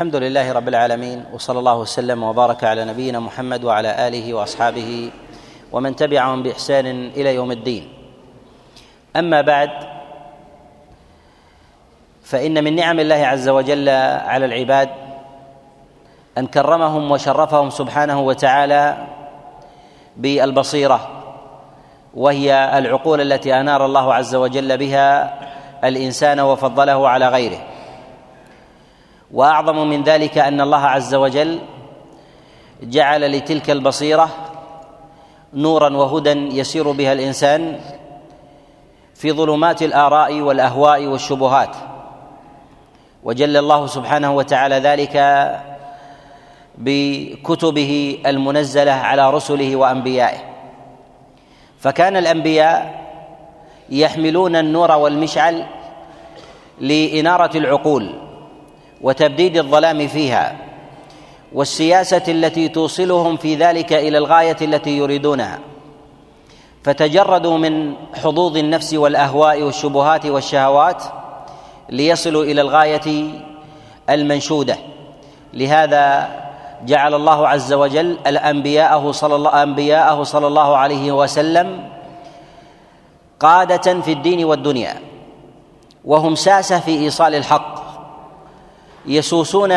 الحمد لله رب العالمين وصلى الله وسلم وبارك على نبينا محمد وعلى آله وأصحابه ومن تبعهم بإحسان إلى يوم الدين. أما بعد فإن من نعم الله عز وجل على العباد أن كرمهم وشرفهم سبحانه وتعالى بالبصيرة وهي العقول التي أنار الله عز وجل بها الإنسان وفضله على غيره. وأعظم من ذلك أن الله عز وجل جعل لتلك البصيرة نورا وهدى يسير بها الإنسان في ظلمات الآراء والأهواء والشبهات. وجل الله سبحانه وتعالى ذلك بكتبه المنزلة على رسله وأنبيائه. فكان الأنبياء يحملون النور والمشعل لإنارة العقول. وتبديد الظلام فيها والسياسة التي توصلهم في ذلك إلى الغاية التي يريدونها. فتجردوا من حظوظ النفس والأهواء والشبهات والشهوات ليصلوا إلى الغاية المنشودة. لهذا جعل الله عز وجل الأنبياءه صلى الله أنبياءه صلى الله عليه وسلم قادة في الدين والدنيا وهم ساسة في إيصال الحق. يسوسون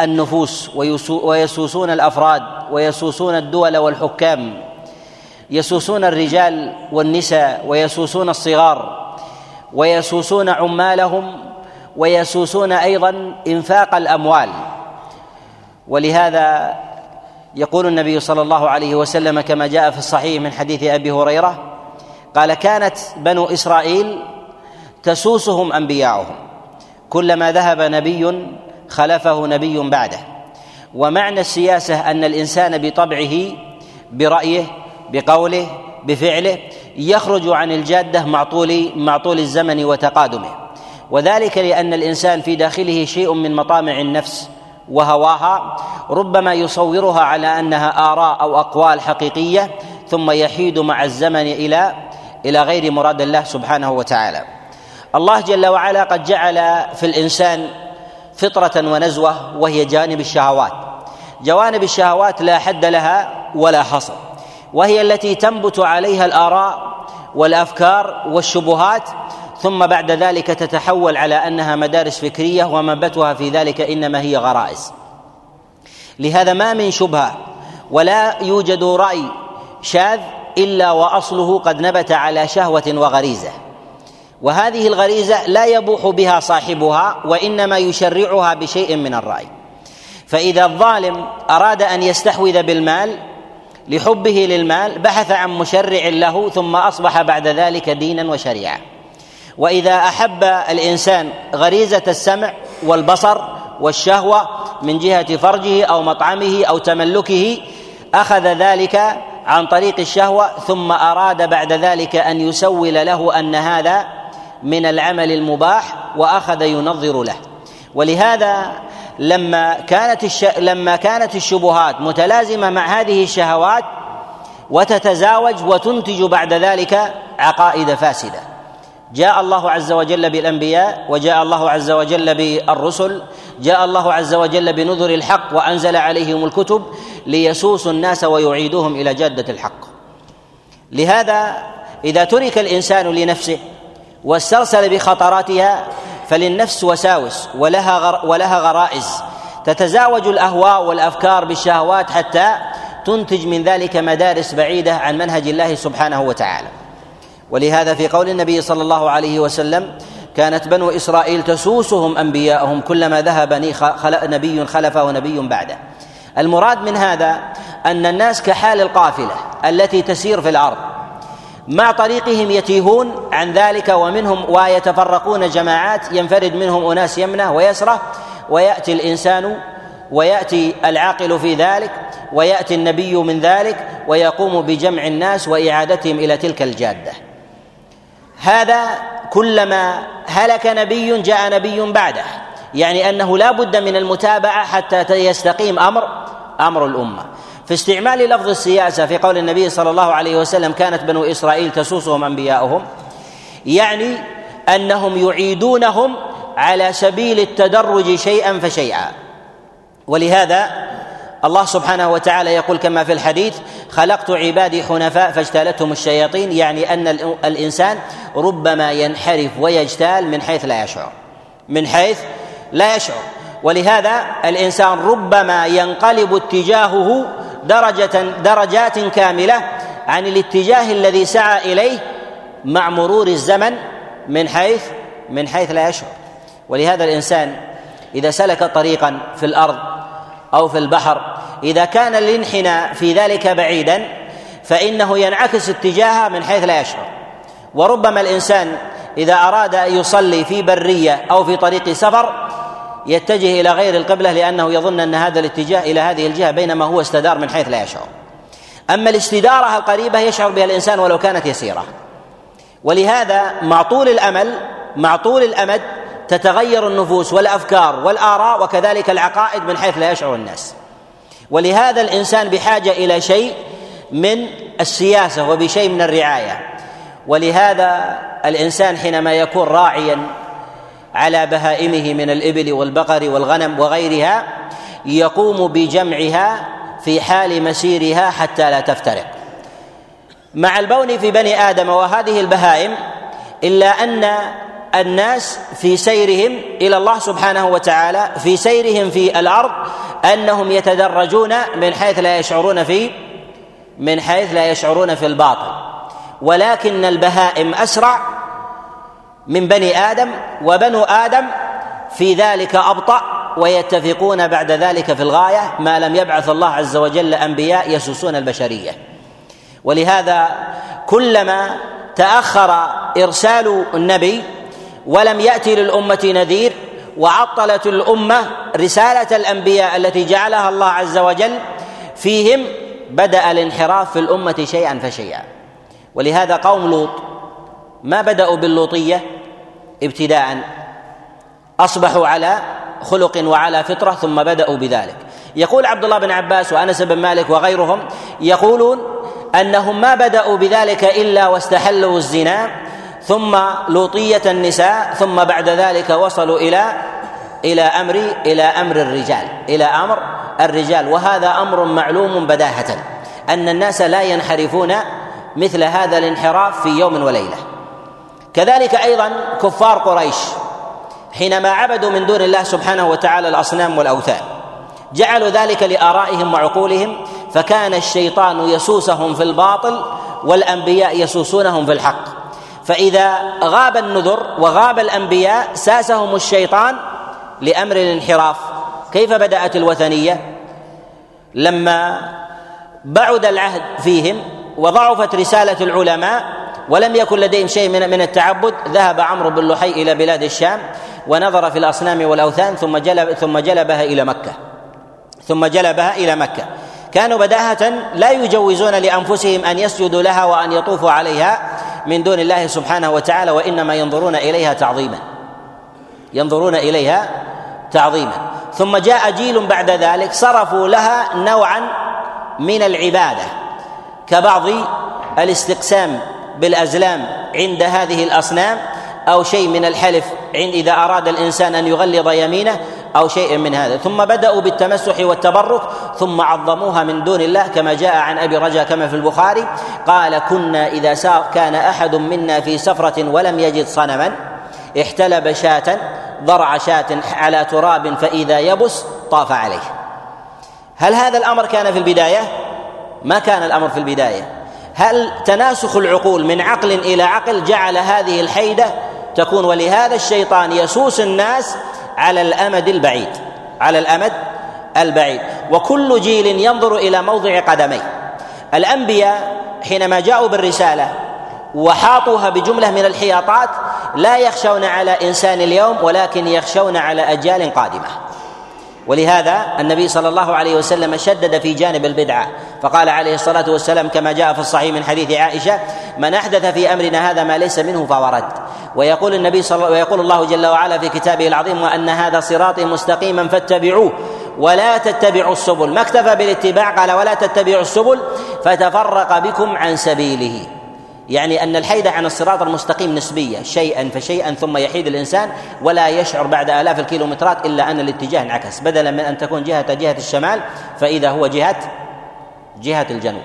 النفوس ويسوسون الأفراد ويسوسون الدول والحكام يسوسون الرجال والنساء ويسوسون الصغار ويسوسون عمالهم ويسوسون أيضا إنفاق الأموال. ولهذا يقول النبي صلى الله عليه وسلم كما جاء في الصحيح من حديث أبي هريرة قال كانت بنو إسرائيل تسوسهم أنبياؤهم. كلما ذهب نبي خلفه نبي بعده. ومعنى السياسة أن الإنسان بطبعه برأيه بقوله بفعله يخرج عن الجادة مع طول مع طول الزمن وتقادمه. وذلك لأن الإنسان في داخله شيء من مطامع النفس وهواها ربما يصورها على أنها آراء أو أقوال حقيقية ثم يحيد مع الزمن إلى إلى غير مراد الله سبحانه وتعالى. الله جل وعلا قد جعل في الإنسان فطرة ونزوة وهي جانب الشهوات. جوانب الشهوات لا حد لها ولا حصر. وهي التي تنبت عليها الآراء والأفكار والشبهات ثم بعد ذلك تتحول على أنها مدارس فكرية ومنبتها في ذلك إنما هي غرائز. لهذا ما من شبهة ولا يوجد رأي شاذ إلا وأصله قد نبت على شهوة وغريزة. وهذه الغريزة لا يبوح بها صاحبها وإنما يشرعها بشيء من الرأي. فإذا الظالم أراد أن يستحوذ بالمال لحبه للمال بحث عن مشرع له ثم أصبح بعد ذلك دينا وشريعة. وإذا أحب الإنسان غريزة السمع والبصر والشهوة من جهة فرجه أو مطعمه أو تملكه أخذ ذلك عن طريق الشهوة ثم أراد بعد ذلك أن يسول له أن هذا من العمل المباح وأخذ ينظر له. ولهذا لما كانت الش... لما كانت الشبهات متلازمة مع هذه الشهوات وتتزاوج وتنتج بعد ذلك عقائد فاسدة. جاء الله عز وجل بالأنبياء وجاء الله عز وجل بالرسل جاء الله عز وجل بنذر الحق وأنزل عليهم الكتب ليسوسوا الناس ويعيدوهم إلى جادة الحق. لهذا إذا ترك الإنسان لنفسه واسترسل بخطراتها فللنفس وساوس ولها غر ولها غرائز. تتزاوج الأهواء والأفكار بالشهوات حتى تنتج من ذلك مدارس بعيدة عن منهج الله سبحانه وتعالى. ولهذا في قول النبي صلى الله عليه وسلم كانت بنو إسرائيل تسوسهم أنبياءهم كلما ذهب نبي خلفه نبي بعده. المراد من هذا أن الناس كحال القافلة التي تسير في الأرض. مع طريقهم يتيهون عن ذلك ومنهم ويتفرقون جماعات ينفرد منهم أناس يمنة ويسرة ويأتي الإنسان ويأتي العاقل في ذلك ويأتي النبي من ذلك ويقوم بجمع الناس وإعادتهم إلى تلك الجادة. هذا كلما هلك نبي جاء نبي بعده يعني أنه لا بد من المتابعة حتى يستقيم أمر أمر الأمة. في استعمال لفظ السياسة في قول النبي صلى الله عليه وسلم كانت بنو إسرائيل تسوسهم أنبياؤهم يعني أنهم يعيدونهم على سبيل التدرج شيئا فشيئا. ولهذا الله سبحانه وتعالى يقول كما في الحديث خلقت عبادي حنفاء فاجتالتهم الشياطين يعني أن الإنسان ربما ينحرف ويجتال من حيث لا يشعر. من حيث لا يشعر. ولهذا الإنسان ربما ينقلب اتجاهه درجة درجات كاملة عن الاتجاه الذي سعى إليه مع مرور الزمن من حيث من حيث لا يشعر. ولهذا الإنسان إذا سلك طريقا في الأرض أو في البحر إذا كان الانحناء في ذلك بعيدا فإنه ينعكس اتجاهه من حيث لا يشعر. وربما الإنسان إذا أراد أن يصلي في برية أو في طريق سفر يتجه إلى غير القبلة لأنه يظن أن هذا الاتجاه إلى هذه الجهة بينما هو استدار من حيث لا يشعر. أما الاستداره القريبة يشعر بها الإنسان ولو كانت يسيرة. ولهذا مع طول الأمل مع طول الأمد تتغير النفوس والأفكار والآراء وكذلك العقائد من حيث لا يشعر الناس. ولهذا الإنسان بحاجة إلى شيء من السياسة وبشيء من الرعاية. ولهذا الإنسان حينما يكون راعيا على بهائمه من الإبل والبقر والغنم وغيرها يقوم بجمعها في حال مسيرها حتى لا تفترق. مع البون في بني آدم وهذه البهائم إلا أن الناس في سيرهم إلى الله سبحانه وتعالى في سيرهم في الأرض أنهم يتدرجون من حيث لا يشعرون في من حيث لا يشعرون في الباطل ولكن البهائم أسرع من بني آدم وبنو آدم في ذلك أبطأ ويتفقون بعد ذلك في الغاية ما لم يبعث الله عز وجل أنبياء يسوسون البشرية. ولهذا كلما تأخر إرسال النبي ولم يأتي للأمة نذير وعطلت الأمة رسالة الأنبياء التي جعلها الله عز وجل فيهم بدأ الانحراف في الأمة شيئا فشيئا. ولهذا قوم لوط ما بدأوا باللوطية؟ ابتداء أصبحوا على خلق وعلى فطرة ثم بدأوا بذلك. يقول عبد الله بن عباس وأنس بن مالك وغيرهم يقولون أنهم ما بدأوا بذلك إلا واستحلوا الزنا ثم لوطية النساء ثم بعد ذلك وصلوا إلى إلى أمر إلى أمر الرجال إلى أمر الرجال. وهذا أمر معلوم بداهة أن الناس لا ينحرفون مثل هذا الانحراف في يوم وليلة. كذلك أيضا كفار قريش حينما عبدوا من دون الله سبحانه وتعالى الأصنام والأوثان جعلوا ذلك لآرائهم وعقولهم فكان الشيطان يسوسهم في الباطل والأنبياء يسوسونهم في الحق. فإذا غاب النذر وغاب الأنبياء ساسهم الشيطان لأمر الانحراف. كيف بدأت الوثنية؟ لما بعد العهد فيهم وضعفت رسالة العلماء ولم يكن لديهم شيء من من التعبد ذهب عمرو بن لحي إلى بلاد الشام ونظر في الأصنام والأوثان ثم جلب ثم جلبها إلى مكة. ثم جلبها إلى مكة. كانوا بداهة لا يجوزون لأنفسهم أن يسجدوا لها وأن يطوفوا عليها من دون الله سبحانه وتعالى وإنما ينظرون إليها تعظيما. ينظرون إليها تعظيما. ثم جاء جيل بعد ذلك صرفوا لها نوعا من العبادة كبعض الاستقسام بالأزلام عند هذه الأصنام أو شيء من الحلف عند إذا أراد الإنسان أن يغلظ يمينه أو شيء من هذا. ثم بدأوا بالتمسح والتبرك ثم عظموها من دون الله كما جاء عن أبي رجاء كما في البخاري قال كنا إذا سار كان أحد منا في سفرة ولم يجد صنما احتلب شاة ضرع شاة على تراب فإذا يبس طاف عليه. هل هذا الأمر كان في البداية؟ ما كان الأمر في البداية. هل تناسخ العقول من عقل إلى عقل جعل هذه الحيدة تكون ولهذا الشيطان يسوس الناس على الأمد البعيد على الأمد البعيد. وكل جيل ينظر إلى موضع قدميه. الأنبياء حينما جاءوا بالرسالة وحاطوها بجملة من الحياطات لا يخشون على إنسان اليوم ولكن يخشون على أجيال قادمة. ولهذا النبي صلى الله عليه وسلم شدد في جانب البدعة. فقال عليه الصلاة والسلام كما جاء في الصحيح من حديث عائشة من أحدث في أمرنا هذا ما ليس منه فهو رد. ويقول النبي صلى ويقول الله جل وعلا في كتابه العظيم وأن هذا صراطي مستقيما فاتبعوه ولا تتبعوا السبل. ما اكتفى بالاتباع قال ولا تتبعوا السبل فتفرق بكم عن سبيله. يعني أن الحيده عن الصراط المستقيم نسبيه شيئا فشيئا ثم يحيد الإنسان ولا يشعر بعد آلاف الكيلومترات إلا أن الاتجاه انعكس. بدلا من أن تكون جهة جهة الشمال فإذا هو جهة جهة الجنوب.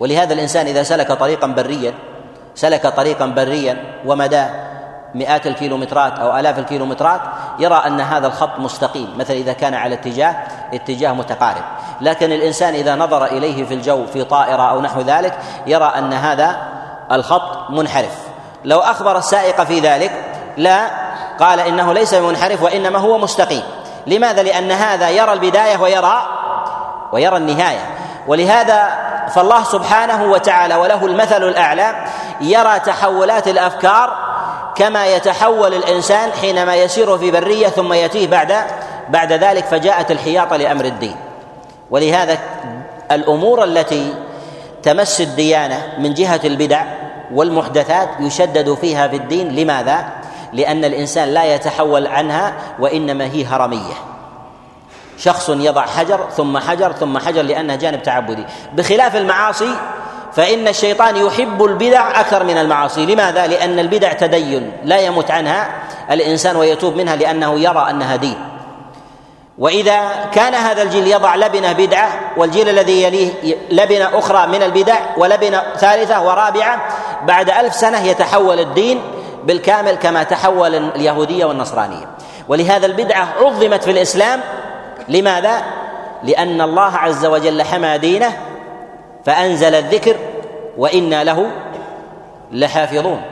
ولهذا الإنسان إذا سلك طريقا بريا سلك طريقا بريا ومداه مئات الكيلومترات أو آلاف الكيلومترات يرى أن هذا الخط مستقيم مثلا إذا كان على اتجاه اتجاه متقارب. لكن الإنسان إذا نظر إليه في الجو في طائرة أو نحو ذلك يرى أن هذا الخط منحرف. لو أخبر السائق في ذلك لا قال إنه ليس منحرف وإنما هو مستقيم. لماذا؟ لأن هذا يرى البداية ويرى ويرى النهاية. ولهذا فالله سبحانه وتعالى وله المثل الأعلى يرى تحولات الأفكار كما يتحول الإنسان حينما يسير في برية ثم يأتيه بعد بعد ذلك فجاءت الحياطه لأمر الدين. ولهذا الأمور التي تمس الديانة من جهة البدع والمحدثات يشدد فيها في الدين. لماذا؟ لأن الإنسان لا يتحول عنها وإنما هي هرمية. شخص يضع حجر ثم حجر ثم حجر لأنها جانب تعبدي. بخلاف المعاصي فإن الشيطان يحب البدع أكثر من المعاصي لماذا؟ لأن البدع تدين لا يمت عنها الإنسان ويتوب منها لأنه يرى أنها دين وإذا كان هذا الجيل يضع لبنة بدعة والجيل الذي يليه لبنة أخرى من البدع ولبنة ثالثة ورابعة بعد ألف سنة يتحول الدين بالكامل كما تحول اليهودية والنصرانية ولهذا البدعة عظمت في الإسلام لماذا؟ لأن الله عز وجل حمى دينه فأنزل الذكر وإنا له لحافظون.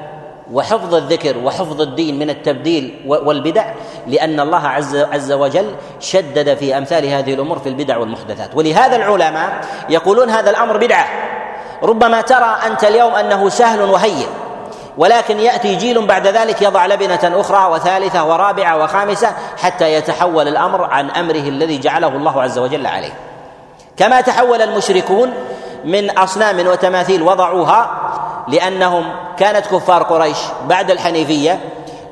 وحفظ الذكر وحفظ الدين من التبديل والبدع لأن الله عز عز وجل شدد في أمثال هذه الأمور في البدع والمحدثات. ولهذا العلماء يقولون هذا الأمر بدعة. ربما ترى أنت اليوم أنه سهل وهين ولكن يأتي جيل بعد ذلك يضع لبنة أخرى وثالثة ورابعة وخامسة حتى يتحول الأمر عن أمره الذي جعله الله عز وجل عليه. كما تحول المشركون من أصنام وتماثيل وضعوها لأنهم كانت كفار قريش بعد الحنيفية.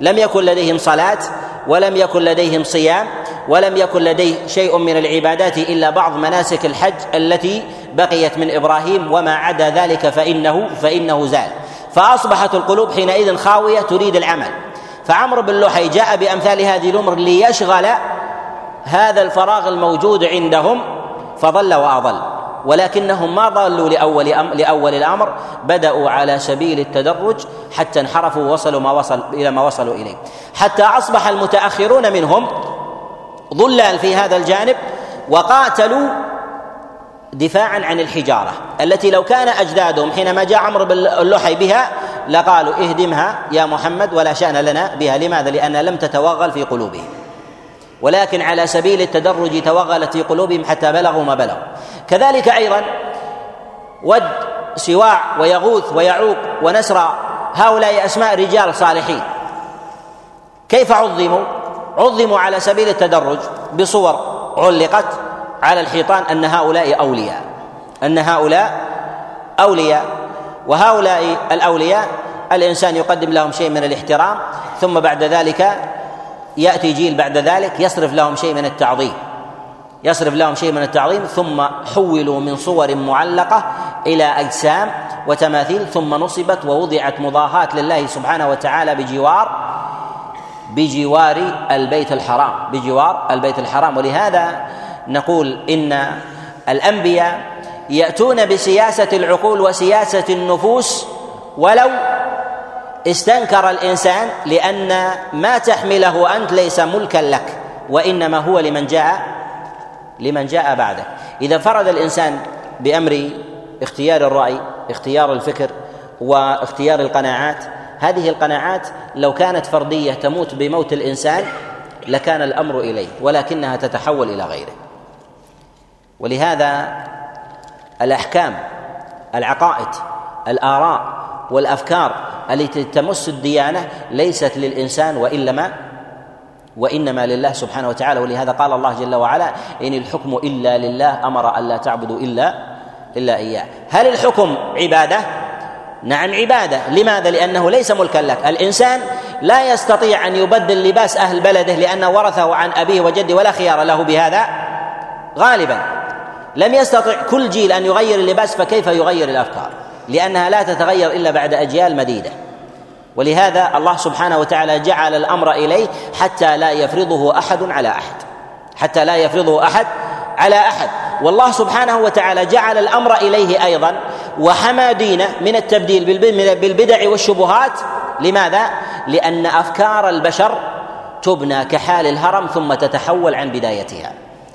لم يكن لديهم صلاة ولم يكن لديهم صيام ولم يكن لديه شيء من العبادات إلا بعض مناسك الحج التي بقيت من إبراهيم وما عدا ذلك فإنه فإنه زال. فأصبحت القلوب حينئذ خاوية تريد العمل. فعمرو بن لحي جاء بأمثال هذه الأمور ليشغل هذا الفراغ الموجود عندهم فضل وأضل. ولكنهم ما ضلوا لأول أم لأول الأمر بدأوا على سبيل التدرج حتى انحرفوا ووصلوا ما وصل إلى ما وصلوا إليه. حتى أصبح المتأخرون منهم ضلال في هذا الجانب وقاتلوا دفاعا عن الحجارة التي لو كان أجدادهم حينما جاء عمرو بن اللحي بها لقالوا اهدمها يا محمد ولا شأن لنا بها. لماذا؟ لأنها لم تتوغل في قلوبهم. ولكن على سبيل التدرج توغلت في قلوبهم حتى بلغوا ما بلغوا. كذلك أيضا ود سواع ويغوث ويعوق ونسرى هؤلاء أسماء رجال صالحين. كيف عظموا؟ عظموا على سبيل التدرج بصور علقت على الحيطان أن هؤلاء أولياء أن هؤلاء أولياء وهؤلاء الأولياء الإنسان يقدم لهم شيء من الاحترام ثم بعد ذلك يأتي جيل بعد ذلك يصرف لهم شيء من التعظيم. يصرف لهم شيء من التعظيم ثم حولوا من صور معلقة إلى أجسام وتماثيل ثم نصبت ووضعت مضاهاه لله سبحانه وتعالى بجوار بجوار البيت الحرام بجوار البيت الحرام. ولهذا نقول إن الأنبياء يأتون بسياسة العقول وسياسة النفوس ولو استنكر الإنسان لأن ما تحمله أنت ليس ملكا لك وإنما هو لمن جاء لمن جاء بعدك. إذا فرد الإنسان بأمر اختيار الرأي اختيار الفكر واختيار القناعات هذه القناعات لو كانت فردية تموت بموت الإنسان لكان الأمر إليه ولكنها تتحول إلى غيره. ولهذا الأحكام العقائد الآراء والأفكار التي تمس الديانة ليست للإنسان والا وإنما لله سبحانه وتعالى. ولهذا قال الله جل وعلا إن الحكم إلا لله أمر الا تعبدوا إلا إلا إياه. هل الحكم عبادة؟ نعم عبادة. لماذا؟ لأنه ليس ملكا لك. الإنسان لا يستطيع أن يبدل لباس أهل بلده لأنه ورثه عن أبيه وجده ولا خيار له بهذا. غالبا لم يستطع كل جيل أن يغير اللباس فكيف يغير الأفكار؟ لأنها لا تتغير إلا بعد أجيال مديدة. ولهذا الله سبحانه وتعالى جعل الأمر إليه حتى لا يفرضه أحد على أحد. حتى لا يفرضه أحد على أحد. والله سبحانه وتعالى جعل الأمر إليه أيضا. وحمى دينه من التبديل بالبدع والشبهات. لماذا؟ لأن أفكار البشر تبنى كحال الهرم ثم تتحول عن بدايتها.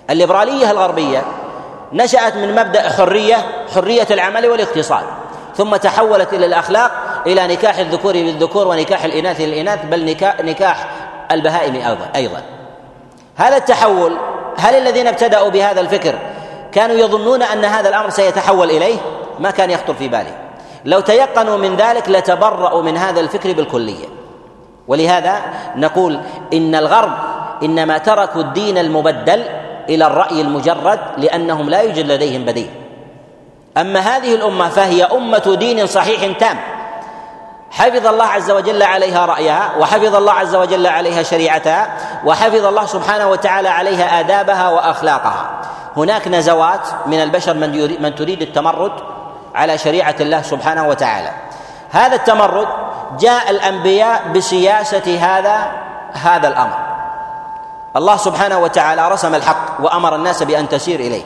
الليبرالية الغربية نشأت من مبدأ حرية حرية العمل والاقتصاد. ثم تحولت إلى الأخلاق إلى نكاح الذكور بالذكور ونكاح الإناث للإناث بل نكاح البهائم أيضا أيضا. هذا التحول هل الذين ابتدأوا بهذا الفكر كانوا يظنون أن هذا الأمر سيتحول إليه؟ ما كان يخطر في باله لو تيقنوا من ذلك لتبرأوا من هذا الفكر بالكلية. ولهذا نقول إن الغرب إنما تركوا الدين المبدل إلى الرأي المجرد لأنهم لا يوجد لديهم بديل. أما هذه الأمة فهي أمة دين صحيح تام. حفظ الله عز وجل عليها رأيها وحفظ الله عز وجل عليها شريعتها وحفظ الله سبحانه وتعالى عليها آدابها وأخلاقها. هناك نزوات من البشر من من تريد التمرد على شريعة الله سبحانه وتعالى. هذا التمرد جاء الأنبياء بسياسة هذا هذا الأمر. الله سبحانه وتعالى رسم الحق وأمر الناس بأن تسير إليه.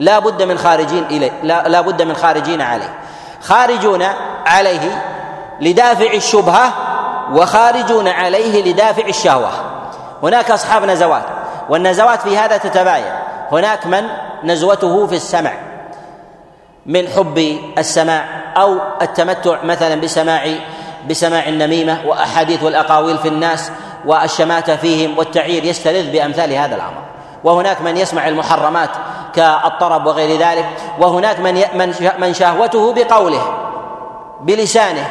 لا بد من خارجين إليه لا, لا بد من خارجين عليه. خارجون عليه لدافع الشبهة وخارجون عليه لدافع الشهوة. هناك أصحاب نزوات والنزوات في هذا تتباين. هناك من نزوته في السمع من حب السماع أو التمتع مثلا بسماع بسماع النميمة وأحاديث والأقاويل في الناس والشماتة فيهم والتعيير يستلذ بأمثال هذا الأمر. وهناك من يسمع المحرمات كالطرب وغير ذلك وهناك من من شهوته بقوله بلسانه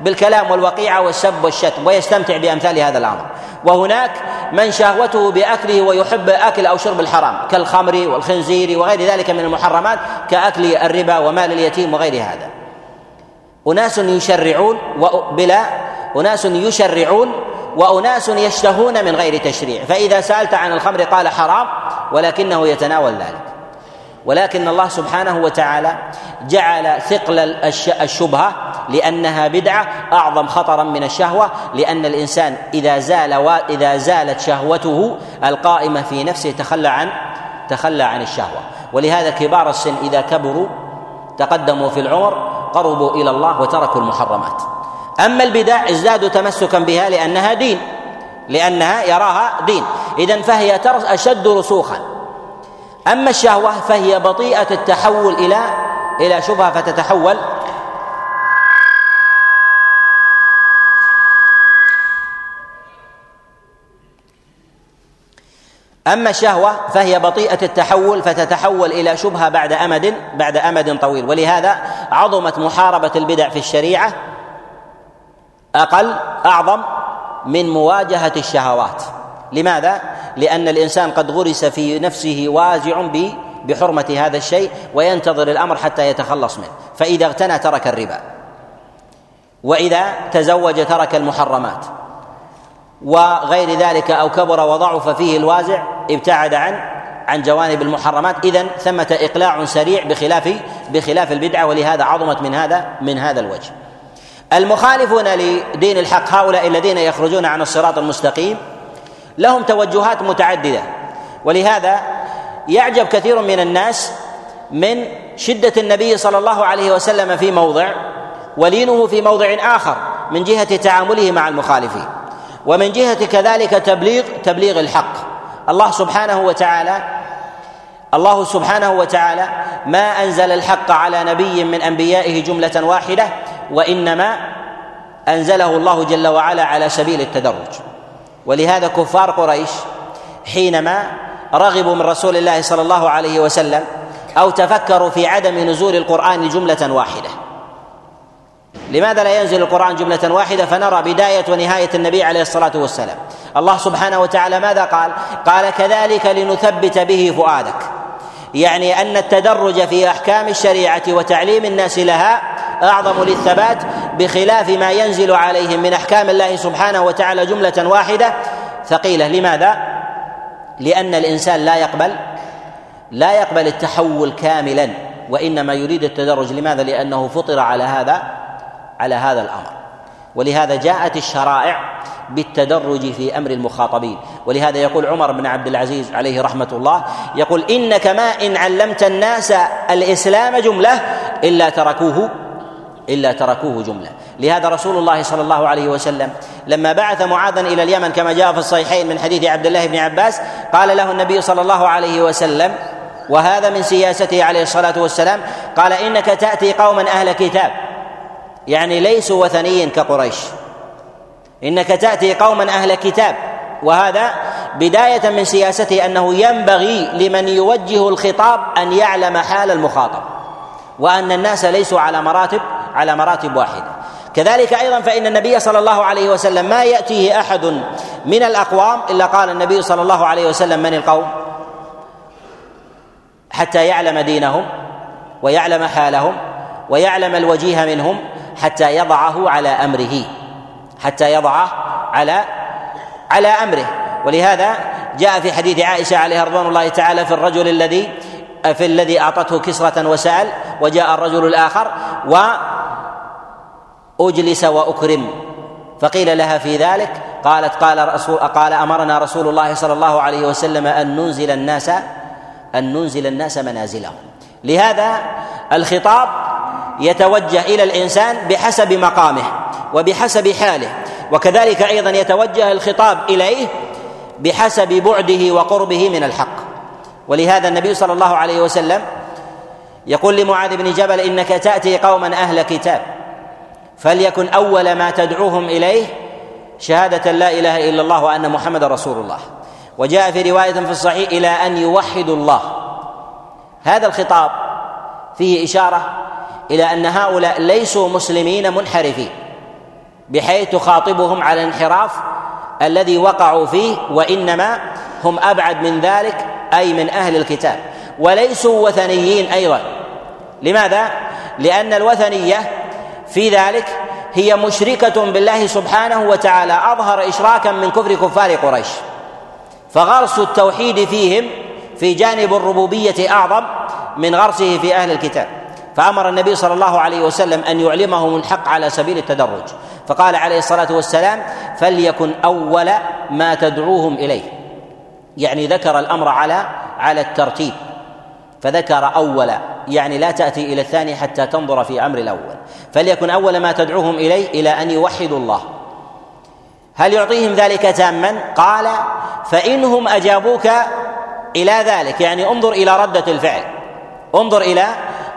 بالكلام والوقيعة والسب والشتم ويستمتع بأمثال هذا الأمر. وهناك من شهوته بأكله ويحب أكل أو شرب الحرام كالخمر والخنزير وغير ذلك من المحرمات كأكل الربا ومال اليتيم وغير هذا. أناس يشرعون بلا أناس يشرعون وأناس يشتهون من غير تشريع. فإذا سألت عن الخمر قال حرام ولكنه يتناول ذلك. ولكن الله سبحانه وتعالى جعل ثقل الشبهة لأنها بدعة أعظم خطرا من الشهوة لأن الإنسان إذا زال إذا زالت شهوته القائمة في نفسه تخلى عن تخلى عن الشهوة. ولهذا كبار السن إذا كبروا تقدموا في العمر قربوا إلى الله وتركوا المحرمات. أما البدع ازدادوا تمسكا بها لأنها دين لأنها يراها دين. اذا فهي أشد رسوخا. أما الشهوة فهي بطيئة التحول إلى إلى شبهة فتتحول. أما الشهوة فهي بطيئة التحول فتتحول إلى شبهة بعد امد بعد أمد طويل. ولهذا عظمت محاربة البدع في الشريعة أقل أعظم من مواجهة الشهوات. لماذا؟ لأن الإنسان قد غرس في نفسه وازع بحرمة هذا الشيء وينتظر الأمر حتى يتخلص منه. فإذا اغتنى ترك الربا. وإذا تزوج ترك المحرمات. وغير ذلك أو كبر وضعف فيه الوازع ابتعد عن عن جوانب المحرمات. اذا ثمة إقلاع سريع بخلاف بخلاف البدعة ولهذا عظمت من هذا من هذا الوجه. المخالفون لدين الحق هؤلاء الذين يخرجون عن الصراط المستقيم لهم توجهات متعددة. ولهذا يعجب كثير من الناس من شدة النبي صلى الله عليه وسلم في موضع ولينه في موضع آخر من جهة تعامله مع المخالفين. ومن جهة كذلك تبليغ تبليغ الحق. الله سبحانه وتعالى الله سبحانه وتعالى ما أنزل الحق على نبي من أنبيائه جملة واحدة وإنما أنزله الله جل وعلا على سبيل التدرج. ولهذا كفار قريش حينما رغبوا من رسول الله صلى الله عليه وسلم أو تفكروا في عدم نزول القرآن جملة واحدة. لماذا لا ينزل القرآن جملة واحدة؟ فنرى بداية ونهاية النبي عليه الصلاة والسلام. الله سبحانه وتعالى ماذا قال؟ قال كذلك لنثبت به فؤادك. يعني أن التدرج في أحكام الشريعة وتعليم الناس لها أعظم للثبات بخلاف ما ينزل عليهم من أحكام الله سبحانه وتعالى جملة واحدة ثقيلة. لماذا؟ لأن الإنسان لا يقبل لا يقبل التحول كاملا وإنما يريد التدرج. لماذا؟ لأنه فطر على هذا على هذا الأمر. ولهذا جاءت الشرائع بالتدرج في أمر المخاطبين. ولهذا يقول عمر بن عبد العزيز عليه رحمة الله يقول إنك ما إن علمت الناس الإسلام جملة إلا تركوه إلا تركوه جملة. لهذا رسول الله صلى الله عليه وسلم لما بعث معاذا إلى اليمن كما جاء في الصحيحين من حديث عبد الله بن عباس قال له النبي صلى الله عليه وسلم وهذا من سياسته عليه الصلاة والسلام قال إنك تأتي قوما أهل كتاب يعني ليسوا وثنيين كقريش. إنك تأتي قوما أهل كتاب وهذا بداية من سياسته أنه ينبغي لمن يوجه الخطاب أن يعلم حال المخاطب وأن الناس ليسوا على مراتب على مراتب واحدة. كذلك أيضا فإن النبي صلى الله عليه وسلم ما يأتيه أحد من الأقوام إلا قال النبي صلى الله عليه وسلم من القوم؟ حتى يعلم دينهم ويعلم حالهم ويعلم الوجيه منهم حتى يضعه على أمره. حتى يضعه على على أمره. ولهذا جاء في حديث عائشة عليها رضوان الله تعالى في الرجل الذي في الذي أعطته كسرة وسأل وجاء الرجل الآخر وأجلس وأكرم. فقيل لها في ذلك قالت قال رسول قال أمرنا رسول الله صلى الله عليه وسلم أن ننزل الناس أن ننزل الناس منازلهم. لهذا الخطاب يتوجه إلى الإنسان بحسب مقامه وبحسب حاله وكذلك أيضا يتوجه الخطاب إليه بحسب بعده وقربه من الحق. ولهذا النبي صلى الله عليه وسلم يقول لمعاذ بن جبل إنك تأتي قوما أهل كتاب فليكن أول ما تدعوهم إليه شهادة لا إله إلا الله وأن محمد رسول الله. وجاء في رواية في الصحيح إلى أن يوحدوا الله. هذا الخطاب فيه إشارة إلى أن هؤلاء ليسوا مسلمين منحرفين بحيث تخاطبهم على الانحراف الذي وقعوا فيه وإنما هم أبعد من ذلك أي من أهل الكتاب. وليسوا وثنيين أيضا. لماذا؟ لأن الوثنية في ذلك هي مشركة بالله سبحانه وتعالى. أظهر اشراكا من كفر كفار قريش. فغرس التوحيد فيهم في جانب الربوبية أعظم من غرسه في أهل الكتاب. فأمر النبي صلى الله عليه وسلم أن يعلمهم الحق على سبيل التدرج. فقال عليه الصلاة والسلام فليكن أول ما تدعوهم إليه. يعني ذكر الأمر على على الترتيب. فذكر أول يعني لا تأتي إلى الثاني حتى تنظر في أمر الأول. فليكن أول ما تدعوهم إليه إلى أن يوحدوا الله. هل يعطيهم ذلك تاما؟ قال فإنهم أجابوك إلى ذلك. يعني انظر إلى ردة الفعل. انظر إلى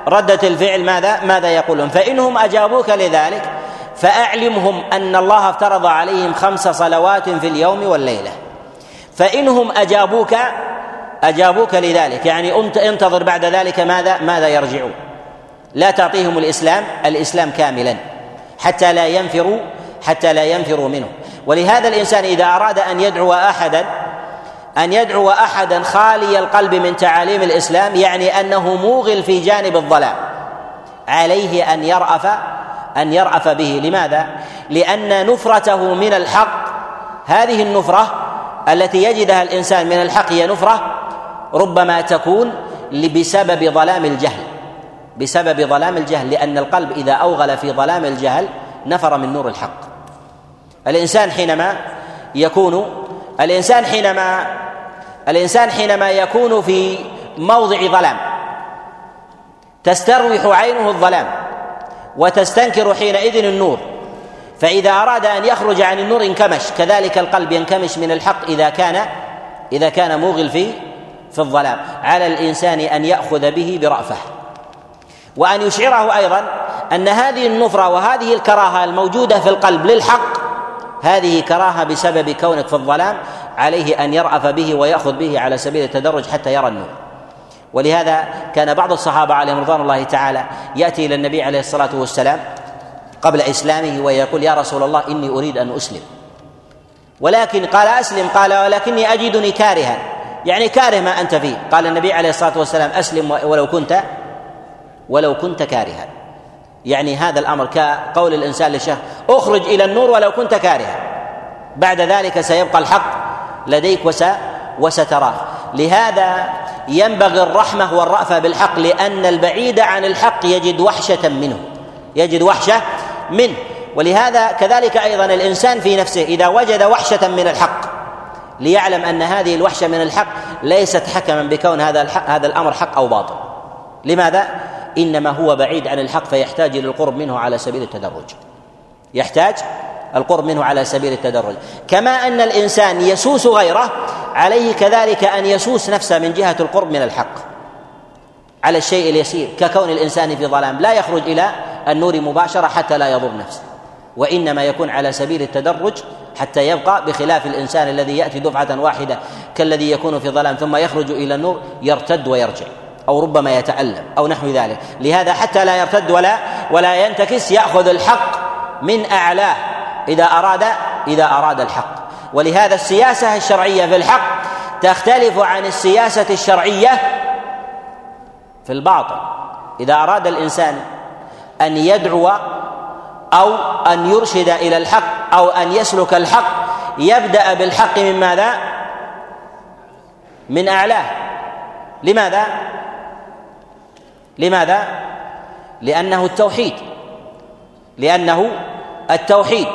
ردة الفعل ماذا؟ ماذا يقولون؟ فإنهم أجابوك لذلك. فأعلمهم أن الله افترض عليهم خمس صلوات في اليوم والليلة. فإنهم أجابوك أجابوك لذلك. يعني انتظر بعد ذلك ماذا؟ ماذا يرجعون. لا تعطيهم الإسلام الإسلام كاملا. حتى لا ينفروا حتى لا ينفروا منه. ولهذا الإنسان إذا أراد أن يدعو أحدا أن يدعو احدا خالي القلب من تعاليم الإسلام يعني أنه موغل في جانب الظلام. عليه أن يرأف أن يرأف به. لماذا؟ لأن نفرته من الحق هذه النفرة التي يجدها الإنسان من الحق هي نفرة ربما تكون بسبب ظلام الجهل. بسبب ظلام الجهل لأن القلب إذا أوغل في ظلام الجهل نفر من نور الحق. الإنسان حينما يكون الإنسان حينما الإنسان حينما يكون في موضع ظلام تستروح عينه الظلام وتستنكر حينئذ النور. فإذا أراد أن يخرج عن النور انكمش. كذلك القلب ينكمش من الحق إذا كان إذا كان موغل في في الظلام. على الإنسان أن يأخذ به برأفة. وأن يشعره أيضا أن هذه النفرة وهذه الكراهة الموجودة في القلب للحق هذه كراهة بسبب كونك في الظلام عليه أن يرأف به ويأخذ به على سبيل التدرج حتى يرى النور. ولهذا كان بعض الصحابة عليهم رضوان الله تعالى يأتي إلى النبي عليه الصلاة والسلام قبل إسلامه ويقول يا رسول الله إني أريد أن أسلم. ولكن قال أسلم قال ولكني أجدني كارها يعني كاره ما أنت فيه. قال النبي عليه الصلاة والسلام أسلم ولو كنت ولو كنت كارها. يعني هذا الأمر كقول الإنسان للشيخ أخرج إلى النور ولو كنت كارها. بعد ذلك سيبقى الحق لديك وس وستراه. لهذا ينبغي الرحمة والرأفة بالحق لأن البعيد عن الحق يجد وحشة منه. يجد وحشة منه ولهذا كذلك أيضا الإنسان في نفسه إذا وجد وحشة من الحق ليعلم أن هذه الوحشة من الحق ليست حكما بكون هذا الحق هذا الأمر حق أو باطل. لماذا؟ إنما هو بعيد عن الحق فيحتاج إلى القرب منه على سبيل التدرج. يحتاج القرب منه على سبيل التدرج. كما أن الإنسان يسوس غيره عليه كذلك أن يسوس نفسه من جهة القرب من الحق. على الشيء اليسير ككون الإنسان في ظلام. لا يخرج إلى النور مباشرة حتى لا يضر نفسه وإنما يكون على سبيل التدرج حتى يبقى بخلاف الإنسان الذي يأتي دفعة واحدة كالذي يكون في ظلام ثم يخرج إلى النور يرتد ويرجع أو ربما يتألم أو نحو ذلك. لهذا حتى لا يرتد ولا ولا ينتكس يأخذ الحق من أعلاه إذا أراد إذا أراد الحق. ولهذا السياسة الشرعية في الحق تختلف عن السياسة الشرعية في الباطل. إذا أراد الإنسان أن يدعو أو أن يرشد إلى الحق أو أن يسلك الحق يبدأ بالحق من ماذا؟ من أعلاه. لماذا؟ لماذا؟ لأنه التوحيد. لأنه التوحيد.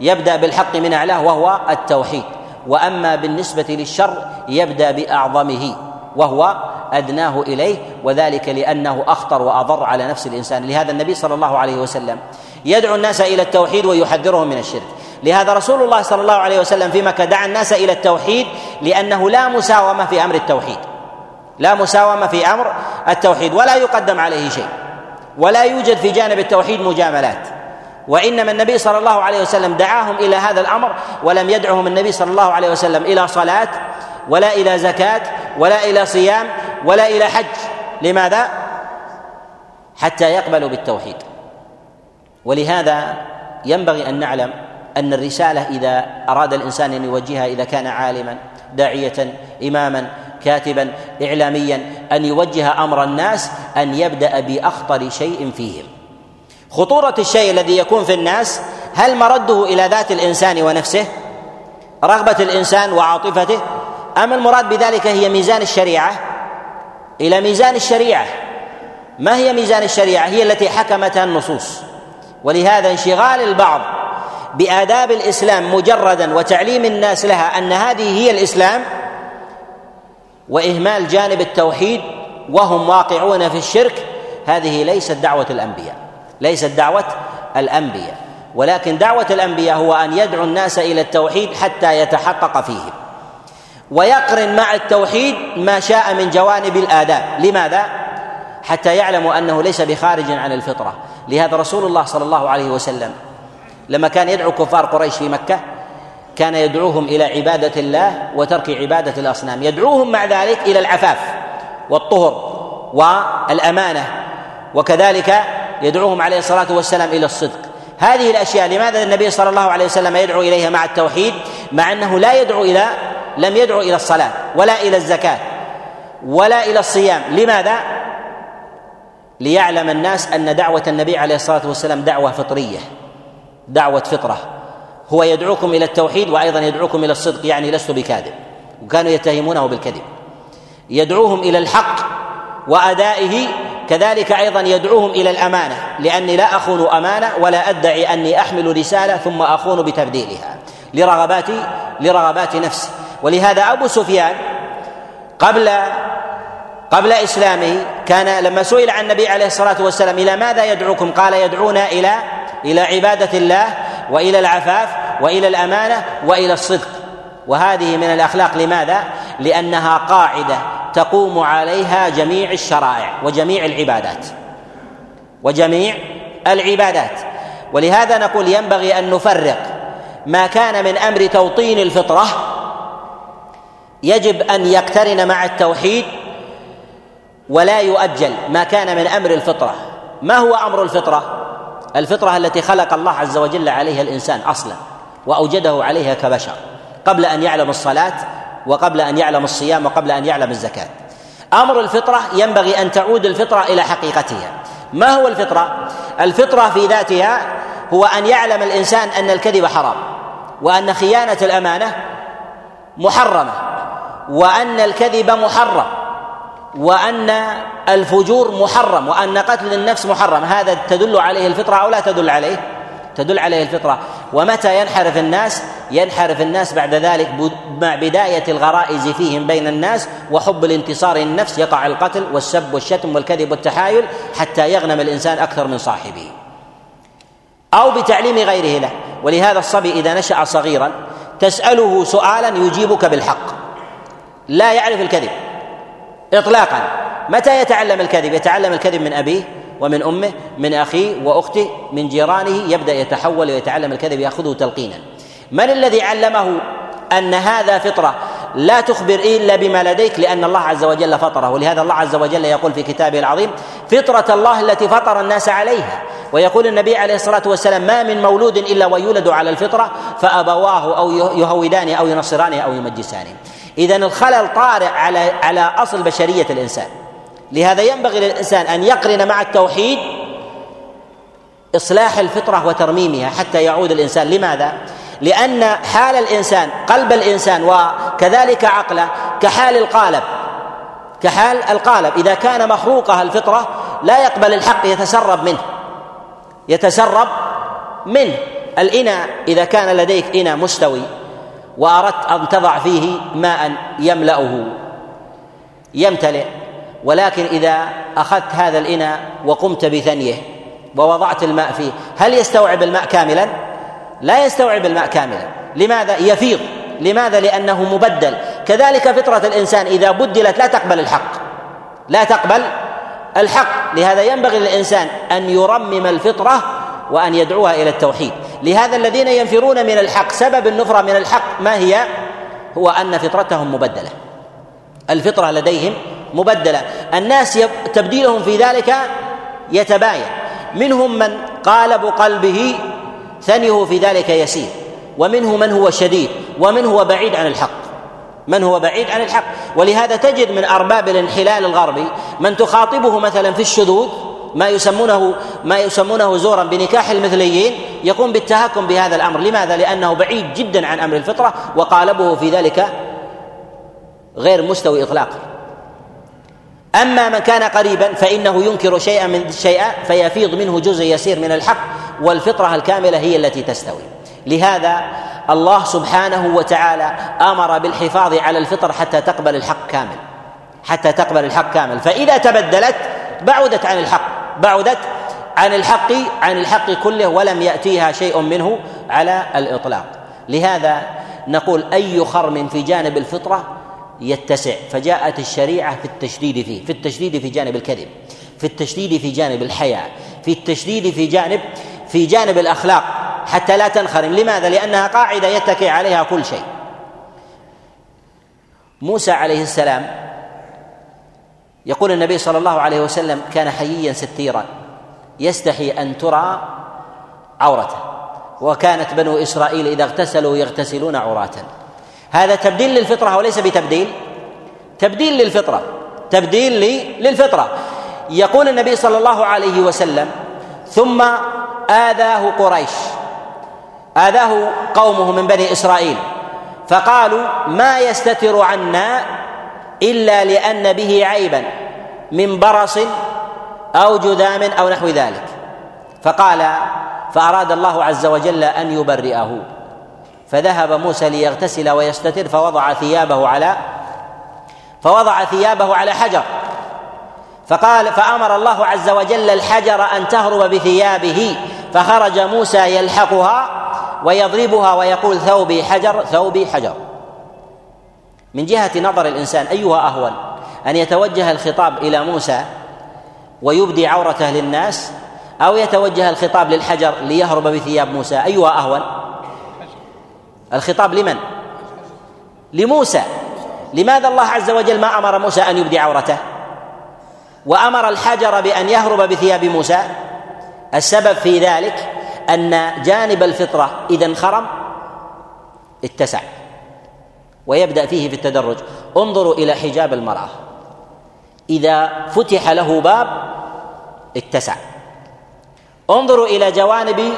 يبدأ بالحق من أعلاه وهو التوحيد. وأما بالنسبة للشر يبدأ بأعظمه وهو أدناه إليه وذلك لأنه أخطر وأضر على نفس الإنسان. لهذا النبي صلى الله عليه وسلم يدعو الناس إلى التوحيد ويحذرهم من الشرك. لهذا رسول الله صلى الله عليه وسلم في مكة دعا الناس إلى التوحيد لأنه لا مساومة في أمر التوحيد. لا مساومة في أمر التوحيد ولا يقدم عليه شيء ولا يوجد في جانب التوحيد مجاملات. وإنما النبي صلى الله عليه وسلم دعاهم إلى هذا الأمر ولم يدعهم النبي صلى الله عليه وسلم إلى صلاة ولا إلى زكاة ولا إلى صيام ولا إلى حج. لماذا؟ حتى يقبلوا بالتوحيد. ولهذا ينبغي أن نعلم أن الرسالة إذا أراد الإنسان أن يوجهها إذا كان عالما داعية اماما كاتبا اعلاميا أن يوجه أمر الناس أن يبدأ بأخطر شيء فيهم. خطورة الشيء الذي يكون في الناس هل مرده إلى ذات الإنسان ونفسه؟ رغبة الإنسان وعاطفته؟ أم المراد بذلك هي ميزان الشريعة؟ إلى ميزان الشريعة. ما هي ميزان الشريعة؟ هي التي حكمتها النصوص. ولهذا انشغال البعض بآداب الإسلام مجردا وتعليم الناس لها أن هذه هي الإسلام وإهمال جانب التوحيد وهم واقعون في الشرك هذه ليست دعوة الأنبياء ليست دعوة الأنبياء. ولكن دعوة الأنبياء هو أن يدعو الناس إلى التوحيد حتى يتحقق فيهم. ويقرن مع التوحيد ما شاء من جوانب الآداب. لماذا؟ حتى يعلموا أنه ليس بخارج عن الفطرة. لهذا رسول الله صلى الله عليه وسلم لما كان يدعو كفار قريش في مكة كان يدعوهم إلى عبادة الله وترك عبادة الأصنام. يدعوهم مع ذلك إلى العفاف والطهر والأمانة وكذلك يدعوهم عليه الصلاة والسلام إلى الصدق. هذه الأشياء لماذا النبي صلى الله عليه وسلم يدعو إليها مع التوحيد؟ مع أنه لا يدعو إلى لم يدعو إلى الصلاة ولا إلى الزكاة ولا إلى الصيام. لماذا؟ ليعلم الناس أن دعوة النبي عليه الصلاة والسلام دعوة فطرية دعوة فطرة. هو يدعوكم إلى التوحيد وأيضا يدعوكم إلى الصدق يعني لست بكاذب وكانوا يتهمونه بالكذب. يدعوهم إلى الحق وأدائه كذلك أيضا يدعوهم إلى الأمانة لأني لا أخون أمانة ولا أدعي أني أحمل رسالة ثم أخون بتبديلها لرغبات لرغبات نفسي. ولهذا أبو سفيان قبل قبل إسلامه كان لما سئل عن النبي عليه الصلاة والسلام إلى ماذا يدعوكم قال يدعونا إلى إلى عبادة الله وإلى العفاف وإلى الأمانة وإلى الصدق. وهذه من الأخلاق لماذا؟ لأنها قاعدة تقوم عليها جميع الشرائع وجميع العبادات. وجميع العبادات. ولهذا نقول ينبغي أن نفرق ما كان من أمر توطين الفطرة يجب أن يقترن مع التوحيد ولا يؤجل ما كان من أمر الفطرة. ما هو أمر الفطرة؟ الفطرة التي خلق الله عز وجل عليها الإنسان أصلا وأوجده عليها كبشر قبل أن يعلم الصلاة وقبل أن يعلم الصيام وقبل أن يعلم الزكاة. أمر الفطرة ينبغي أن تعود الفطرة إلى حقيقتها. ما هو الفطرة؟ الفطرة في ذاتها هو أن يعلم الإنسان أن الكذب حرام وأن خيانة الأمانة محرمة. وأن الكذب محرم وأن الفجور محرم وأن قتل النفس محرم. هذا تدل عليه الفطرة أو لا تدل عليه؟ تدل عليه الفطرة. ومتى ينحرف الناس؟ ينحرف الناس بعد ذلك مع بداية الغرائز فيهم بين الناس وحب الانتصار للنفس يقع القتل والسب والشتم والكذب والتحايل حتى يغنم الإنسان أكثر من صاحبه. أو بتعليم غيره له. ولهذا الصبي إذا نشأ صغيرا تسأله سؤالا يجيبك بالحق. لا يعرف الكذب. إطلاقا. متى يتعلم الكذب؟ يتعلم الكذب من أبيه ومن أمه من أخيه وأخته من جيرانه. يبدأ يتحول ويتعلم الكذب يأخذه تلقينا. من الذي علمه أن هذا فطرة لا تخبر إلا بما لديك؟ لأن الله عز وجل فطره. ولهذا الله عز وجل يقول في كتابه العظيم فطرة الله التي فطر الناس عليها. ويقول النبي عليه الصلاة والسلام ما من مولود إلا ويولد على الفطرة فأبواه أو يهودانه أو ينصرانه أو يمجسانه اذا الخلل طارئ على على أصل بشرية الإنسان. لهذا ينبغي للإنسان أن يقرن مع التوحيد إصلاح الفطرة وترميمها حتى يعود الإنسان. لماذا؟ لأن حال الإنسان قلب الإنسان وكذلك عقله كحال القالب. كحال القالب. إذا كان مخروقها الفطرة لا يقبل الحق يتسرب منه. يتسرب منه. الإناء إذا كان لديك إناء مستوي. وأردت أن تضع فيه ماء يملأه. يمتلئ. ولكن إذا أخذت هذا الإناء وقمت بثنيه ووضعت الماء فيه هل يستوعب الماء كاملا؟ لا يستوعب الماء كاملا. لماذا؟ يفيض. لماذا؟ لأنه مبدل. كذلك فطرة الإنسان إذا بدلت لا تقبل الحق. لا تقبل الحق. لهذا ينبغي للإنسان أن يرمم الفطرة وأن يدعوها إلى التوحيد. لهذا الذين ينفرون من الحق. سبب النفرة من الحق ما هي؟ هو أن فطرتهم مبدلة. الفطرة لديهم مبدلة. الناس تبديلهم في ذلك يتباين. منهم من قالب قلبه ثنيه في ذلك يسير. ومنه من هو شديد. ومن هو بعيد عن الحق. من هو بعيد عن الحق. ولهذا تجد من أرباب الانحلال الغربي من تخاطبه مثلا في الشذوذ ما يسمونه ما يسمونه زورا بنكاح المثليين يقوم بالتهكم بهذا الأمر. لماذا؟ لأنه بعيد جدا عن أمر الفطرة وقالبه في ذلك غير مستوي إطلاقا. أما من كان قريبا فإنه ينكر شيئا من شيئا فيفيض منه جزء يسير من الحق والفطرة الكاملة هي التي تستوي. لهذا الله سبحانه وتعالى أمر بالحفاظ على الفطر حتى تقبل الحق كامل. حتى تقبل الحق كامل. فإذا تبدلت بعدت عن الحق. بعدت عن الحق عن الحق كله ولم يأتيها شيء منه على الإطلاق. لهذا نقول أي خرم في جانب الفطرة يتسع. فجاءت الشريعة في التشديد فيه في التشديد في جانب الكذب في التشديد في جانب الحياء في التشديد في جانب في جانب الأخلاق حتى لا تنخرم. لماذا؟ لأنها قاعدة يتكي عليها كل شيء. موسى عليه السلام يقول النبي صلى الله عليه وسلم كان حييا ستيرا يستحي أن ترى عورته وكانت بنو إسرائيل إذا اغتسلوا يغتسلون عراة هذا تبديل للفطرة وليس بتبديل؟ تبديل للفطرة تبديل للفطرة. يقول النبي صلى الله عليه وسلم ثم آذاه قريش آذاه قومه من بني إسرائيل فقالوا ما يستتر عنا إلا لأن به عيبا من برص أو جذام أو نحو ذلك. فقال فأراد الله عز وجل أن يبرئه. فذهب موسى ليغتسل ويستتر فوضع ثيابه على فوضع ثيابه على حجر. فقال فأمر الله عز وجل الحجر أن تهرب بثيابه. فخرج موسى يلحقها ويضربها ويقول ثوبي حجر ثوبي حجر. من جهة نظر الإنسان أيها أهون أن يتوجه الخطاب إلى موسى ويبدي عورته للناس أو يتوجه الخطاب للحجر ليهرب بثياب موسى أيها أهون؟ الخطاب لمن؟ لموسى. لماذا الله عز وجل ما أمر موسى أن يبدي عورته؟ وأمر الحجر بأن يهرب بثياب موسى. السبب في ذلك أن جانب الفطرة إذا انخرم اتسع. ويبدأ فيه في التدرج. انظروا إلى حجاب المرأة. إذا فتح له باب اتسع. انظروا إلى جوانب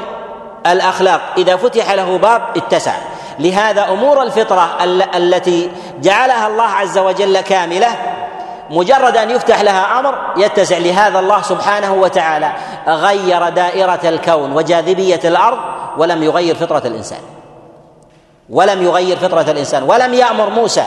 الأخلاق. إذا فتح له باب اتسع. لهذا أمور الفطرة التي جعلها الله عز وجل كاملة مجرد أن يفتح لها أمر يتسع. لهذا الله سبحانه وتعالى غير دائرة الكون وجاذبية الأرض ولم يغير فطرة الإنسان. ولم يغير فطرة الإنسان ولم يأمر موسى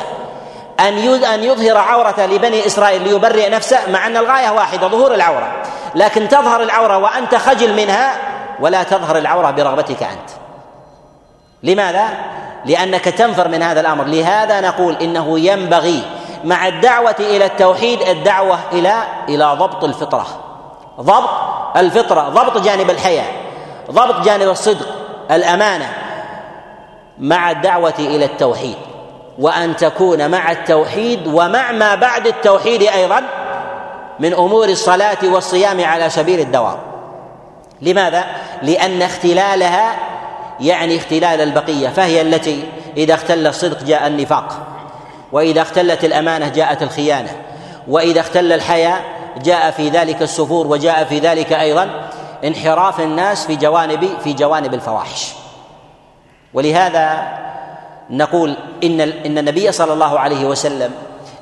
أن أن يظهر عورة لبني إسرائيل ليبرئ نفسه مع أن الغاية واحدة ظهور العورة. لكن تظهر العورة وأنت خجل منها ولا تظهر العورة برغبتك أنت. لماذا؟ لأنك تنفر من هذا الأمر. لهذا نقول إنه ينبغي مع الدعوة إلى التوحيد الدعوة إلى إلى ضبط الفطرة. ضبط الفطرة ضبط جانب الحياة ضبط جانب الصدق الأمانة. مع الدعوة إلى التوحيد وأن تكون مع التوحيد ومع ما بعد التوحيد أيضا من أمور الصلاة والصيام على سبيل الدوام. لماذا؟ لأن اختلالها يعني اختلال البقية فهي التي إذا اختل الصدق جاء النفاق وإذا اختلت الأمانة جاءت الخيانة وإذا اختل الحياء جاء في ذلك السفور وجاء في ذلك أيضا انحراف الناس في جوانب في جوانب الفواحش. ولهذا نقول إن إن النبي صلى الله عليه وسلم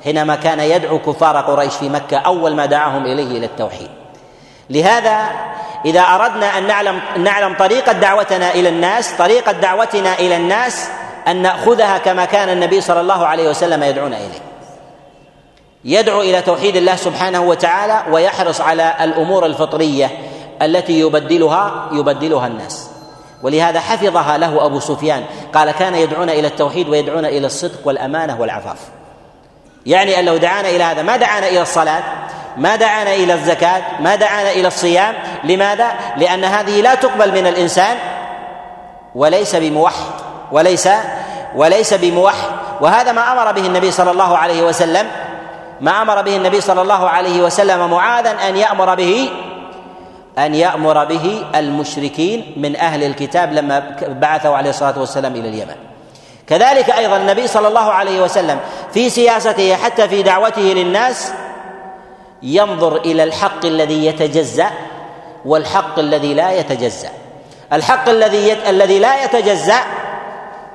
حينما كان يدعو كفار قريش في مكة أول ما دعاهم إليه إلى التوحيد. لهذا إذا أردنا أن نعلم نعلم طريقة دعوتنا إلى الناس طريقة دعوتنا إلى الناس أن نأخذها كما كان النبي صلى الله عليه وسلم يدعونا إليه. يدعو إلى توحيد الله سبحانه وتعالى ويحرص على الأمور الفطرية التي يبدلها يبدلها الناس. ولهذا حفظها له أبو سفيان. قال كان يدعونا إلى التوحيد ويدعونا إلى الصدق والأمانة والعفاف. يعني أن لو دعانا إلى هذا ما دعانا إلى الصلاة ما دعانا إلى الزكاة ما دعانا إلى الصيام. لماذا؟ لأن هذه لا تقبل من الإنسان وليس بموحد وليس وليس بموحد. وهذا ما أمر به النبي صلى الله عليه وسلم. ما أمر به النبي صلى الله عليه وسلم معاذا أن يأمر به أن يأمر به المشركين من أهل الكتاب لما بعثه عليه الصلاة والسلام إلى اليمن. كذلك أيضا النبي صلى الله عليه وسلم في سياسته حتى في دعوته للناس ينظر إلى الحق الذي يتجزأ والحق الذي لا يتجزأ. الحق الذي يت... الذي لا يتجزأ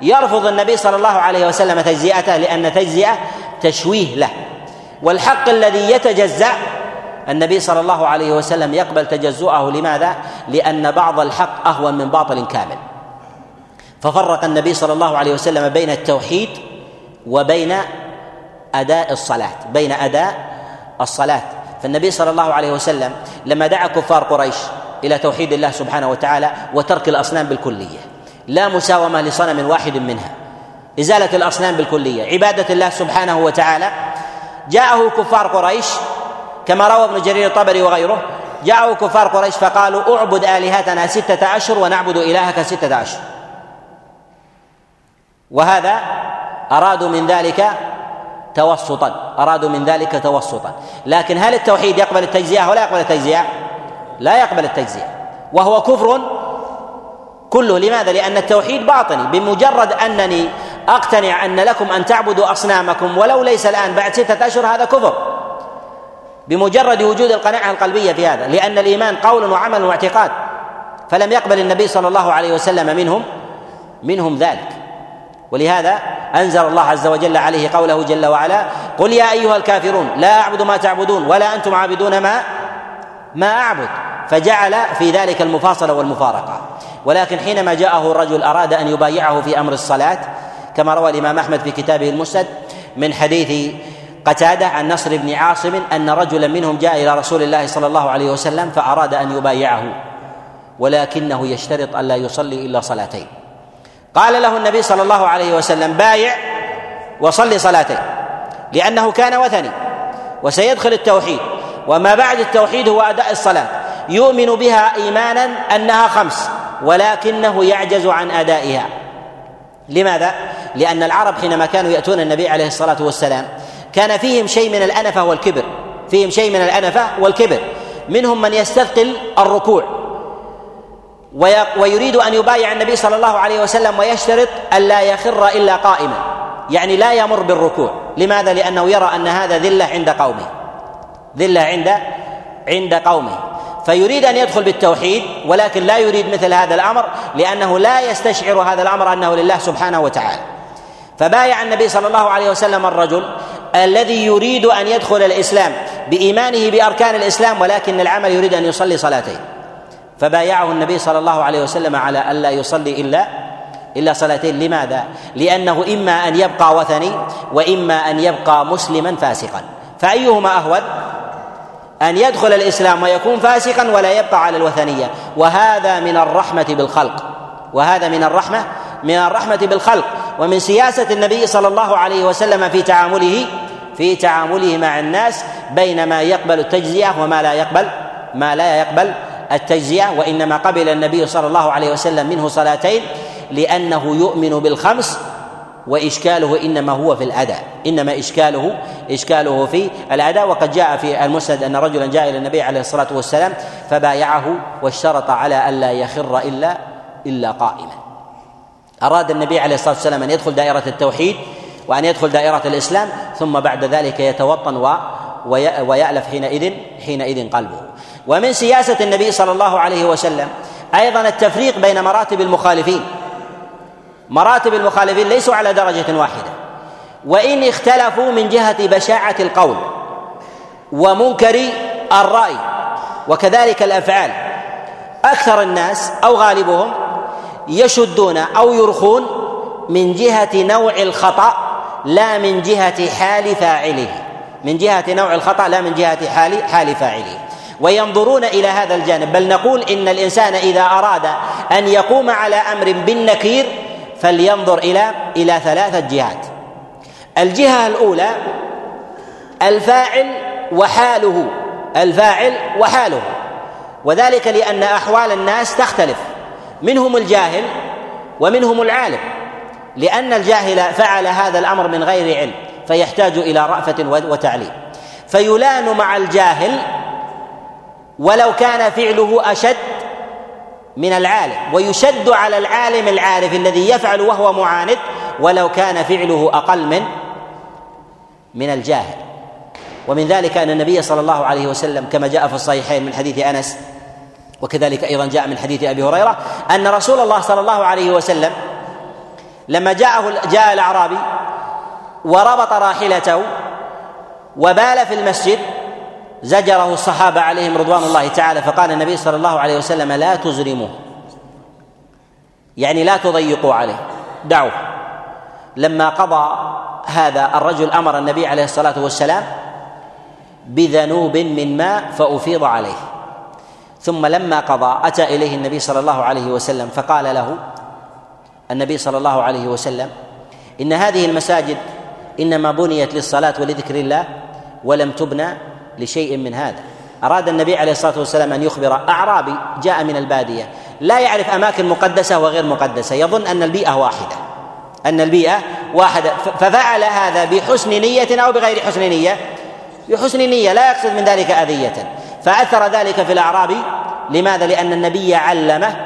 يرفض النبي صلى الله عليه وسلم تجزئته لأن تجزئة تشويه له. والحق الذي يتجزأ النبي صلى الله عليه وسلم يقبل تجزؤه لماذا؟ لأن بعض الحق أهون من باطل كامل. ففرق النبي صلى الله عليه وسلم بين التوحيد وبين أداء الصلاة بين أداء الصلاة. فالنبي صلى الله عليه وسلم لما دعا كفار قريش إلى توحيد الله سبحانه وتعالى وترك الأصنام بالكلية لا مساومة لصنم واحد منها. إزالة الأصنام بالكلية عبادة الله سبحانه وتعالى. جاءه كفار قريش كما روى ابن جرير الطبري وغيره جاءوا كفار قريش فقالوا اعبد آلهتنا ستة اشهر ونعبد إلهك ستة اشهر وهذا أرادوا من ذلك توسطا أرادوا من ذلك توسطا. لكن هل التوحيد يقبل التجزئة ولا يقبل التجزئة؟ لا يقبل التجزئة. وهو كفر كله لماذا؟ لأن التوحيد باطني بمجرد أنني أقتنع أن لكم أن تعبدوا أصنامكم ولو ليس الآن بعد ستة اشهر هذا كفر. بمجرد وجود القناعة القلبية في هذا لأن الإيمان قول وعمل واعتقاد فلم يقبل النبي صلى الله عليه وسلم منهم منهم ذلك. ولهذا أنزل الله عز وجل عليه قوله جل وعلا قل يا أيها الكافرون لا أعبد ما تعبدون ولا أنتم عابدون ما ما أعبد. فجعل في ذلك المفاصلة والمفارقة. ولكن حينما جاءه الرجل أراد أن يبايعه في أمر الصلاة كما روى الإمام أحمد في كتابه المسند من حديث قتادة عن نصر بن عاصم أن رجلا منهم جاء إلى رسول الله صلى الله عليه وسلم فأراد أن يبايعه ولكنه يشترط الا يصلي إلا صلاتين قال له النبي صلى الله عليه وسلم بايع وصلي صلاتين لأنه كان وثني وسيدخل التوحيد وما بعد التوحيد هو أداء الصلاة يؤمن بها إيمانا أنها خمس ولكنه يعجز عن أدائها لماذا؟ لأن العرب حينما كانوا يأتون النبي عليه الصلاة والسلام كان فيهم شيء من الأنفة والكبر. فيهم شيء من الأنفة والكبر. منهم من يستثقل الركوع. ويريد أن يبايع النبي صلى الله عليه وسلم ويشترط الا يخر إلا قائما. يعني لا يمر بالركوع. لماذا؟ لأنه يرى أن هذا ذلة عند قومه. ذلة عند عند قومه. فيريد أن يدخل بالتوحيد ولكن لا يريد مثل هذا الأمر لأنه لا يستشعر هذا الأمر أنه لله سبحانه وتعالى. فبايع النبي صلى الله عليه وسلم الرجل الذي يريد أن يدخل الإسلام بإيمانه بأركان الإسلام ولكن العمل يريد أن يصلي صلاتين. فبايعه النبي صلى الله عليه وسلم على الا يصلي إلا إلا صلاتين. لماذا؟ لأنه إما أن يبقى وثني وإما أن يبقى مسلما فاسقا. فأيهما أهون؟ أن يدخل الإسلام ويكون فاسقا ولا يبقى على الوثنية. وهذا من الرحمة بالخلق. وهذا من الرحمة من الرحمة بالخلق ومن سياسة النبي صلى الله عليه وسلم في تعامله في تعامله مع الناس بين ما يقبل التجزئه وما لا يقبل ما لا يقبل التجزئه وإنما قبل النبي صلى الله عليه وسلم منه صلاتين لأنه يؤمن بالخمس وإشكاله إنما هو في الأداء إنما إشكاله إشكاله في الأداء وقد جاء في المسند أن رجلا جاء إلى النبي عليه الصلاة والسلام فبايعه واشترط على ألا يخر إلا إلا قائما. أراد النبي عليه الصلاة والسلام أن يدخل دائرة التوحيد وأن يدخل دائرة الإسلام ثم بعد ذلك يتوطن و ويألف حينئذ حينئذ قلبه. ومن سياسة النبي صلى الله عليه وسلم أيضا التفريق بين مراتب المخالفين. مراتب المخالفين ليسوا على درجة واحدة. وإن اختلفوا من جهة بشاعة القول ومنكر الرأي وكذلك الأفعال أكثر الناس أو غالبهم يشدون أو يرخون من جهة نوع الخطأ لا من جهة حال فاعله. من جهة نوع الخطأ لا من جهة حال حال فاعله. وينظرون إلى هذا الجانب. بل نقول إن الإنسان إذا أراد أن يقوم على أمر بالنكير فلينظر إلى إلى ثلاثة جهات. الجهة الأولى الفاعل وحاله الفاعل وحاله. وذلك لأن أحوال الناس تختلف. منهم الجاهل ومنهم العالم لأن الجاهل فعل هذا الأمر من غير علم فيحتاج إلى رأفة وتعليم. فيلان مع الجاهل ولو كان فعله أشد من العالم ويشد على العالم العارف الذي يفعل وهو معاند ولو كان فعله أقل من من الجاهل. ومن ذلك أن النبي صلى الله عليه وسلم كما جاء في الصحيحين من حديث أنس وكذلك أيضا جاء من حديث أبي هريرة أن رسول الله صلى الله عليه وسلم لما جاءه جاء الأعرابي وربط راحلته وبال في المسجد زجره الصحابة عليهم رضوان الله تعالى فقال النبي صلى الله عليه وسلم لا تزرموه. يعني لا تضيقوا عليه. دعوه. لما قضى هذا الرجل أمر النبي عليه الصلاة والسلام بذنوب من ماء فأفيض عليه. ثم لما قضى أتى إليه النبي صلى الله عليه وسلم فقال له النبي صلى الله عليه وسلم إن هذه المساجد إنما بنيت للصلاة ولذكر الله ولم تبنى لشيء من هذا. أراد النبي عليه الصلاة والسلام أن يخبر أعرابي جاء من البادية لا يعرف أماكن مقدسة وغير مقدسة يظن أن البيئة واحدة أن البيئة واحدة ففعل هذا بحسن نية أو بغير حسن نية. بحسن نية لا يقصد من ذلك أذية. فأثر ذلك في الأعرابي. لماذا؟ لأن النبي علمه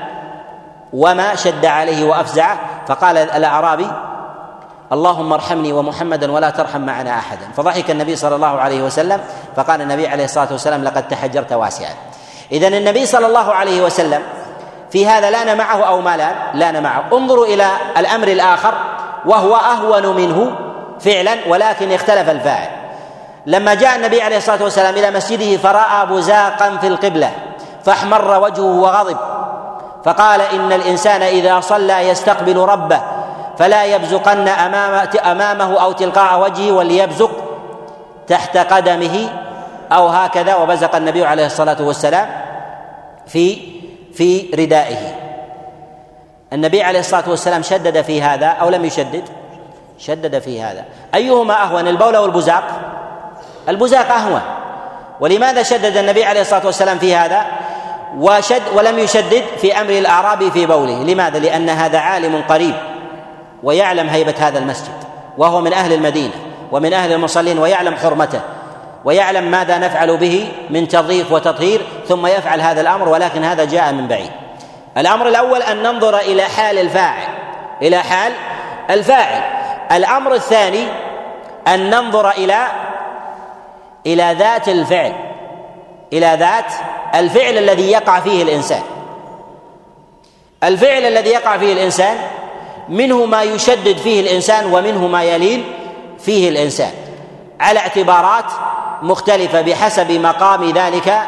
وما شد عليه وأفزعه. فقال الأعرابي اللهم ارحمني ومحمدا ولا ترحم معنا أحدا. فضحك النبي صلى الله عليه وسلم فقال النبي عليه الصلاة والسلام لقد تحجرت واسعا. اذا النبي صلى الله عليه وسلم في هذا لأن معه أو ما لا لأن معه انظروا إلى الأمر الآخر وهو أهون منه فعلا ولكن اختلف الفاعل. لما جاء النبي عليه الصلاة والسلام إلى مسجده فرأى بزاقا في القبلة فاحمر وجهه وغضب فقال إن الإنسان إذا صلى يستقبل ربه فلا يبزقن أمام أمامه أو تلقاء وجهه وليبزق تحت قدمه أو هكذا وبزق النبي عليه الصلاة والسلام في في ردائه. النبي عليه الصلاة والسلام شدد في هذا أو لم يشدد؟ شدد في هذا. أيهما أهون البول أو البزاق؟ البزاق أهون. ولماذا شدد النبي عليه الصلاة والسلام في هذا؟ وشد ولم يشدد في أمر الأعرابي في بوله. لماذا؟ لأن هذا عالم قريب ويعلم هيبة هذا المسجد وهو من أهل المدينة ومن أهل المصلين ويعلم حرمته ويعلم ماذا نفعل به من تضييف وتطهير ثم يفعل هذا الأمر ولكن هذا جاء من بعيد. الأمر الأول أن ننظر إلى حال الفاعل إلى حال الفاعل. الأمر الثاني أن ننظر إلى إلى ذات الفعل إلى ذات الفعل الذي يقع فيه الإنسان. الفعل الذي يقع فيه الإنسان منه ما يشدد فيه الإنسان ومنه ما يلين فيه الإنسان. على اعتبارات مختلفة بحسب مقام ذلك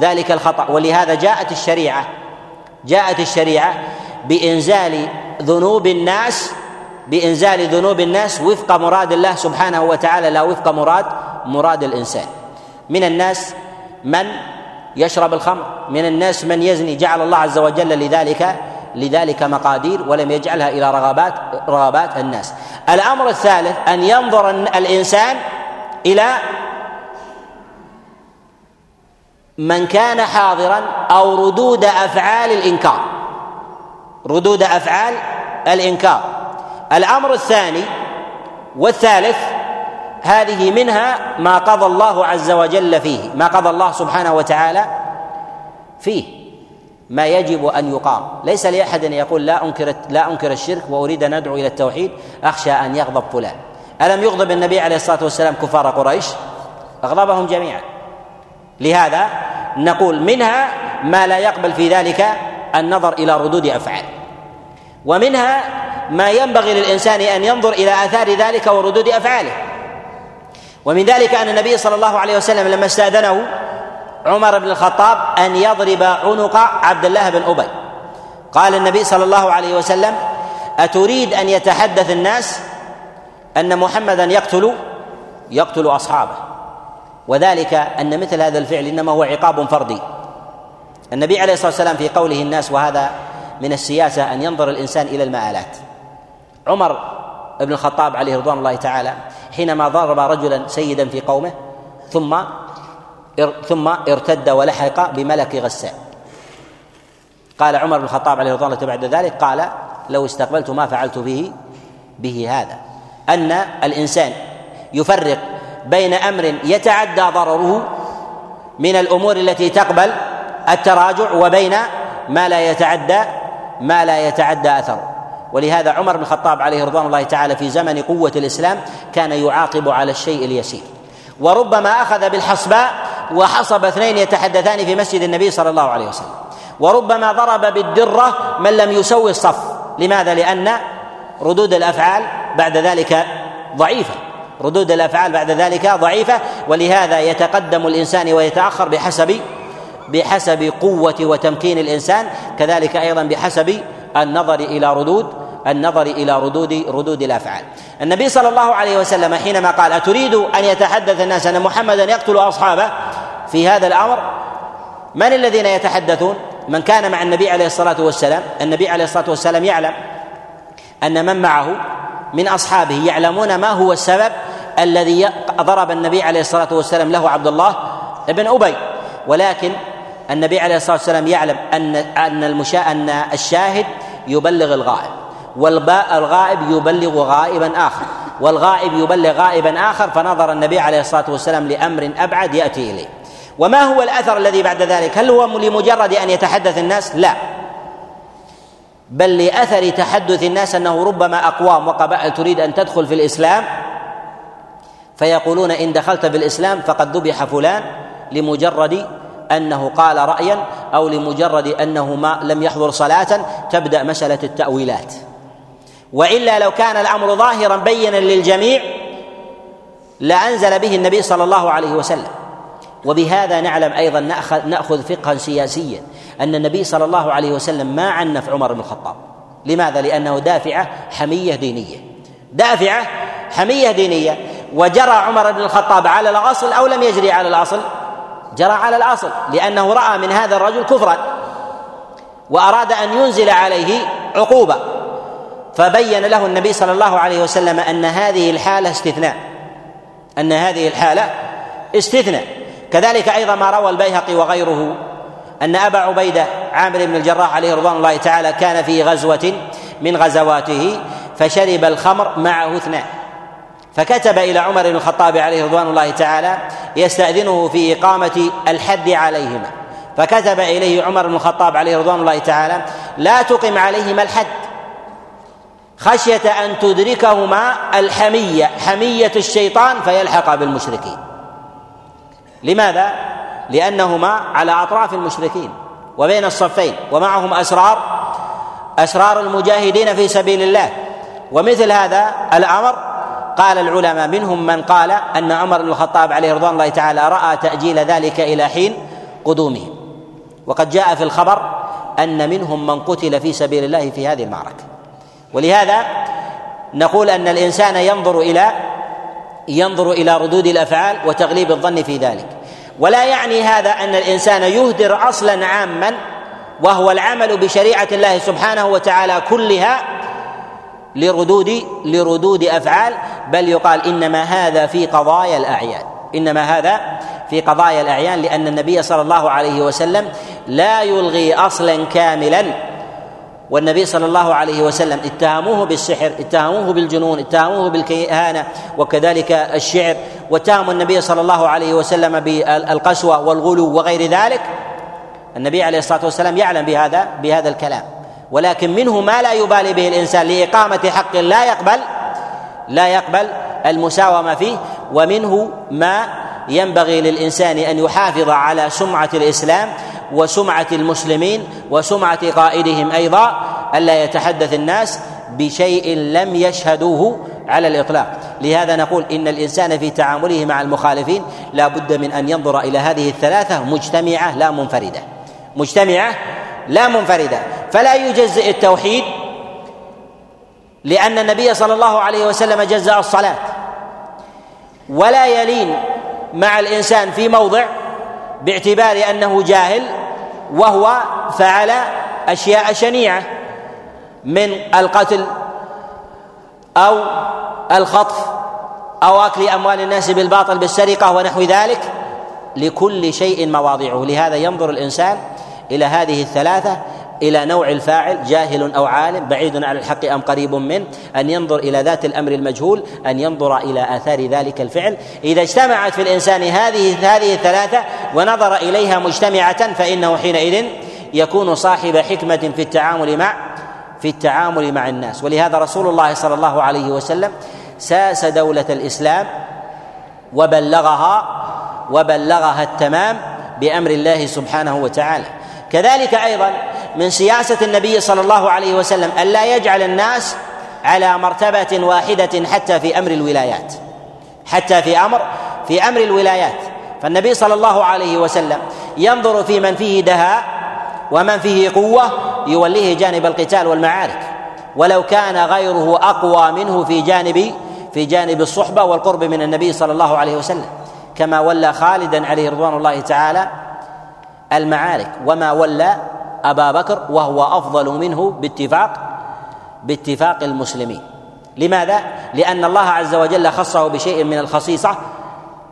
ذلك الخطأ. ولهذا جاءت الشريعة جاءت الشريعة بإنزال ذنوب الناس بإنزال ذنوب الناس وفق مراد الله سبحانه وتعالى لا وفق مراد مراد الإنسان. من الناس من يشرب الخمر من الناس من يزني جعل الله عز وجل لذلك لذلك مقادير ولم يجعلها إلى رغبات رغبات الناس. الأمر الثالث أن ينظر الإنسان إلى من كان حاضرا أو ردود أفعال الإنكار. ردود أفعال الإنكار. الأمر الثاني والثالث هذه منها ما قضى الله عز وجل فيه ما قضى الله سبحانه وتعالى فيه ما يجب أن يقام. ليس لأحد أن يقول لا أنكر لا أنكر الشرك وأريد أن أدعو إلى التوحيد أخشى أن يغضب فلان. ألم يغضب النبي عليه الصلاة والسلام كفار قريش؟ أغضبهم جميعا. لهذا نقول منها ما لا يقبل في ذلك النظر إلى ردود أفعال. ومنها ما ينبغي للإنسان أن ينظر إلى آثار ذلك وردود أفعاله. ومن ذلك أن النبي صلى الله عليه وسلم لما استأذنه عمر بن الخطاب أن يضرب عنق عبد الله بن أبي. قال النبي صلى الله عليه وسلم أتريد أن يتحدث الناس أن محمدا يقتل يقتل أصحابه. وذلك أن مثل هذا الفعل إنما هو عقاب فردي. النبي عليه الصلاة والسلام في قوله الناس وهذا من السياسة أن ينظر الإنسان إلى المآلات. عمر بن الخطاب عليه رضوان الله تعالى حينما ضرب رجلا سيدا في قومه ثم ثم ارتد ولحق بملك غسان. قال عمر بن الخطاب عليه رضوان الله بعد ذلك قال لو استقبلت ما فعلت به به هذا. أن الإنسان يفرق بين أمر يتعدى ضرره من الأمور التي تقبل التراجع وبين ما لا يتعدى ما لا يتعدى أثره. ولهذا عمر بن الخطاب عليه رضوان الله تعالى في زمن قوة الإسلام كان يعاقب على الشيء اليسير. وربما أخذ بالحصباء وحصب اثنين يتحدثان في مسجد النبي صلى الله عليه وسلم. وربما ضرب بالدرة من لم يسوي الصف. لماذا؟ لأن ردود الأفعال بعد ذلك ضعيفة. ردود الأفعال بعد ذلك ضعيفة. ولهذا يتقدم الإنسان ويتأخر بحسب بحسب قوة وتمكين الإنسان كذلك أيضا بحسب النظر إلى ردود النظر إلى ردود ردود الأفعال. النبي صلى الله عليه وسلم حينما قال: أتريد أن يتحدث الناس أن محمدا يقتل أصحابه في هذا الأمر من الذين يتحدثون؟ من كان مع النبي عليه الصلاة والسلام، النبي عليه الصلاة والسلام يعلم أن من معه من أصحابه يعلمون ما هو السبب الذي ضرب النبي عليه الصلاة والسلام له عبد الله بن أبي ولكن النبي عليه الصلاة والسلام يعلم ان أن أن الشاهد يبلغ الغائب. والباء الغائب يبلغ غائبا آخر. والغائب يبلغ غائبا آخر فنظر النبي عليه الصلاة والسلام لأمر أبعد يأتي إليه. وما هو الأثر الذي بعد ذلك؟ هل هو لمجرد أن يتحدث الناس؟ لا. بل لأثر تحدث الناس أنه ربما أقوام وقبائل تريد أن تدخل في الإسلام فيقولون إن دخلت في الإسلام فقد ذبح فلان لمجرد أنه قال رايا أو لمجرد أنه ما لم يحضر صلاه تبدأ مسألة التأويلات. وإلا لو كان الأمر ظاهرا بينا للجميع لأنزل به النبي صلى الله عليه وسلم. وبهذا نعلم أيضا ناخذ نأخذ فقها سياسيا أن النبي صلى الله عليه وسلم ما عنف عمر بن الخطاب. لماذا؟ لأنه دافعه حمية دينية. دافعه حمية دينية. وجرى عمر بن الخطاب على الأصل أو لم يجري على الأصل. جرى على الأصل لأنه رأى من هذا الرجل كفرا وأراد أن ينزل عليه عقوبة فبين له النبي صلى الله عليه وسلم أن هذه الحالة استثناء أن هذه الحالة استثناء. كذلك أيضا ما روى البيهقي وغيره أن أبا عبيدة عامر بن الجراح عليه رضوان الله تعالى كان في غزوة من غزواته فشرب الخمر معه اثنان. فكتب إلى عمر بن الخطاب عليه رضوان الله تعالى يستأذنه في إقامة الحد عليهما. فكتب إليه عمر بن الخطاب عليه رضوان الله تعالى لا تقم عليهما الحد خشية أن تدركهما الحمية حمية الشيطان فيلحق بالمشركين. لماذا؟ لأنهما على أطراف المشركين وبين الصفين ومعهم أسرار أسرار المجاهدين في سبيل الله. ومثل هذا الأمر قال العلماء منهم من قال أن عمر بن الخطاب عليه رضوان الله تعالى رأى تأجيل ذلك إلى حين قدومهم وقد جاء في الخبر أن منهم من قتل في سبيل الله في هذه المعركة. ولهذا نقول أن الإنسان ينظر إلى ينظر إلى ردود الأفعال وتغليب الظن في ذلك. ولا يعني هذا أن الإنسان يهدر أصلا عاما وهو العمل بشريعة الله سبحانه وتعالى كلها لردود لردود أفعال بل يقال إنما هذا في قضايا الأعيان. إنما هذا في قضايا الأعيان لأن النبي صلى الله عليه وسلم لا يلغي أصلا كاملا. والنبي صلى الله عليه وسلم اتهموه بالسحر اتهموه بالجنون اتهموه بالكهانة وكذلك الشعر. واتهموا النبي صلى الله عليه وسلم بالقسوة والغلو وغير ذلك. النبي عليه الصلاة والسلام يعلم بهذا بهذا الكلام. ولكن منه ما لا يبالي به الإنسان لإقامة حق لا يقبل لا يقبل المساومة فيه ومنه ما ينبغي للإنسان أن يحافظ على سمعة الإسلام وسمعة المسلمين وسمعة قائدهم أيضا ألا يتحدث الناس بشيء لم يشهدوه على الإطلاق. لهذا نقول إن الإنسان في تعامله مع المخالفين لا بد من أن ينظر إلى هذه الثلاثة مجتمعة لا منفردة. مجتمعة لا منفردة فلا يجزئ التوحيد لأن النبي صلى الله عليه وسلم جزأ الصلاة. ولا يلين مع الإنسان في موضع باعتبار أنه جاهل وهو فعل أشياء شنيعة من القتل أو الخطف أو أكل أموال الناس بالباطل بالسرقة ونحو ذلك لكل شيء مواضعه. لهذا ينظر الإنسان إلى هذه الثلاثة إلى نوع الفاعل جاهل أو عالم بعيد عن الحق أم قريب منه أن ينظر إلى ذات الأمر المجهول أن ينظر إلى آثار ذلك الفعل. إذا اجتمعت في الإنسان هذه هذه الثلاثة ونظر إليها مجتمعة فإنه حينئذ يكون صاحب حكمة في التعامل مع في التعامل مع الناس. ولهذا رسول الله صلى الله عليه وسلم ساس دولة الإسلام وبلغها وبلغها التمام بأمر الله سبحانه وتعالى. كذلك أيضا من سياسة النبي صلى الله عليه وسلم الا يجعل الناس على مرتبة واحدة حتى في أمر الولايات حتى في أمر في أمر الولايات. فالنبي صلى الله عليه وسلم ينظر في من فيه دهاء ومن فيه قوة يوليه جانب القتال والمعارك. ولو كان غيره أقوى منه في جانب في جانب الصحبة والقرب من النبي صلى الله عليه وسلم. كما ولى خالدا عليه رضوان الله تعالى المعارك وما ولى أبا بكر وهو أفضل منه باتفاق باتفاق المسلمين لماذا؟ لأن الله عز وجل خصه بشيء من الخصيصة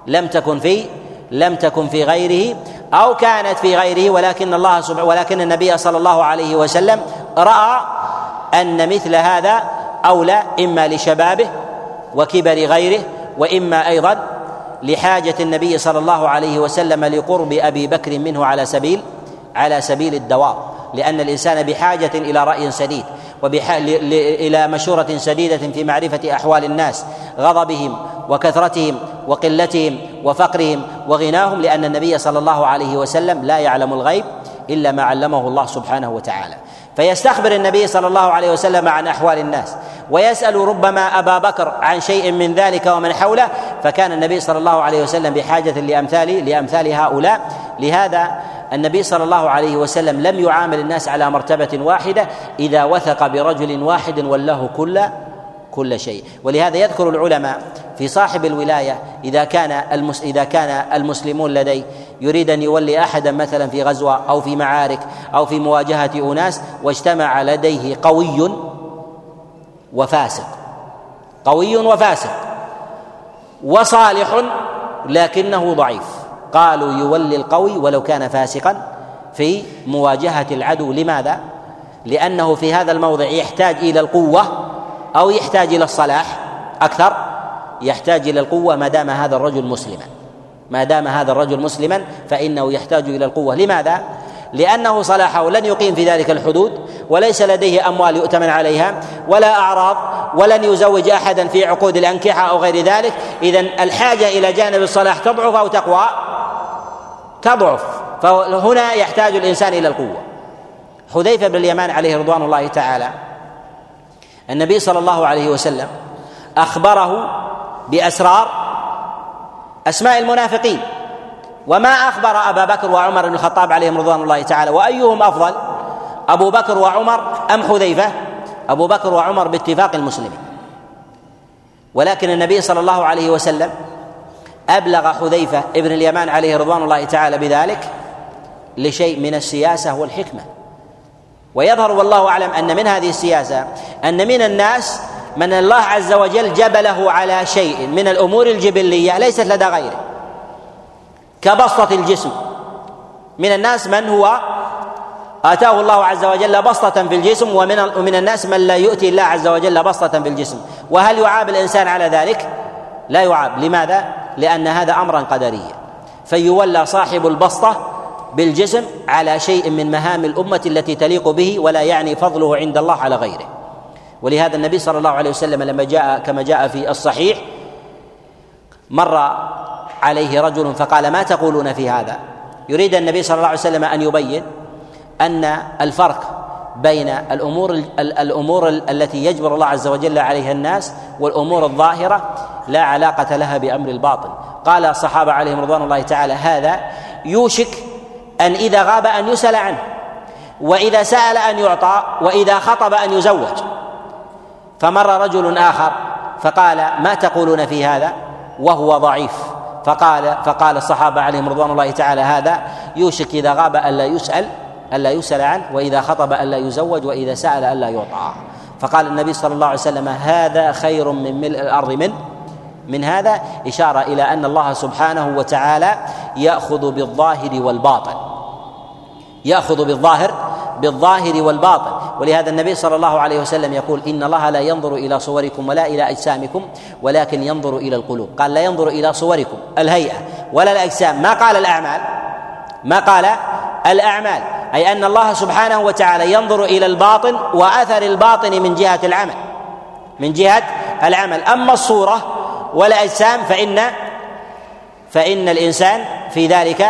لم تكن في لم تكن في غيره أو كانت في غيره ولكن الله سبحانه ولكن النبي صلى الله عليه وسلم رأى أن مثل هذا أولى إما لشبابه وكبر غيره وإما أيضا لحاجة النبي صلى الله عليه وسلم لقرب أبي بكر منه على سبيل على سبيل الدوام لأن الإنسان بحاجة إلى رأي سديد إلى مشورة سديدة في معرفة أحوال الناس غضبهم وكثرتهم وقلتهم وفقرهم وغناهم لأن النبي صلى الله عليه وسلم لا يعلم الغيب إلا ما علمه الله سبحانه وتعالى. فيستخبر النبي صلى الله عليه وسلم عن أحوال الناس ويسأل ربما أبا بكر عن شيء من ذلك ومن حوله فكان النبي صلى الله عليه وسلم بحاجة لامثال لأمثال هؤلاء. لهذا النبي صلى الله عليه وسلم لم يعامل الناس على مرتبة واحدة إذا وثق برجل واحد ولاه كل كل شيء. ولهذا يذكر العلماء في صاحب الولاية إذا كان المس إذا كان المسلمون لديه يريد أن يولي أحدا مثلا في غزوة أو في معارك أو في مواجهة أناس واجتمع لديه قوي وفاسق. قوي وفاسق. وصالح لكنه ضعيف. قالوا يولي القوي ولو كان فاسقا في مواجهة العدو. لماذا؟ لأنه في هذا الموضع يحتاج إلى القوة أو يحتاج إلى الصلاح أكثر. يحتاج إلى القوة ما دام هذا الرجل مسلما. ما دام هذا الرجل مسلما فإنه يحتاج إلى القوة. لماذا؟ لأنه صلاحه لن يقيم في ذلك الحدود وليس لديه أموال يؤتمن عليها ولا أعراض ولن يزوج أحدا في عقود الأنكحة أو غير ذلك. إذا الحاجة إلى جانب الصلاح تضعف أو تقوى؟ تضعف. فهنا يحتاج الإنسان إلى القوة. حذيفة بن اليمان عليه رضوان الله تعالى النبي صلى الله عليه وسلم أخبره بأسرار أسماء المنافقين. وما أخبر أبا بكر وعمر بن الخطاب عليهم رضوان الله تعالى وأيهم أفضل أبو بكر وعمر أم حذيفة؟ أبو بكر وعمر باتفاق المسلمين. ولكن النبي صلى الله عليه وسلم أبلغ حذيفة ابن اليمان عليه رضوان الله تعالى بذلك لشيء من السياسة والحكمة. ويظهر والله أعلم أن من هذه السياسة أن من الناس من الله عز وجل جبله على شيء من الأمور الجبلية ليست لدى غيره. كبسطة الجسم. من الناس من هو آتاه الله عز وجل بسطة في الجسم ومن ومن الناس من لا يؤتي الله عز وجل بسطة في الجسم. وهل يعاب الإنسان على ذلك؟ لا يعاب. لماذا؟ لأن هذا أمرا قدريا. فيولى صاحب البسطة بالجسم على شيء من مهام الأمة التي تليق به ولا يعني فضله عند الله على غيره. ولهذا النبي صلى الله عليه وسلم لما جاء كما جاء في الصحيح مر عليه رجل فقال ما تقولون في هذا؟ يريد النبي صلى الله عليه وسلم أن يبين أن الفرق بين الأمور الأمور التي يجبر الله عز وجل عليها الناس والأمور الظاهرة لا علاقة لها بأمر الباطن قال الصحابة عليهم رضوان الله تعالى هذا يوشك أن إذا غاب أن يسأل عنه وإذا سأل أن يعطى وإذا خطب أن يزوج. فمر رجل آخر فقال ما تقولون في هذا؟ وهو ضعيف. فقال فقال الصحابة عليهم رضوان الله تعالى هذا يوشك إذا غاب ألا يسأل ألا يسأل عنه وإذا خطب ألا يزوج وإذا سأل ألا يعطى. فقال النبي صلى الله عليه وسلم هذا خير من ملء الأرض من؟ من هذا؟ إشارة إلى أن الله سبحانه وتعالى يأخذ بالظاهر والباطن. يأخذ بالظاهر بالظاهر والباطن. ولهذا النبي صلى الله عليه وسلم يقول إن الله لا ينظر إلى صوركم ولا إلى أجسامكم ولكن ينظر إلى القلوب. قال لا ينظر إلى صوركم الهيئة ولا الأجسام. ما قال الأعمال؟ ما قال الأعمال. أي أن الله سبحانه وتعالى ينظر إلى الباطن وأثر الباطن من جهة العمل. من جهة العمل. أما الصورة والاجسام فان فإن الإنسان في ذلك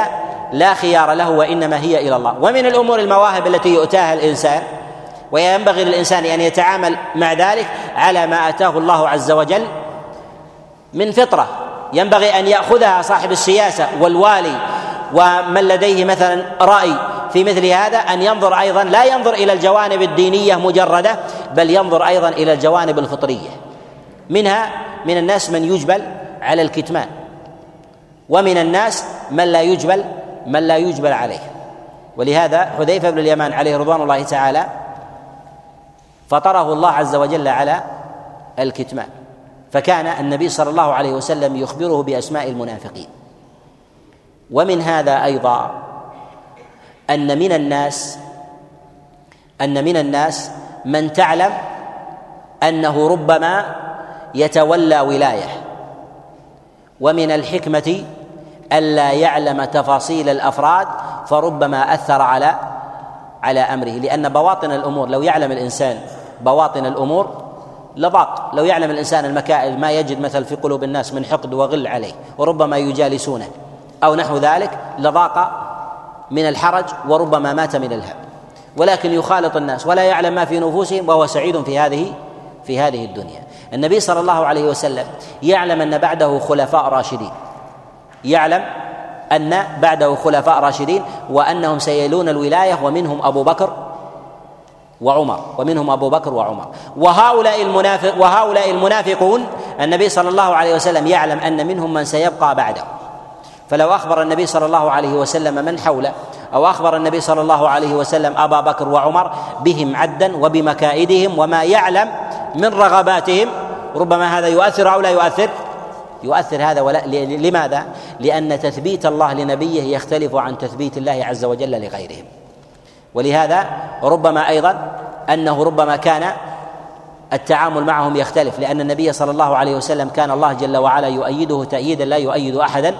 لا خيار له وإنما هي إلى الله. ومن الأمور المواهب التي يؤتاها الإنسان وينبغي للإنسان أن يتعامل مع ذلك على ما أتاه الله عز وجل من فطرة. ينبغي أن يأخذها صاحب السياسة والوالي ومن لديه مثلا رأي في مثل هذا أن ينظر أيضا لا ينظر إلى الجوانب الدينية مجردة بل ينظر أيضا إلى الجوانب الفطرية. منها من الناس من يجبل على الكتمان ومن الناس من لا يجبل من لا يجبل عليه. ولهذا حذيفة بن اليمان عليه رضوان الله تعالى فطره الله عز وجل على الكتمان. فكان النبي صلى الله عليه وسلم يخبره بأسماء المنافقين. ومن هذا أيضا أن من الناس أن من الناس من تعلم أنه ربما يتولى ولاية. ومن الحكمة ألا يعلم تفاصيل الأفراد فربما أثر على على أمره. لأن بواطن الأمور لو يعلم الإنسان بواطن الأمور لضاق. لو يعلم الإنسان المكائد ما يجد مثل في قلوب الناس من حقد وغل عليه وربما يجالسونه أو نحو ذلك لضاق من الحرج وربما مات من الهم ولكن يخالط الناس ولا يعلم ما في نفوسهم وهو سعيد في هذه في هذه الدنيا. النبي صلى الله عليه وسلم يعلم أن بعده خلفاء راشدين. يعلم أن بعده خلفاء راشدين وأنهم سيلون الولاية ومنهم أبو بكر وعمر ومنهم أبو بكر وعمر. وهؤلاء المنافق وهؤلاء المنافقون النبي صلى الله عليه وسلم يعلم أن منهم من سيبقى بعده. فلو أخبر النبي صلى الله عليه وسلم من حوله أو أخبر النبي صلى الله عليه وسلم أبا بكر وعمر بهم عدا وبمكائدهم وما يعلم من رغباتهم ربما هذا يؤثر أو لا يؤثر يؤثر هذا ولا لماذا؟ لأن تثبيت الله لنبيه يختلف عن تثبيت الله عز وجل لغيرهم ولهذا ربما أيضا أنه ربما كان التعامل معهم يختلف لأن النبي صلى الله عليه وسلم كان الله جل وعلا يؤيده تأييدا لا يؤيد أحدا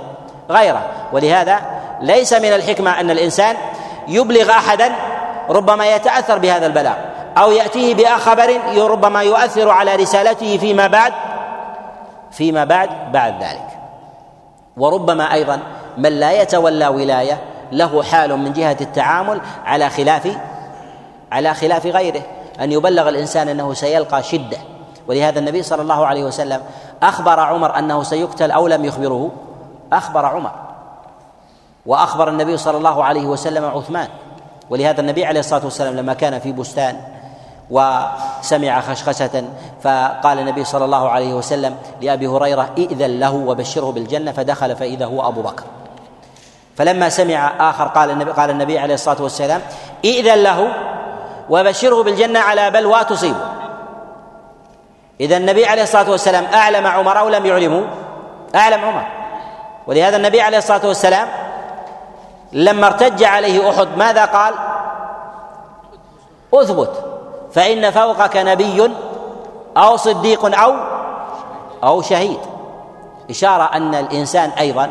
غيره ولهذا ليس من الحكمة أن الإنسان يبلغ أحدا ربما يتأثر بهذا البلاغ أو يأتيه بخبر ربما يؤثر على رسالته فيما بعد فيما بعد بعد ذلك. وربما أيضا من لا يتولى ولاية له حال من جهة التعامل على خلاف على خلاف غيره. أن يبلغ الإنسان أنه سيلقى شدة. ولهذا النبي صلى الله عليه وسلم أخبر عمر أنه سيقتل أو لم يخبره. أخبر عمر. وأخبر النبي صلى الله عليه وسلم عثمان. ولهذا النبي عليه الصلاة والسلام لما كان في بستان وسمع خشخشة فقال النبي صلى الله عليه وسلم لأبي هريرة ائذن له وبشره بالجنة. فدخل فإذا هو أبو بكر. فلما سمع آخر قال النبي قال النبي عليه الصلاة والسلام ائذن له وبشره بالجنة على بلوى تصيبه إذا النبي عليه الصلاة والسلام أعلم عمر أو لم يعلمه أعلم عمر. ولهذا النبي عليه الصلاة والسلام لما ارتج عليه أحد ماذا قال؟ أثبت. فإن فوقك نبي أو صديق أو أو شهيد. إشارة أن الإنسان أيضا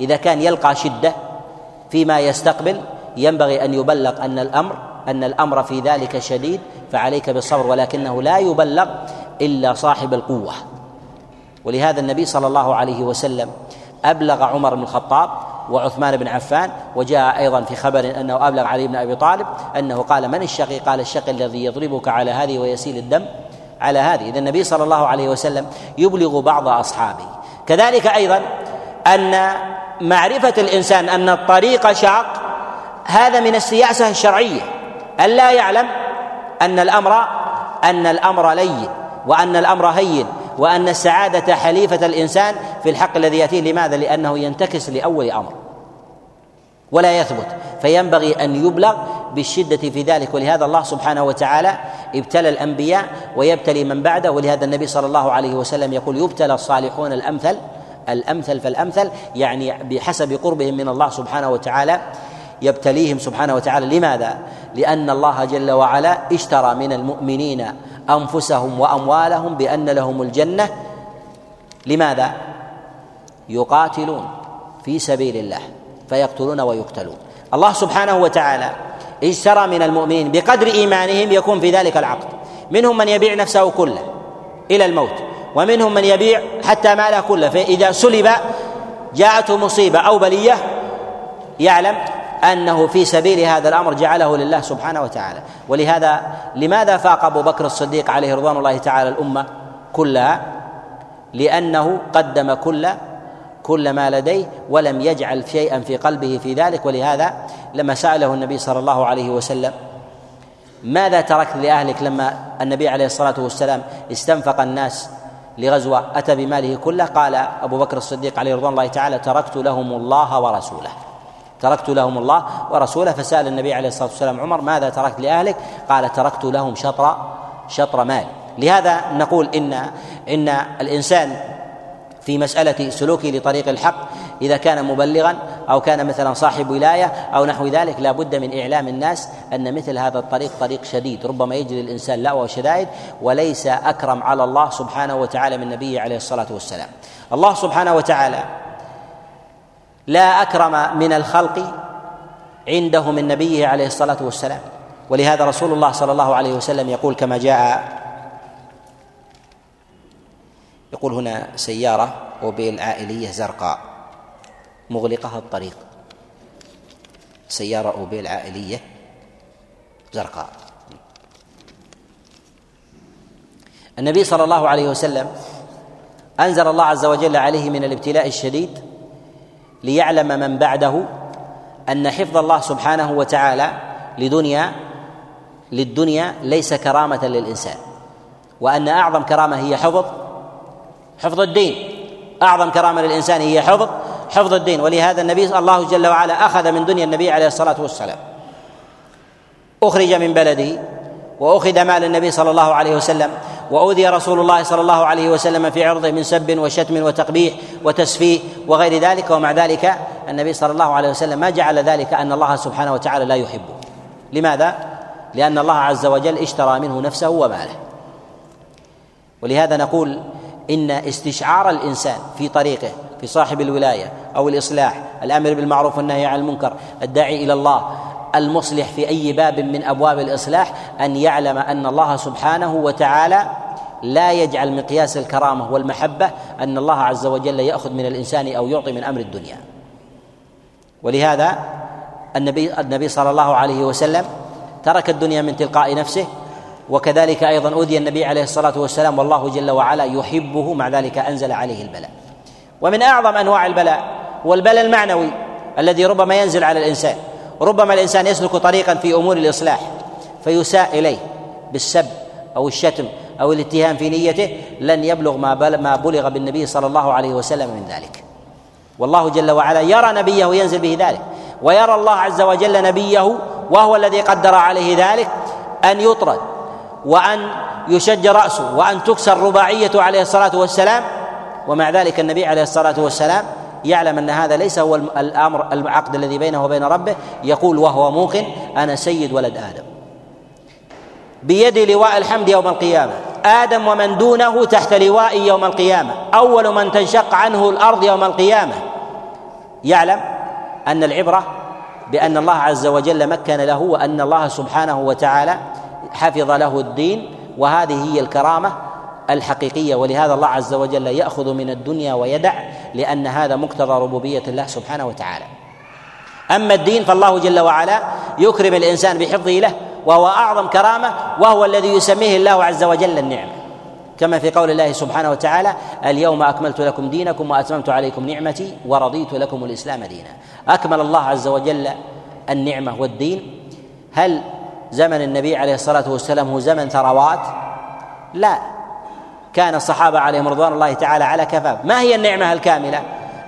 إذا كان يلقى شدة فيما يستقبل ينبغي أن يبلغ أن الأمر أن الأمر في ذلك شديد فعليك بالصبر ولكنه لا يبلغ إلا صاحب القوة. ولهذا النبي صلى الله عليه وسلم أبلغ عمر بن الخطاب وعثمان بن عفان وجاء أيضا في خبر أنه أبلغ علي بن أبي طالب أنه قال من الشقي؟ قال الشقي الذي يضربك على هذه ويسيل الدم على هذه، اذا النبي صلى الله عليه وسلم يبلغ بعض أصحابه، كذلك أيضا أن معرفة الإنسان أن الطريق شاق هذا من السياسة الشرعية. أن لا يعلم أن الأمر أن الأمر لين وأن الأمر هين. وأن السعادة حليفة الإنسان في الحق الذي يأتيه. لماذا؟ لأنه ينتكس لأول أمر ولا يثبت. فينبغي أن يبلغ بالشدة في ذلك. ولهذا الله سبحانه وتعالى ابتلى الأنبياء ويبتلي من بعده. ولهذا النبي صلى الله عليه وسلم يقول يبتلى الصالحون الأمثل الأمثل فالأمثل يعني بحسب قربهم من الله سبحانه وتعالى يبتليهم سبحانه وتعالى. لماذا؟ لأن الله جل وعلا اشترى من المؤمنين أنفسهم وأموالهم بأن لهم الجنة. لماذا؟ يقاتلون في سبيل الله فيقتلون ويقتلون. الله سبحانه وتعالى اشترى من المؤمنين بقدر إيمانهم يكون في ذلك العقد. منهم من يبيع نفسه كله إلى الموت ومنهم من يبيع حتى ماله كله. فإذا سلب جاءته مصيبة أو بلية يعلم أنه في سبيل هذا الأمر جعله لله سبحانه وتعالى. ولهذا لماذا فاق أبو بكر الصديق عليه رضوان الله تعالى الأمة كلها؟ لأنه قدم كل كل ما لديه ولم يجعل شيئا في قلبه في ذلك. ولهذا لما سأله النبي صلى الله عليه وسلم ماذا تركت لأهلك لما النبي عليه الصلاة والسلام استنفق الناس لغزوة؟ أتى بماله كله؟ قال أبو بكر الصديق عليه رضوان الله تعالى تركت لهم الله ورسوله. تركت لهم الله ورسوله فسأل النبي عليه الصلاة والسلام عمر ماذا تركت لأهلك؟ قال تركت لهم شطر شطر مال. لهذا نقول إن إن الإنسان في مسألة سلوكه لطريق الحق إذا كان مبلغا أو كان مثلا صاحب ولاية أو نحو ذلك لا بد من إعلام الناس أن مثل هذا الطريق طريق شديد. ربما يجري الإنسان لأوى وشدائد وليس أكرم على الله سبحانه وتعالى من نبيه عليه الصلاة والسلام. الله سبحانه وتعالى لا أكرم من الخلق عنده من نبيه عليه الصلاة والسلام. ولهذا رسول الله صلى الله عليه وسلم يقول كما جاء يقول هنا سيارة أوبيل عائلية زرقاء مغلقها الطريق. سيارة أوبيل عائلية زرقاء. النبي صلى الله عليه وسلم أنزل الله عز وجل عليه من الابتلاء الشديد ليعلم من بعده أن حفظ الله سبحانه وتعالى لدنيا للدنيا ليس كرامة للإنسان. وأن أعظم كرامة هي حفظ حفظ الدين. أعظم كرامة للإنسان هي حفظ حفظ الدين. ولهذا النبي الله جل وعلا أخذ من دنيا النبي عليه الصلاة والسلام. أخرج من بلده وأخذ مال النبي صلى الله عليه وسلم وأوذي رسول الله صلى الله عليه وسلم في عرضه من سب وشتم وتقبيح وتسفيه وغير ذلك. ومع ذلك النبي صلى الله عليه وسلم ما جعل ذلك أن الله سبحانه وتعالى لا يحبه. لماذا؟ لأن الله عز وجل اشترى منه نفسه وماله. ولهذا نقول إن استشعار الإنسان في طريقه في صاحب الولاية أو الإصلاح الأمر بالمعروف والنهي عن المنكر الداعي إلى الله المصلح في أي باب من أبواب الإصلاح أن يعلم أن الله سبحانه وتعالى لا يجعل مقياس الكرامة والمحبة أن الله عز وجل يأخذ من الإنسان أو يعطي من أمر الدنيا. ولهذا النبي النبي صلى الله عليه وسلم ترك الدنيا من تلقاء نفسه وكذلك أيضا اوذي النبي عليه الصلاة والسلام والله جل وعلا يحبه مع ذلك أنزل عليه البلاء. ومن أعظم أنواع البلاء هو البلاء المعنوي الذي ربما ينزل على الإنسان. ربما الإنسان يسلك طريقا في أمور الإصلاح فيساء إليه بالسب أو الشتم أو الاتهام في نيته لن يبلغ ما ما بلغ بالنبي صلى الله عليه وسلم من ذلك. والله جل وعلا يرى نبيه ينزل به ذلك. ويرى الله عز وجل نبيه وهو الذي قدر عليه ذلك أن يطرد وأن يشج رأسه وأن تكسر رباعيته عليه الصلاة والسلام. ومع ذلك النبي عليه الصلاة والسلام يعلم أن هذا ليس هو الأمر العقد الذي بينه وبين ربه يقول وهو موقن أنا سيد ولد آدم. بيد لواء الحمد يوم القيامة. آدم ومن دونه تحت لواء يوم القيامة. أول من تنشق عنه الأرض يوم القيامة. يعلم أن العبرة بأن الله عز وجل مكن له وأن الله سبحانه وتعالى حفظ له الدين وهذه هي الكرامة الحقيقية ولهذا الله عز وجل يأخذ من الدنيا ويدع لأن هذا مقتضى ربوبية الله سبحانه وتعالى. أما الدين فالله جل وعلا يكرم الإنسان بحفظه له وهو أعظم كرامة وهو الذي يسميه الله عز وجل النعمة. كما في قول الله سبحانه وتعالى اليوم أكملت لكم دينكم وأتممت عليكم نعمتي ورضيت لكم الإسلام دينا. أكمل الله عز وجل النعمة والدين. هل زمن النبي عليه الصلاة والسلام هو زمن ثروات؟ لا. كان الصحابة عليهم رضوان الله تعالى على كفاف ما هي النعمة الكاملة؟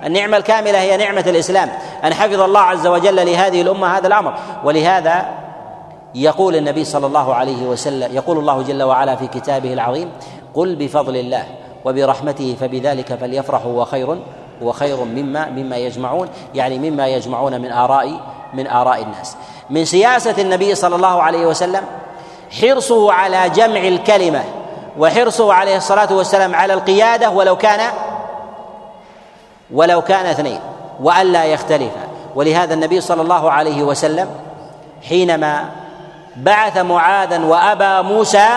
النعمة الكاملة هي نعمة الإسلام. أن حفظ الله عز وجل لهذه الأمة هذا الأمر. ولهذا يقول النبي صلى الله عليه وسلم يقول الله جل وعلا في كتابه العظيم قل بفضل الله وبرحمته فبذلك فليفرحوا وخير وخير مما مما يجمعون. يعني مما يجمعون من آراء من آراء الناس. من سياسة النبي صلى الله عليه وسلم حرصه على جمع الكلمة. وحرصه عليه الصلاة والسلام على القيادة ولو كان ولو كان اثنين وألا يختلفا ولهذا النبي صلى الله عليه وسلم حينما بعث معاذا وابا موسى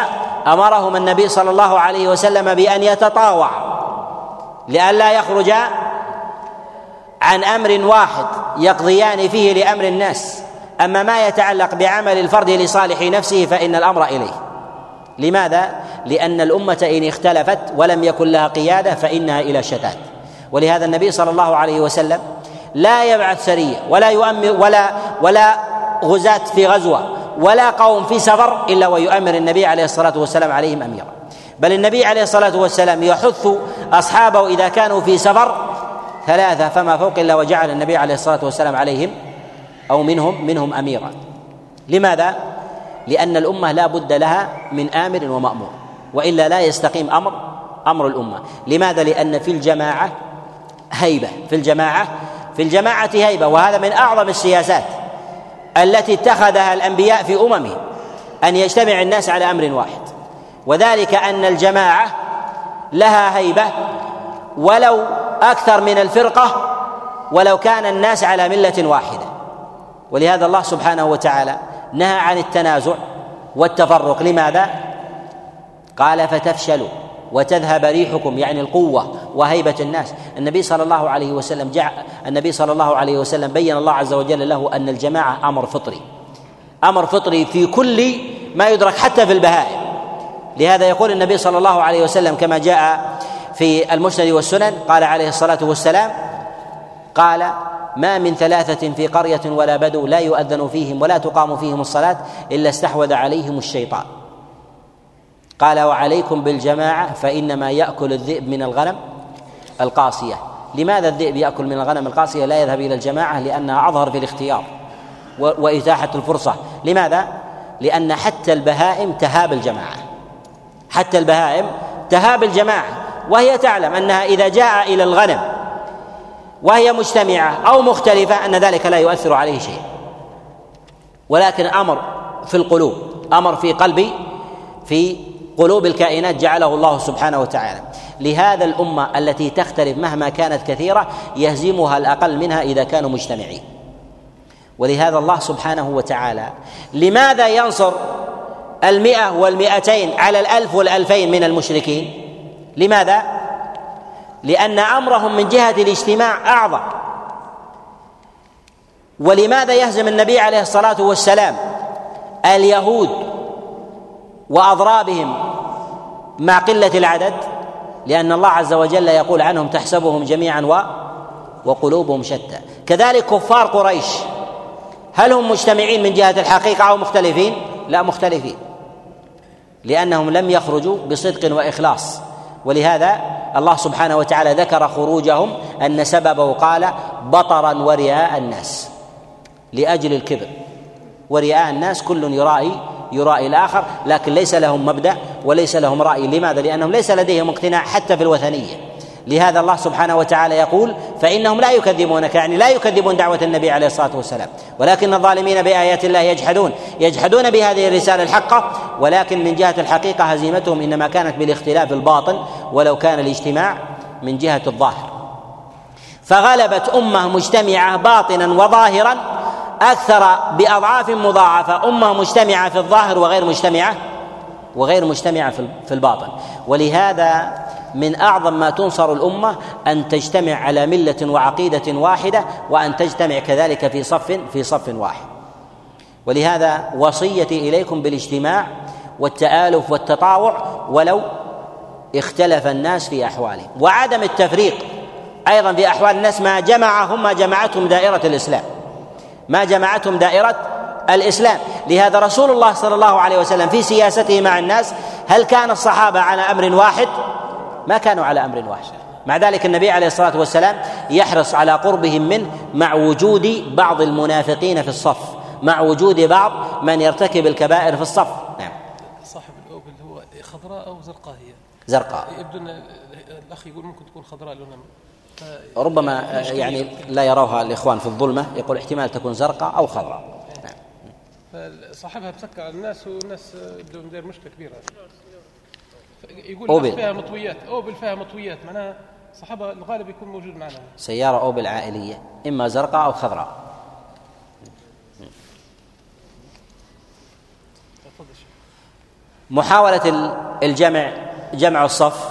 أمرهم النبي صلى الله عليه وسلم بأن يتطاوع لئلا يخرج عن أمر واحد يقضيان فيه لأمر الناس. أما ما يتعلق بعمل الفرد لصالح نفسه فإن الأمر إليه. لماذا؟ لأن الأمة إن اختلفت ولم يكن لها قيادة فإنها إلى شتات. ولهذا النبي صلى الله عليه وسلم لا يبعث سريه ولا يؤمر ولا ولا غزاة في غزوة ولا قوم في سفر إلا ويؤمر النبي عليه الصلاة والسلام عليهم أميرا. بل النبي عليه الصلاة والسلام يحث أصحابه إذا كانوا في سفر ثلاثة فما فوق إلا وجعل النبي عليه الصلاة والسلام عليهم أو منهم منهم أميرا. لماذا؟ لأن الأمة لا بد لها من آمر ومأمور وإلا لا يستقيم أمر أمر الأمة. لماذا؟ لأن في الجماعة هيبة في الجماعة في الجماعة هيبة وهذا من أعظم السياسات التي اتخذها الأنبياء في اممهم أن يجتمع الناس على أمر واحد. وذلك أن الجماعة لها هيبة ولو أكثر من الفرقة ولو كان الناس على ملة واحدة. ولهذا الله سبحانه وتعالى نهى عن التنازع والتفرق. لماذا؟ قال فتفشلوا وتذهب ريحكم يعني القوة وهيبة الناس. النبي صلى الله عليه وسلم جع النبي صلى الله عليه وسلم بين الله عز وجل له أن الجماعة أمر فطري. أمر فطري في كل ما يدرك حتى في البهائم. لهذا يقول النبي صلى الله عليه وسلم كما جاء في المسند والسنن قال عليه الصلاة والسلام قال ما من ثلاثة في قرية ولا بدو لا يؤذن فيهم ولا تقام فيهم الصلاة إلا استحوذ عليهم الشيطان. قال وعليكم بالجماعة فإنما يأكل الذئب من الغنم القاسية لماذا الذئب يأكل من الغنم القاسية لا يذهب إلى الجماعة لأنها أظهر في الاختيار وإتاحة الفرصة. لماذا؟ لأن حتى البهائم تهاب الجماعة. حتى البهائم تهاب الجماعة. وهي تعلم أنها إذا جاء إلى الغنم وهي مجتمعة أو مختلفة أن ذلك لا يؤثر عليه شيء. ولكن أمر في القلوب أمر في قلبي في قلوب الكائنات جعله الله سبحانه وتعالى. لهذا الأمة التي تختلف مهما كانت كثيرة يهزمها الأقل منها إذا كانوا مجتمعين. ولهذا الله سبحانه وتعالى لماذا ينصر المئة والمئتين على الألف والألفين من المشركين؟ لماذا؟ لأن أمرهم من جهة الاجتماع أعظم. ولماذا يهزم النبي عليه الصلاة والسلام اليهود وأضرابهم مع قلة العدد؟ لأن الله عز وجل يقول عنهم تحسبهم جميعا و وقلوبهم شتى. كذلك كفار قريش هل هم مجتمعين من جهة الحقيقة أو مختلفين؟ لا مختلفين لأنهم لم يخرجوا بصدق وإخلاص. ولهذا الله سبحانه وتعالى ذكر خروجهم أن سببه قال بطرا ورئاء الناس لأجل الكبر. ورئاء الناس كل يرائي يرائي الآخر لكن ليس لهم مبدأ وليس لهم رأي. لماذا؟ لأنهم ليس لديهم اقتناع حتى في الوثنية. لهذا الله سبحانه وتعالى يقول فإنهم لا يكذبونك يعني لا يكذبون دعوة النبي عليه الصلاة والسلام. ولكن الظالمين بآيات الله يجحدون يجحدون بهذه الرسالة الحقة ولكن من جهة الحقيقة هزيمتهم إنما كانت بالاختلاف الباطن ولو كان الاجتماع من جهة الظاهر. فغلبت أمة مجتمعة باطنا وظاهرا أكثر بأضعاف مضاعفة أمة مجتمعة في الظاهر وغير مجتمعة وغير مجتمعة في الباطن. ولهذا من أعظم ما تنصر الأمة أن تجتمع على ملة وعقيدة واحدة وأن تجتمع كذلك في صف في صف واحد. ولهذا وصيتي إليكم بالاجتماع والتآلف والتطاوع ولو اختلف الناس في أحوالهم. وعدم التفريق أيضا في أحوال الناس ما جمعهم ما جمعتهم دائرة الإسلام. ما جمعتهم دائرة الإسلام. لهذا رسول الله صلى الله عليه وسلم في سياسته مع الناس هل كان الصحابة على أمر واحد؟ ما كانوا على أمر واحد. مع ذلك النبي عليه الصلاة والسلام يحرص على قربهم منه مع وجود بعض المنافقين في الصف مع وجود بعض من يرتكب الكبائر في الصف. نعم. صاحب الأوبل هو خضراء أو زرقاء هي؟ زرقاء. يبدو أن الأخ يقول ممكن تكون خضراء لونها ربما يعني لا يروها الإخوان في الظلمة يقول احتمال تكون زرقاء أو خضراء. نعم. صاحبها بسكر على الناس والناس بدهم مشكلة كبيرة. يقول أوبل. فيها مطويات. أوبل فيها مطويات. معناها صاحبها الغالب يكون موجود معنا. سيارة أوبل عائلية إما زرقاء أو خضراء. محاولة الجمع جمع الصف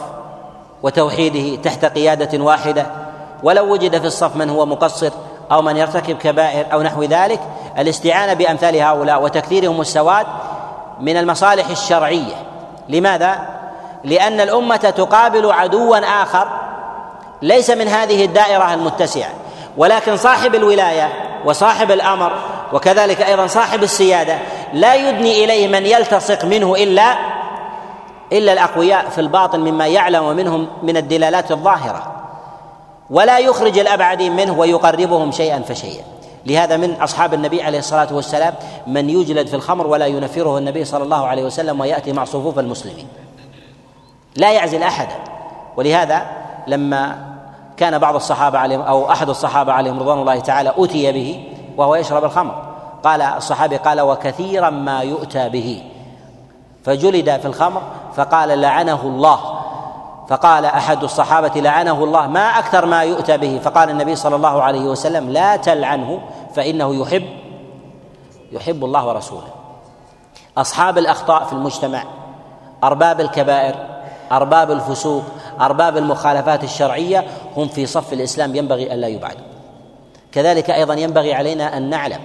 وتوحيده تحت قيادة واحدة. ولو وجد في الصف من هو مقصر أو من يرتكب كبائر أو نحو ذلك الاستعانة بأمثال هؤلاء وتكثيرهم السواد من المصالح الشرعية. لماذا؟ لأن الأمة تقابل عدوا آخر ليس من هذه الدائرة المتسعة ولكن صاحب الولاية وصاحب الأمر وكذلك أيضا صاحب السيادة لا يدني إليه من يلتصق منه إلا إلا الأقوياء في الباطن مما يعلم منهم من الدلالات الظاهرة. ولا يخرج الأبعدين منه ويقربهم شيئا فشيئا. لهذا من أصحاب النبي عليه الصلاة والسلام من يجلد في الخمر ولا ينفره النبي صلى الله عليه وسلم ويأتي مع صفوف المسلمين. لا يعزل أحدا. ولهذا لما كان بعض الصحابة عليهم أو أحد الصحابة عليهم رضوان الله تعالى أتي به وهو يشرب الخمر. قال الصحابي قال وكثيرا ما يؤتى به. فجلد في الخمر فقال لعنه الله. فقال أحد الصحابة لعنه الله ما أكثر ما يؤتى به. فقال النبي صلى الله عليه وسلم لا تلعنه فإنه يحب يحب الله ورسوله. أصحاب الأخطاء في المجتمع أرباب الكبائر أرباب الفسوق أرباب المخالفات الشرعية هم في صف الإسلام ينبغي ألا يبعدوا. كذلك أيضا ينبغي علينا أن نعلم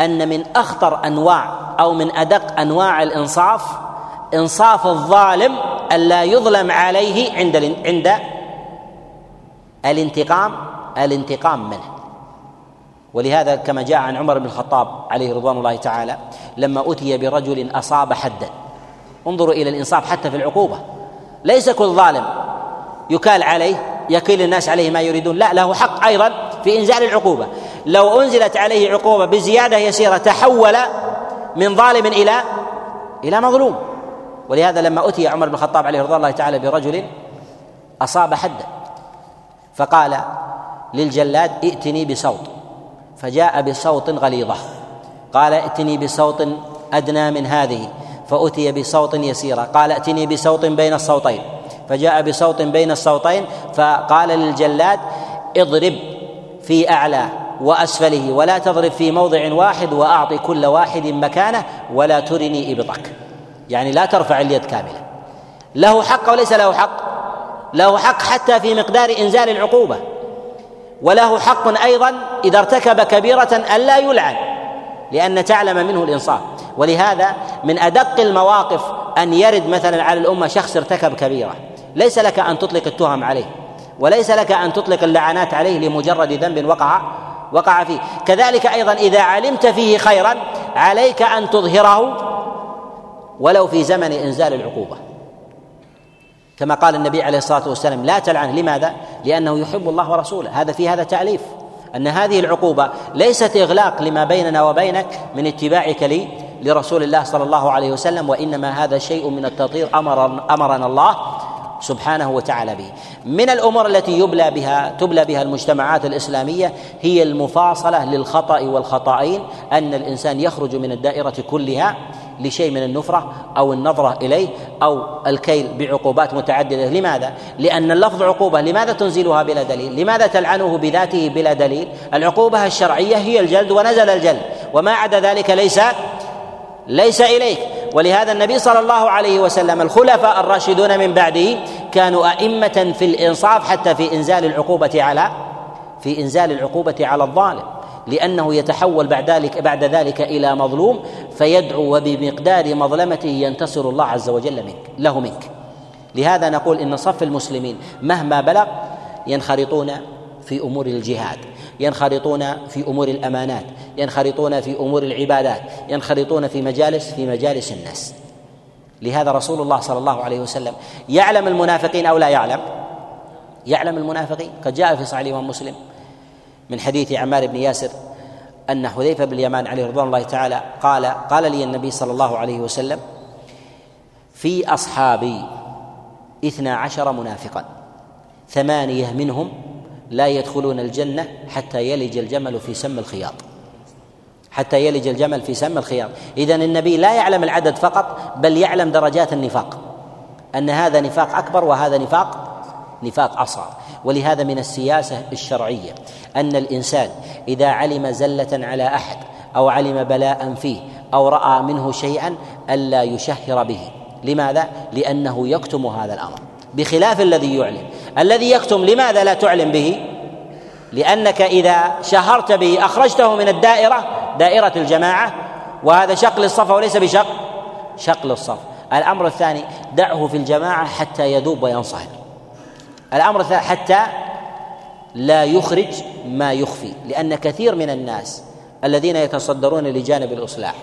أن من أخطر أنواع أو من أدق أنواع الإنصاف إنصاف الظالم ألا يظلم عليه عند عند الانتقام الانتقام منه. ولهذا كما جاء عن عمر بن الخطاب عليه رضوان الله تعالى لما أتي برجل أصاب حدا. انظروا إلى الإنصاف حتى في العقوبة. ليس كل ظالم يكال عليه يكيل الناس عليه ما يريدون. لا له حق أيضا في إنزال العقوبة. لو أنزلت عليه عقوبة بزيادة يسيرة تحول من ظالم إلى إلى مظلوم. ولهذا لما أتي عمر بن الخطاب عليه رضي الله تعالى برجل أصاب حدا فقال للجلاد ائتني بصوت. فجاء بصوت غليظة. قال ائتني بصوت أدنى من هذه. فأتي بصوت يسيرا. قال ائتني بصوت بين الصوتين. فجاء بصوت بين الصوتين فقال للجلاد اضرب في أعلى وأسفله ولا تضرب في موضع واحد وأعط كل واحد مكانه ولا ترني إبطك. يعني لا ترفع اليد كاملة. له حق وليس له حق. له حق حتى في مقدار إنزال العقوبة. وله حق أيضا إذا ارتكب كبيرة ألا يلعن لأن تعلم منه الإنصاف. ولهذا من أدق المواقف أن يرد مثلا على الأمة شخص ارتكب كبيرة. ليس لك أن تطلق التهم عليه وليس لك أن تطلق اللعنات عليه لمجرد ذنب وقع وقع فيه. كذلك أيضا إذا علمت فيه خيرا عليك أن تظهره ولو في زمن إنزال العقوبة. كما قال النبي عليه الصلاة والسلام لا تلعن. لماذا؟ لأنه يحب الله ورسوله. هذا في هذا تعليف أن هذه العقوبة ليست إغلاق لما بيننا وبينك من اتباعك لي لرسول الله صلى الله عليه وسلم وإنما هذا شيء من التطهير أمر أمرنا الله سبحانه وتعالى به. من الأمور التي يبلى بها تبلى بها المجتمعات الإسلامية هي المفاصلة للخطأ والخطائين أن الإنسان يخرج من الدائرة كلها لشيء من النفرة أو النظرة إليه أو الكيل بعقوبات متعددة. لماذا؟ لأن اللفظ عقوبة. لماذا تنزلها بلا دليل؟ لماذا تلعنه بذاته بلا دليل؟ العقوبة الشرعية هي الجلد ونزل الجلد وما عدا ذلك ليس ليس إليك. ولهذا النبي صلى الله عليه وسلم الخلفاء الراشدون من بعده كانوا أئمة في الإنصاف حتى في إنزال العقوبة على في إنزال العقوبة على الظالم لأنه يتحول بعد ذلك بعد ذلك إلى مظلوم فيدعو وبمقدار مظلمته ينتصر الله عز وجل منك له منك. لهذا نقول إن صف المسلمين مهما بلغ ينخرطون في أمور الجهاد. ينخرطون في أمور الأمانات ينخرطون في أمور العبادات ينخرطون في مجالس في مجالس الناس. لهذا رسول الله صلى الله عليه وسلم يعلم المنافقين أو لا يعلم؟ يعلم المنافقين؟ قد جاء في صحيح الإمام مسلم من حديث عمار بن ياسر أن حذيفة بن اليمان عليه رضوان الله تعالى قال قال لي النبي صلى الله عليه وسلم في أصحابي اثنا عشر منافقا ثمانية منهم لا يدخلون الجنة حتى يلج الجمل في سم الخياط. حتى يلج الجمل في سم الخياط. إذا النبي لا يعلم العدد فقط بل يعلم درجات النفاق. أن هذا نفاق أكبر وهذا نفاق نفاق أصغر. ولهذا من السياسة الشرعية أن الإنسان إذا علم زلة على أحد أو علم بلاء فيه أو رأى منه شيئا ألا يشهر به. لماذا؟ لأنه يكتم هذا الأمر. بخلاف الذي يعلم. الذي يكتم لماذا لا تعلم به؟ لأنك إذا شهرت به أخرجته من الدائرة دائرة الجماعة وهذا شق للصف وليس بشق شق للصف الأمر الثاني دعه في الجماعة حتى يذوب وينصهر. الأمر الثاني حتى لا يخرج ما يخفي لأن كثير من الناس الذين يتصدرون لجانب الإصلاح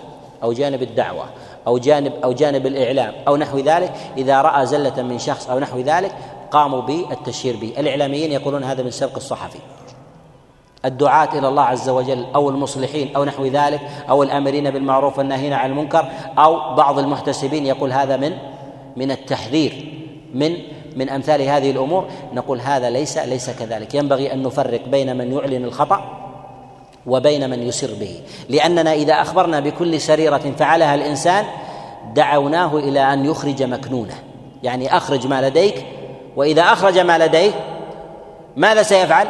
أو جانب الدعوة أو جانب أو جانب الإعلام أو نحو ذلك إذا رأى زلة من شخص أو نحو ذلك قاموا بالتشهير به. الإعلاميين يقولون هذا من سبق الصحفي. الدعاة إلى الله عز وجل أو المصلحين أو نحو ذلك أو الآمرين بالمعروف والناهين عن المنكر أو بعض المحتسبين يقول هذا من من التحذير من من أمثال هذه الأمور. نقول هذا ليس ليس كذلك. ينبغي أن نفرق بين من يعلن الخطأ وبين من يسر به. لأننا إذا أخبرنا بكل سريرة فعلها الإنسان دعوناه إلى أن يخرج مكنونه. يعني أخرج ما لديك وإذا أخرج ما لديه ماذا سيفعل؟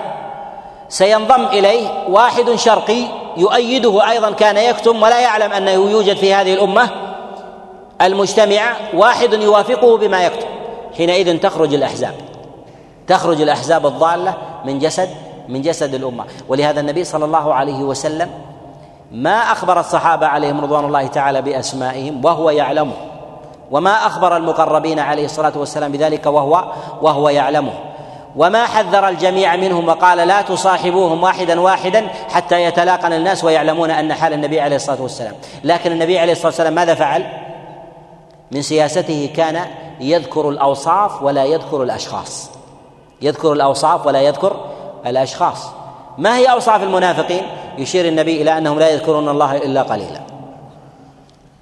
سينضم إليه واحد شرقي يؤيده أيضا كان يكتم ولا يعلم أنه يوجد في هذه الأمة المجتمعة واحد يوافقه بما يكتم. حينئذ تخرج الأحزاب تخرج الأحزاب الضالة من جسد من جسد الأمة. ولهذا النبي صلى الله عليه وسلم ما أخبر الصحابة عليهم رضوان الله تعالى بأسمائهم وهو يعلمه. وما أخبر المقربين عليه الصلاة والسلام بذلك وهو وهو يعلمه. وما حذر الجميع منهم وقال لا تصاحبوهم واحدا واحدا حتى يتلاقن الناس ويعلمون أن حال النبي عليه الصلاة والسلام. لكن النبي عليه الصلاة والسلام ماذا فعل؟ من سياسته كان يذكر الأوصاف ولا يذكر الأشخاص. يذكر الأوصاف ولا يذكر الأشخاص. ما هي أوصاف المنافقين؟ يشير النبي إلى أنهم لا يذكرون الله إلا قليلا.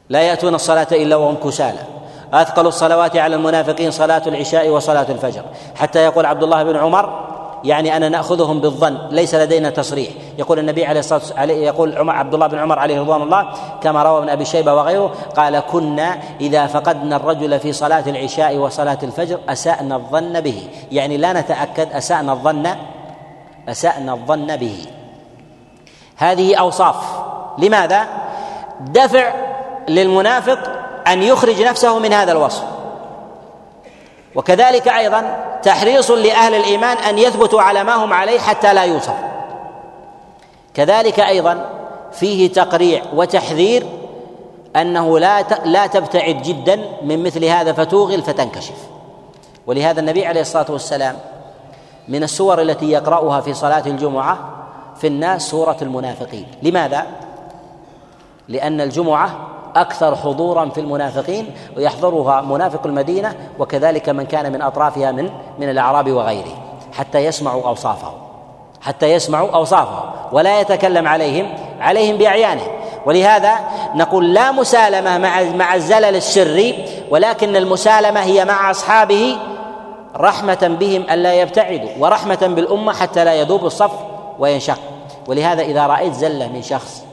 لا يأتون الصلاة إلا وهم كسالى. أثقل الصلوات على المنافقين صلاة العشاء وصلاة الفجر. حتى يقول عبد الله بن عمر يعني أنا نأخذهم بالظن ليس لدينا تصريح. يقول النبي عليه الصلاة والسلام يقول عمر عبد الله بن عمر عليه رضوان الله كما روى ابن أبي شيبة وغيره قال كنا إذا فقدنا الرجل في صلاة العشاء وصلاة الفجر أسأنا الظن به. يعني لا نتأكد أسأنا الظن أسأنا الظن به. هذه أوصاف. لماذا؟ دفع للمنافق أن يخرج نفسه من هذا الوصف. وكذلك أيضا تحريص لأهل الإيمان أن يثبتوا على ما هم عليه حتى لا يوصف. كذلك أيضا فيه تقريع وتحذير أنه لا لا تبتعد جدا من مثل هذا فتوغل فتنكشف. ولهذا النبي عليه الصلاة والسلام من السور التي يقرأها في صلاة الجمعة في الناس سورة المنافقين. لماذا؟ لأن الجمعة أكثر حضورا في المنافقين ويحضرها منافق المدينة وكذلك من كان من أطرافها من من الأعراب وغيره حتى يسمعوا أوصافه حتى يسمعوا أوصافه ولا يتكلم عليهم عليهم بأعيانه. ولهذا نقول لا مسالمة مع مع الزلل السري ولكن المسالمة هي مع أصحابه رحمة بهم ألا يبتعدوا ورحمة بالأمة حتى لا يذوب الصف وينشق. ولهذا إذا رأيت زلة من شخص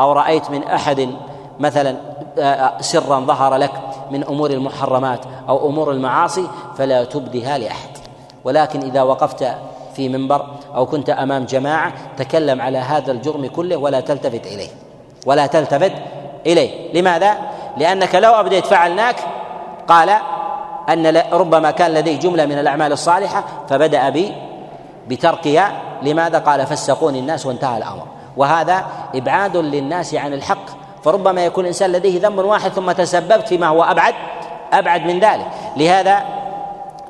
أو رأيت من أحد مثلا آه، سرا ظهر لك من أمور المحرمات أو أمور المعاصي فلا تبدها لأحد. ولكن إذا وقفت في منبر أو كنت أمام جماعة تكلم على هذا الجرم كله ولا تلتفت إليه. ولا تلتفت إليه. لماذا؟ لأنك لو أبديت فعلناك قال أن ربما كان لديه جملة من الأعمال الصالحة فبدأ بي بتركها. لماذا؟ قال فسقوني الناس وانتهى الأمر. وهذا إبعاد للناس عن الحق. فربما يكون الإنسان لديه ذنب واحد ثم تسببت فيما هو أبعد أبعد من ذلك. لهذا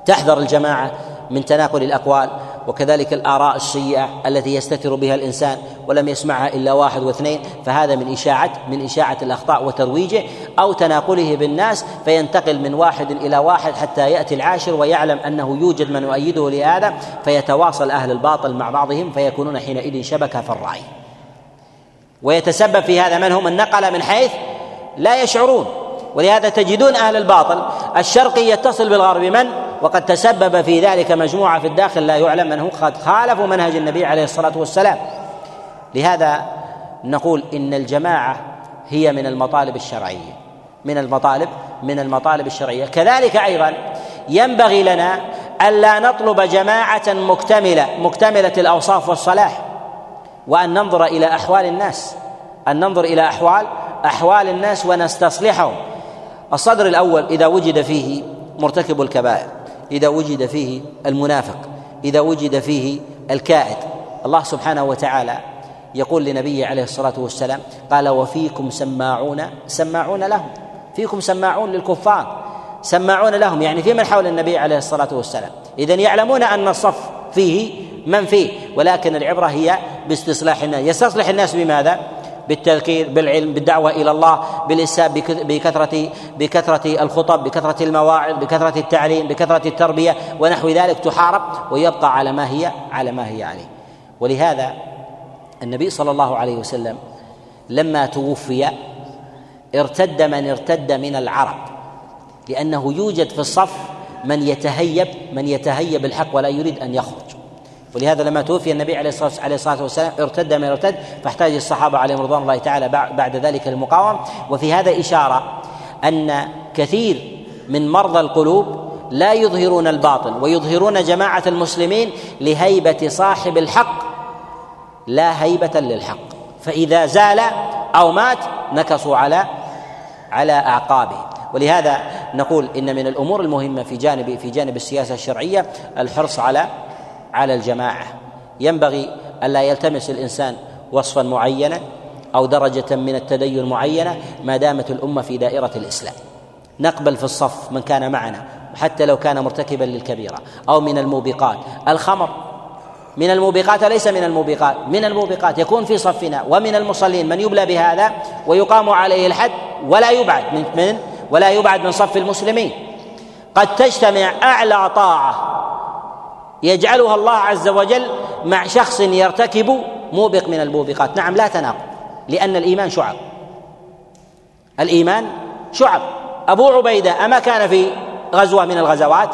تحذر الجماعة من تناقل الأقوال وكذلك الآراء السيئة التي يستتر بها الإنسان ولم يسمعها إلا واحد واثنين فهذا من إشاعة من إشاعة الأخطاء وترويجه أو تناقله بالناس فينتقل من واحد إلى واحد حتى يأتي العاشر ويعلم أنه يوجد من يؤيده لهذا فيتواصل أهل الباطل مع بعضهم فيكونون حينئذ شبكة في الرأي. ويتسبب في هذا من هم النقل من حيث لا يشعرون. ولهذا تجدون أهل الباطل الشرقي يتصل بالغرب من وقد تسبب في ذلك مجموعة في الداخل لا يعلم من هم قد خالفوا منهج النبي عليه الصلاة والسلام. لهذا نقول إن الجماعة هي من المطالب الشرعية من المطالب من المطالب الشرعية. كذلك أيضا ينبغي لنا ألا نطلب جماعة مكتملة مكتملة الأوصاف والصلاح. وأن ننظر إلى أحوال الناس. أن ننظر إلى أحوال أحوال الناس ونستصلحهم. الصدر الأول إذا وجد فيه مرتكب الكبائر إذا وجد فيه المنافق إذا وجد فيه الكائد. الله سبحانه وتعالى يقول لنبيه عليه الصلاة والسلام قال وفيكم سماعون سماعون لهم. فيكم سماعون للكفار. سماعون لهم يعني في من حول النبي عليه الصلاة والسلام. إذن يعلمون أن الصف فيه من فيه ولكن العبرة هي باستصلاح الناس يستصلح الناس بماذا؟ بالتذكير بالعلم بالدعوة إلى الله بالإساءة بكثرة بكثرة الخطب بكثرة المواعظ بكثرة التعليم بكثرة التربية ونحو ذلك تحارب ويبقى على ما هي على ما هي عليه ولهذا النبي صلى الله عليه وسلم لما توفي ارتد من ارتد من العرب لأنه يوجد في الصف من يتهيب من يتهيب الحق ولا يريد أن يخرج. ولهذا لما توفي النبي عليه الصلاة والسلام ارتد من ارتد فاحتاج الصحابة عليهم رضوان الله تعالى بعد ذلك للمقاومة. وفي هذا إشارة أن كثير من مرضى القلوب لا يظهرون الباطل ويظهرون جماعة المسلمين لهيبة صاحب الحق لا هيبة للحق. فإذا زال أو مات نكصوا على على اعقابه ولهذا نقول إن من الأمور المهمة في جانب في جانب السياسة الشرعية الحرص على على الجماعة. ينبغي الا يلتمس الإنسان وصفا معينا أو درجة من التدين معينة ما دامت الأمة في دائرة الإسلام. نقبل في الصف من كان معنا حتى لو كان مرتكبا للكبيرة أو من الموبقات. الخمر من الموبقات ليس من الموبقات. من الموبقات يكون في صفنا. ومن المصلين من يبلى بهذا ويقام عليه الحد ولا يبعد. من من ولا يبعد من صف المسلمين. قد تجتمع أعلى طاعة يجعلها الله عز وجل مع شخص يرتكب موبق من الموبقات. نعم لا تناقض لأن الإيمان شعب. الإيمان شعب. أبو عبيدة أما كان في غزوة من الغزوات؟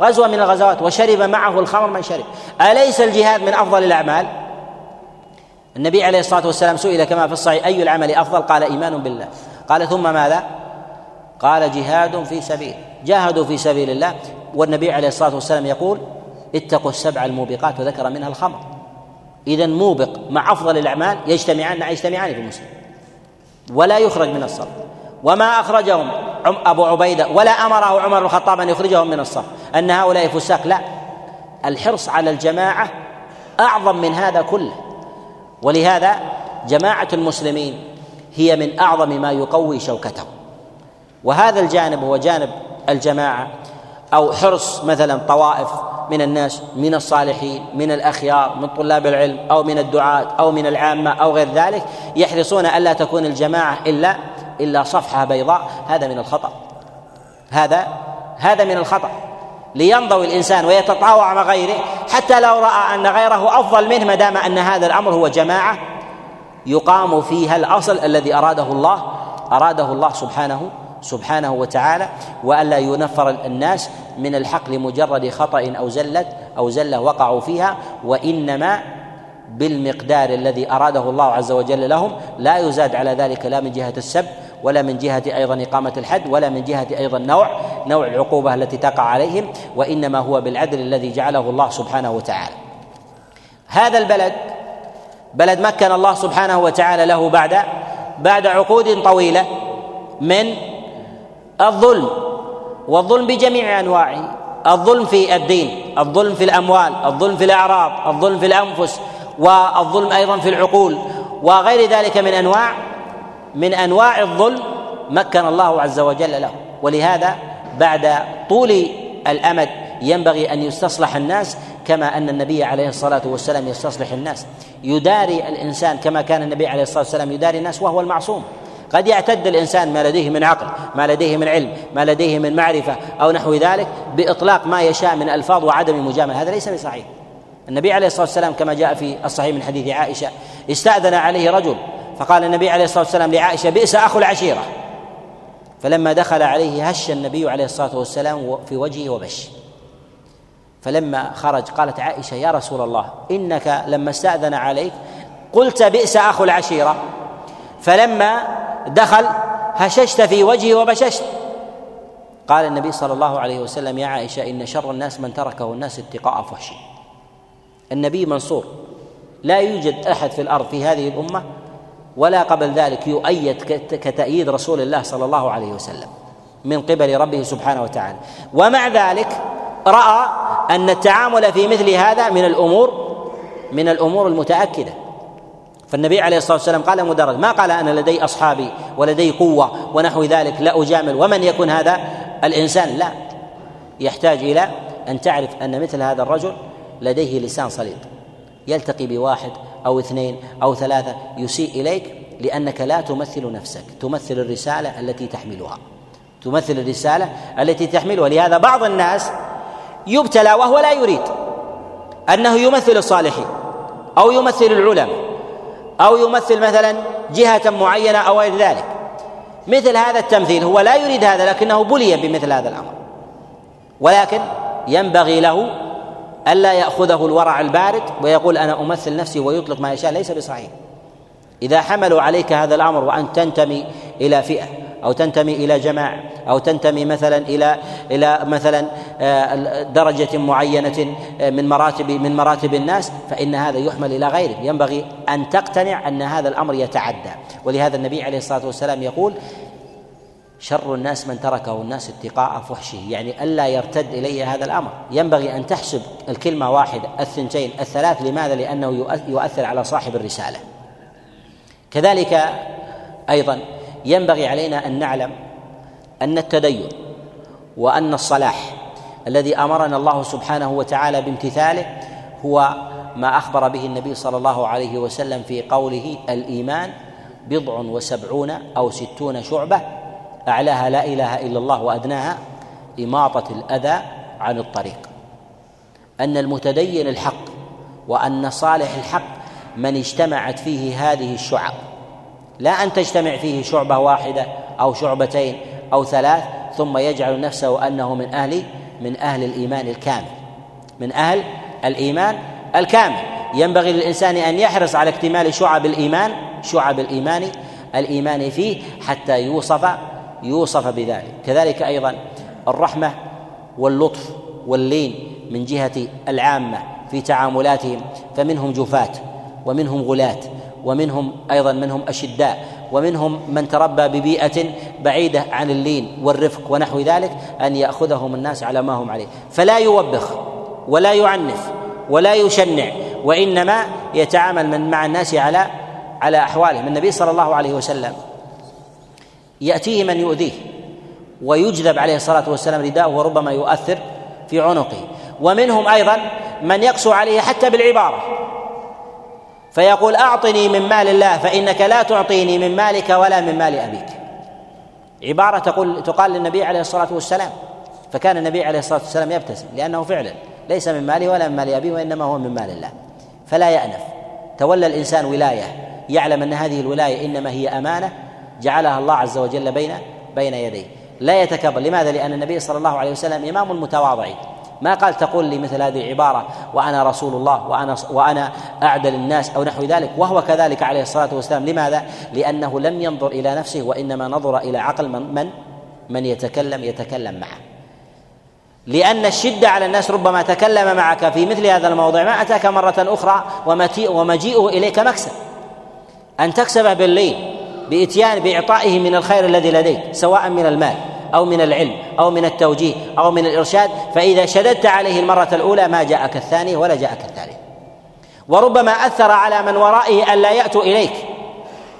غزوة من الغزوات وشرب معه الخمر من شرب. أليس الجهاد من أفضل الأعمال؟ النبي عليه الصلاة والسلام سئل كما في الصحيح أي العمل أفضل؟ قال إيمان بالله. قال ثم ماذا؟ قال جهاد في سبيل جاهدوا في سبيل الله. والنبي عليه الصلاة والسلام يقول اتقوا السبع الموبقات وذكر منها الخمر. إذا موبق مع أفضل الأعمال يجتمعان يجتمعان في المسلم. ولا يخرج من الصف. وما أخرجهم أبو عبيدة ولا أمره عمر الخطاب أن يخرجهم من الصف. أن هؤلاء فساق؟ لا. الحرص على الجماعة أعظم من هذا كله. ولهذا جماعة المسلمين هي من أعظم ما يقوي شوكته وهذا الجانب هو جانب الجماعة أو حرص مثلا طوائف من الناس من الصالحين من الأخيار من طلاب العلم أو من الدعاة أو من العامة أو غير ذلك يحرصون ألا تكون الجماعة إلا إلا صفحة بيضاء. هذا من الخطأ. هذا هذا من الخطأ. لينضوي الإنسان ويتطاوع مع غيره حتى لو رأى أن غيره أفضل منه ما دام أن هذا الأمر هو جماعة يقام فيها الأصل الذي أراده الله أراده الله سبحانه سبحانه وتعالى والا ينفر الناس من الحق لمجرد خطأ أو زلة أو زلة وقعوا فيها وإنما بالمقدار الذي أراده الله عز وجل لهم لا يزاد على ذلك لا من جهة السب ولا من جهة أيضا إقامة الحد ولا من جهة أيضا نوع نوع العقوبة التي تقع عليهم وإنما هو بالعدل الذي جعله الله سبحانه وتعالى. هذا البلد بلد مكن الله سبحانه وتعالى له بعد بعد عقود طويلة من الظلم والظلم بجميع أنواعه الظلم في الدين الظلم في الأموال الظلم في الأعراض الظلم في الأنفس والظلم أيضا في العقول وغير ذلك من أنواع من أنواع الظلم مكن الله عز وجل له. ولهذا بعد طول الأمد ينبغي أن يستصلح الناس كما أن النبي عليه الصلاة والسلام يستصلح الناس. يداري الإنسان كما كان النبي عليه الصلاة والسلام يداري الناس وهو المعصوم. قد يعتد الإنسان ما لديه من عقل ما لديه من علم ما لديه من معرفة أو نحو ذلك بإطلاق ما يشاء من ألفاظ وعدم المجاملة. هذا ليس بصحيح النبي عليه الصلاة والسلام كما جاء في الصحيح من حديث عائشة استأذن عليه رجل فقال النبي عليه الصلاة والسلام لعائشة بئس أخو العشيرة. فلما دخل عليه هش النبي عليه الصلاة والسلام في وجهه وبش. فلما خرج قالت عائشة يا رسول الله إنك لما استأذن عليك قلت بئس أخو العشيرة. فلما دخل هششت في وجهه وبششت. قال النبي صلى الله عليه وسلم يا عائشة إن شر الناس من تركه الناس اتقاء فحشه النبي منصور لا يوجد أحد في الأرض في هذه الأمة ولا قبل ذلك يؤيد كتأييد رسول الله صلى الله عليه وسلم من قبل ربه سبحانه وتعالى. ومع ذلك رأى أن التعامل في مثل هذا من الأمور من الأمور المتأكدة. فالنبي عليه الصلاة والسلام قال مدرج ما قال أنا لدي أصحابي ولدي قوة ونحو ذلك لا أجامل ومن يكون هذا الإنسان؟ لا. يحتاج إلى أن تعرف أن مثل هذا الرجل لديه لسان صليط يلتقي بواحد أو اثنين أو ثلاثة يسيء إليك لأنك لا تمثل نفسك تمثل الرسالة التي تحملها. تمثل الرسالة التي تحملها. لهذا بعض الناس يبتلى وهو لا يريد أنه يمثل الصالحين أو يمثل العلماء. أو يمثل مثلا جهة معينة أو غير ذلك. مثل هذا التمثيل هو لا يريد هذا لكنه بلي بمثل هذا الأمر. ولكن ينبغي له ألا يأخذه الورع البارد ويقول أنا أمثل نفسي ويطلق ما يشاء ليس بصحيح. إذا حملوا عليك هذا الأمر وأن تنتمي إلى فئة أو تنتمي إلى جماعة أو تنتمي مثلا إلى إلى مثلا آه، درجة معينة آه، من مراتب من مراتب الناس فإن هذا يحمل إلى غيره ينبغي أن تقتنع أن هذا الأمر يتعدى. ولهذا النبي عليه الصلاة والسلام يقول شر الناس من تركه الناس اتقاء فحشه. يعني ألا يرتد إلي هذا الأمر. ينبغي أن تحسب الكلمة واحدة الثنتين الثلاث. لماذا؟ لأنه يؤثر على صاحب الرسالة. كذلك أيضا ينبغي علينا أن نعلم أن التدين وأن الصلاح الذي أمرنا الله سبحانه وتعالى بامتثاله هو ما أخبر به النبي صلى الله عليه وسلم في قوله الإيمان بضع وسبعون أو ستون شعبة أعلاها لا إله إلا الله وأدناها إماطة الأذى عن الطريق. أن المتدين الحق وأن صالح الحق من اجتمعت فيه هذه الشعب. لا أن تجتمع فيه شعبة واحدة أو شعبتين أو ثلاث ثم يجعل نفسه أنه من أهل من أهل الإيمان الكامل. من أهل الإيمان الكامل. ينبغي للإنسان أن يحرص على اكتمال شعب الإيمان شعب الإيمان الإيمان فيه حتى يوصف يوصف بذلك. كذلك أيضا الرحمة واللطف واللين من جهة العامة في تعاملاتهم فمنهم جفاة ومنهم غلاة. ومنهم أيضا منهم أشداء ومنهم من تربى ببيئة بعيدة عن اللين والرفق ونحو ذلك أن يأخذهم الناس على ما هم عليه. فلا يوبخ ولا يعنف ولا يشنع وإنما يتعامل من مع الناس على على احوالهم النبي صلى الله عليه وسلم يأتيه من يؤذيه ويجذب عليه الصلاة والسلام رداءه وربما يؤثر في عنقه. ومنهم أيضا من يقسو عليه حتى بالعبارة. فيقول أعطني من مال الله فإنك لا تعطيني من مالك ولا من مال أبيك. عبارة تقول تقال للنبي عليه الصلاة والسلام فكان النبي عليه الصلاة والسلام يبتسم لأنه فعلا ليس من ماله ولا من مال ابيه وإنما هو من مال الله. فلا يأنف. تولى الإنسان ولاية يعلم أن هذه الولاية إنما هي أمانة جعلها الله عز وجل بين بين يديه. لا يتكبر. لماذا؟ لأن النبي صلى الله عليه وسلم إمام متواضع. ما قال تقول لي مثل هذه العباره وأنا رسول الله وأنا وأنا أعدل الناس أو نحو ذلك وهو كذلك عليه الصلاة والسلام لماذا؟ لأنه لم ينظر إلى نفسه وإنما نظر إلى عقل من من من يتكلم يتكلم معه. لأن الشدة على الناس ربما تكلم معك في مثل هذا الموضع ما أتاك مرة أخرى ومجيئه إليك مكسب أن تكسبه بالليل بإتيان بإعطائه من الخير الذي لديك سواء من المال أو من العلم أو من التوجيه أو من الإرشاد فإذا شددت عليه المرة الأولى ما جاءك الثانية ولا جاءك الثالث. وربما أثر على من ورائه ألا يأتوا إليك.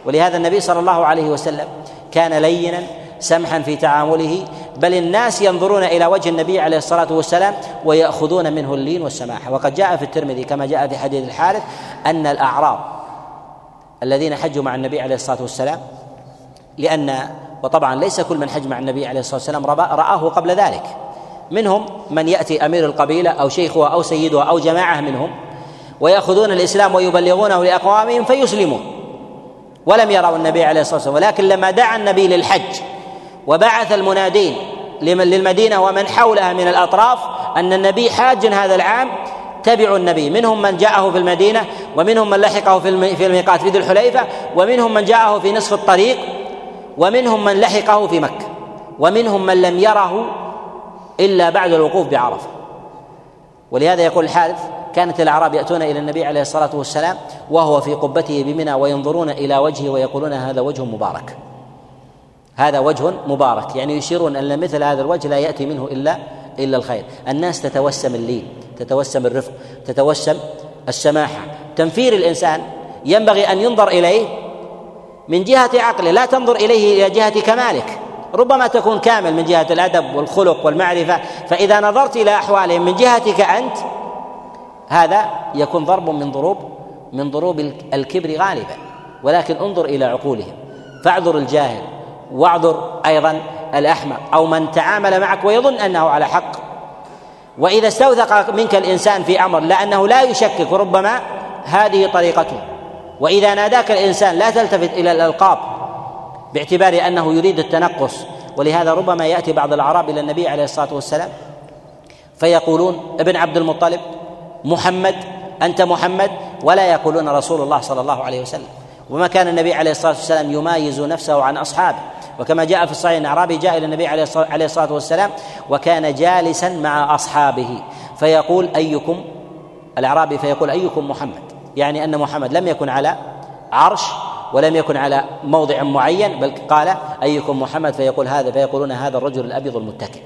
ولهذا النبي صلى الله عليه وسلم كان لينا سمحا في تعامله بل الناس ينظرون إلى وجه النبي عليه الصلاة والسلام ويأخذون منه اللين والسماحه وقد جاء في الترمذي كما جاء في حديث الحارث أن الأعراب الذين حجوا مع النبي عليه الصلاة والسلام لأن وطبعا ليس كل من حج مع النبي عليه الصلاة والسلام رآه قبل ذلك. منهم من يأتي أمير القبيلة أو شيخها أو سيدها أو جماعة منهم ويأخذون الإسلام ويبلغونه لأقوامهم فيسلمون. ولم يروا النبي عليه الصلاة والسلام ولكن لما دعا النبي للحج وبعث المنادين لمن للمدينة ومن حولها من الأطراف أن النبي حاج هذا العام تبعوا النبي. منهم من جاءه في المدينة ومنهم من لحقه في الميقات في ذي الحليفة ومنهم من جاءه في نصف الطريق ومنهم من لحقه في مكة ومنهم من لم يره إلا بعد الوقوف بعرفة. ولهذا يقول الحارث كانت الأعراب يأتون إلى النبي عليه الصلاة والسلام وهو في قبته بمنى وينظرون إلى وجهه ويقولون هذا وجه مبارك. هذا وجه مبارك يعني يشيرون أن مثل هذا الوجه لا يأتي منه إلا إلا الخير. الناس تتوسم اللين تتوسم الرفق تتوسم السماحة. تنفير الإنسان ينبغي أن ينظر إليه من جهة عقله لا تنظر إليه إلى جهة كمالك. ربما تكون كامل من جهة الأدب والخلق والمعرفة. فإذا نظرت إلى أحوالهم من جهتك أنت هذا يكون ضرب من ضروب من ضروب الكبر غالبا. ولكن انظر إلى عقولهم. فاعذر الجاهل واعذر أيضا الأحمق أو من تعامل معك ويظن أنه على حق. وإذا استوثق منك الإنسان في أمر لأنه لا يشكك ربما هذه طريقته. وإذا ناداك الإنسان لا تلتفت إلى الألقاب باعتبار أنه يريد التنقص ولهذا ربما يأتي بعض الأعراب إلى النبي عليه الصلاة والسلام فيقولون ابن عبد المطلب محمد أنت محمد؟ ولا يقولون رسول الله صلى الله عليه وسلم. وما كان النبي عليه الصلاة والسلام يمايز نفسه عن أصحابه. وكما جاء في الصحيح أن أعرابي جاء إلى النبي عليه الصلاة والسلام وكان جالسا مع أصحابه. فيقول أيكم؟ الأعرابي فيقول أيكم محمد؟ يعني أن محمد لم يكن على عرش ولم يكن على موضع معين بل قال أيكم محمد فيقول هذا فيقولون هذا الرجل الأبيض المتكئ.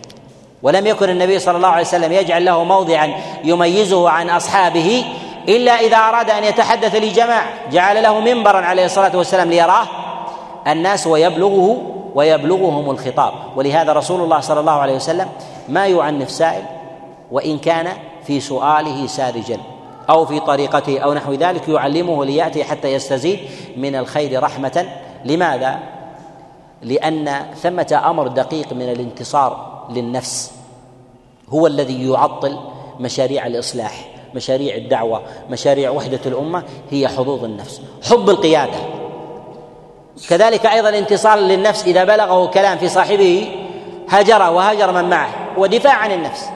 ولم يكن النبي صلى الله عليه وسلم يجعل له موضعا يميزه عن أصحابه إلا إذا أراد أن يتحدث لجماعة. جعل له منبرا عليه الصلاة والسلام ليراه الناس ويبلغه ويبلغهم الخطاب. ولهذا رسول الله صلى الله عليه وسلم ما يعنف سائل وإن كان في سؤاله ساذجا. أو في طريقته أو نحو ذلك يعلمه ليأتي حتى يستزيد من الخير رحمة. لماذا؟ لأن ثمة أمر دقيق من الانتصار للنفس هو الذي يعطل مشاريع الإصلاح مشاريع الدعوة مشاريع وحدة الأمة هي حظوظ النفس حب القيادة. كذلك أيضا انتصار للنفس إذا بلغه كلام في صاحبه هجره وهجر من معه ودفاع عن النفس.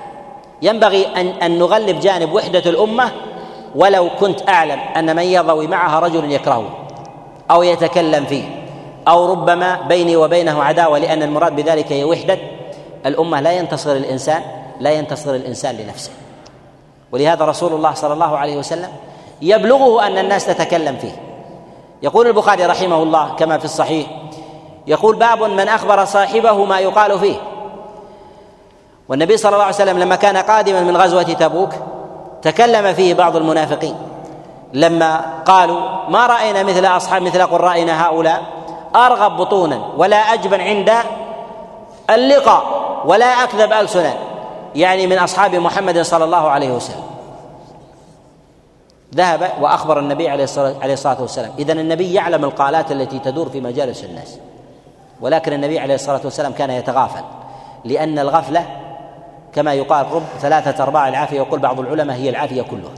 ينبغي ان أن نغلب جانب وحدة الأمة ولو كنت أعلم أن من يضوي معها رجل يكرهه أو يتكلم فيه أو ربما بيني وبينه عداوة لأن المراد بذلك هي وحدة الأمة لا ينتصر الإنسان لا ينتصر الإنسان لنفسه. ولهذا رسول الله صلى الله عليه وسلم يبلغه أن الناس تتكلم فيه. يقول البخاري رحمه الله كما في الصحيح يقول باب من أخبر صاحبه ما يقال فيه. والنبي صلى الله عليه وسلم لما كان قادما من غزوة تبوك تكلم فيه بعض المنافقين لما قالوا ما رأينا مثل أصحاب مثل قرائنا هؤلاء أرغب بطونا ولا أجبن عند اللقاء ولا أكذب ألسنا يعني من أصحاب محمد صلى الله عليه وسلم ذهب وأخبر النبي عليه الصلاه والسلام. اذا النبي يعلم القالات التي تدور في مجالس الناس. ولكن النبي عليه الصلاة والسلام كان يتغافل لأن الغفلة كما يقال رب ثلاثة أرباع العافية يقول بعض العلماء هي العافية كلها.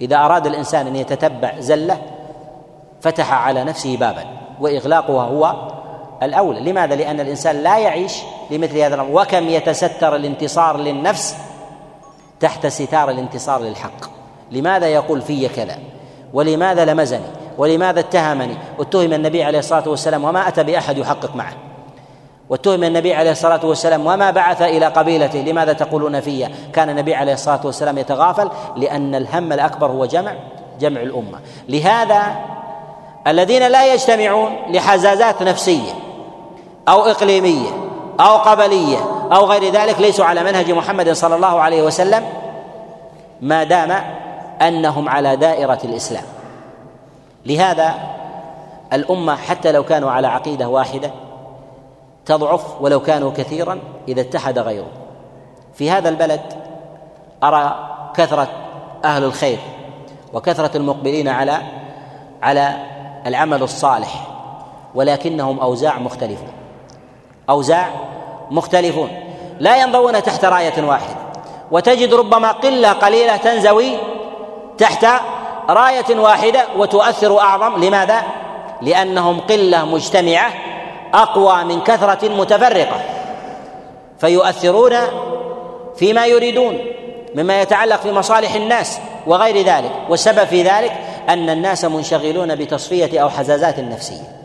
إذا أراد الإنسان أن يتتبع زلة فتح على نفسه بابا وإغلاقها هو الأولى. لماذا؟ لأن الإنسان لا يعيش لمثل هذا الأمر. وكم يتستر الانتصار للنفس تحت ستار الانتصار للحق. لماذا يقول في كذا؟ ولماذا لمزني؟ ولماذا اتهمني؟ واتهم النبي عليه الصلاة والسلام وما أتى بأحد يحقق معه. واتهم النبي عليه الصلاة والسلام وما بعث إلى قبيلته. لماذا تقولون في؟ كان النبي عليه الصلاة والسلام يتغافل لأن الهم الأكبر هو جمع جمع الأمة. لهذا الذين لا يجتمعون لحزازات نفسية أو إقليمية أو قبلية أو غير ذلك ليسوا على منهج محمد صلى الله عليه وسلم ما دام أنهم على دائرة الإسلام. لهذا الأمة حتى لو كانوا على عقيدة واحدة تضعف ولو كانوا كثيرا إذا اتحد غيره. في هذا البلد أرى كثرة أهل الخير وكثرة المقبلين على على العمل الصالح ولكنهم أوزاع مختلفون. أوزاع مختلفون. لا ينضوون تحت راية واحدة. وتجد ربما قلة قليلة تنزوي تحت راية واحدة وتؤثر أعظم. لماذا؟ لأنهم قلة مجتمعة أقوى من كثرة متفرقة فيؤثرون فيما يريدون مما يتعلق في مصالح الناس وغير ذلك والسبب في ذلك أن الناس منشغلون بتصفية أو حزازات نفسية.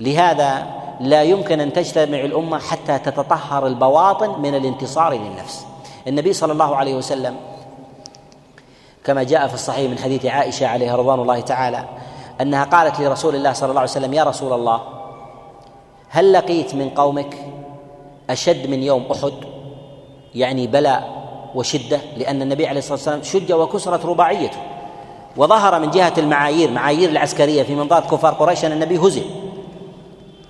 لهذا لا يمكن أن تجتمع الأمة حتى تتطهر البواطن من الانتصار للنفس. النبي صلى الله عليه وسلم كما جاء في الصحيح من حديث عائشة عليها رضوان الله تعالى أنها قالت لرسول الله صلى الله عليه وسلم يا رسول الله هل لقيت من قومك أشد من يوم أحد؟ يعني بلاء وشدة لأن النبي عليه الصلاة والسلام شج وكسرت رباعيته وظهر من جهة المعايير معايير العسكرية في منطقة كفار قريش أن النبي هزم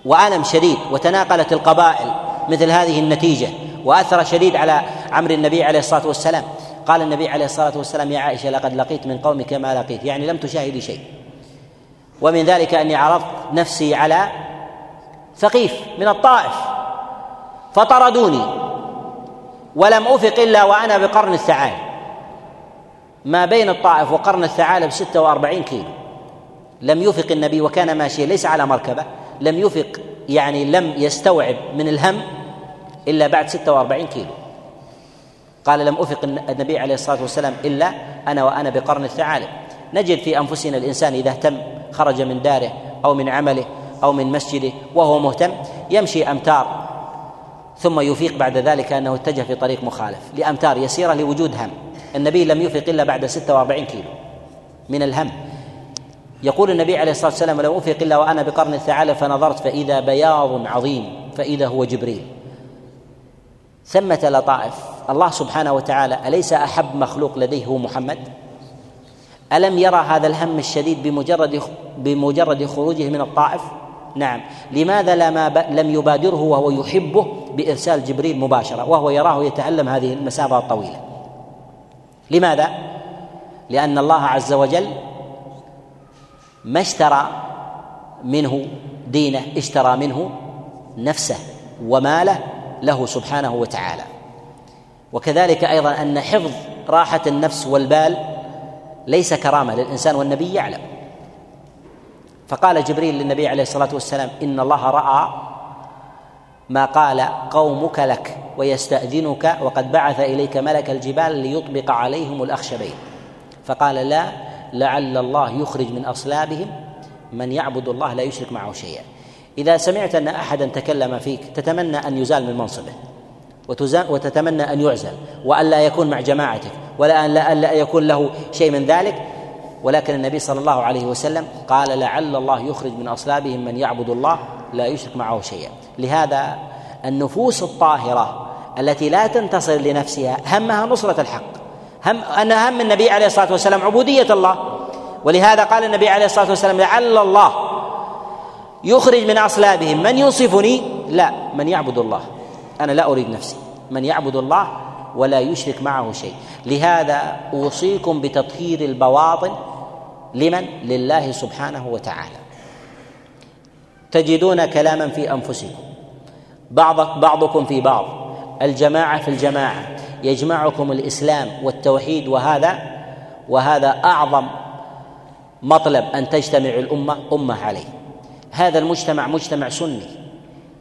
وآلم شديد وتناقلت القبائل مثل هذه النتيجة وأثر شديد على عمر النبي عليه الصلاة والسلام. قال النبي عليه الصلاة والسلام يا عائشة لقد لقيت من قومك ما لقيت. يعني لم تشاهدي شيء. ومن ذلك أني عرضت نفسي على ثقيف من الطائف فطردوني ولم افق إلا وأنا بقرن الثعالب. ما بين الطائف وقرن الثعالب ستة وأربعين كيلو. لم يفق النبي وكان ماشيا ليس على مركبة. لم يفق يعني لم يستوعب من الهم إلا بعد 46 كيلو. قال لم أفق النبي عليه الصلاة والسلام إلا أنا وأنا بقرن الثعالب. نجد في أنفسنا الإنسان إذا اهتم خرج من داره أو من عمله أو من مسجده وهو مهتم يمشي أمتار ثم يفيق بعد ذلك أنه اتجه في طريق مخالف لأمتار يسيرة لوجود هم. النبي لم يفق إلا بعد 46 كيلو من الهم. يقول النبي عليه الصلاة والسلام لم افق إلا وأنا بقرن الثعالب فنظرت فإذا بياض عظيم فإذا هو جبريل. ثمة لطائف الله سبحانه وتعالى أليس أحب مخلوق لديه هو محمد؟ ألم يرى هذا الهم الشديد بمجرد بمجرد خروجه من الطائف؟ نعم. لماذا لما لم يبادره وهو يحبه بإرسال جبريل مباشرة؟ وهو يراه يتعلم هذه المسافة الطويلة. لماذا؟ لأن الله عز وجل ما اشترى منه دينه اشترى منه نفسه وماله له سبحانه وتعالى. وكذلك أيضا أن حفظ راحة النفس والبال ليس كرامة للإنسان والنبي يعلم. فقال جبريل للنبي عليه الصلاة والسلام إن الله رأى ما قال قومك لك ويستأذنك وقد بعث إليك ملك الجبال ليطبق عليهم الأخشبين. فقال لا لعل الله يخرج من أصلابهم. من يعبد الله لا يشرك معه شيئا. إذا سمعت أن أحدا تكلم فيك تتمنى أن يزال من منصبه. وتتمنى أن يعزل. وان لا يكون مع جماعتك. ولا ان لا, يكون له شيء من ذلك. ولكن النبي صلى الله عليه وسلم قال لعل الله يخرج من أصلابهم من يعبد الله لا يشرك معه شيئا. لهذا النفوس الطاهرة التي لا تنتصر لنفسها همها نصرة الحق. هم أن هم النبي عليه الصلاة والسلام عبودية الله. ولهذا قال النبي عليه الصلاة والسلام لعل الله يخرج من أصلابهم. من ينصفني لا من يعبد الله. أنا لا أريد نفسي. من يعبد الله ولا يشرك معه شيء. لهذا أوصيكم بتطهير البواطن لمن؟ لله سبحانه وتعالى. تجدون كلاما في أنفسكم. بعض بعضكم في بعض. الجماعة في الجماعة. يجمعكم الإسلام والتوحيد وهذا وهذا أعظم مطلب أن تجتمع الامه أمة عليه. هذا المجتمع مجتمع سني.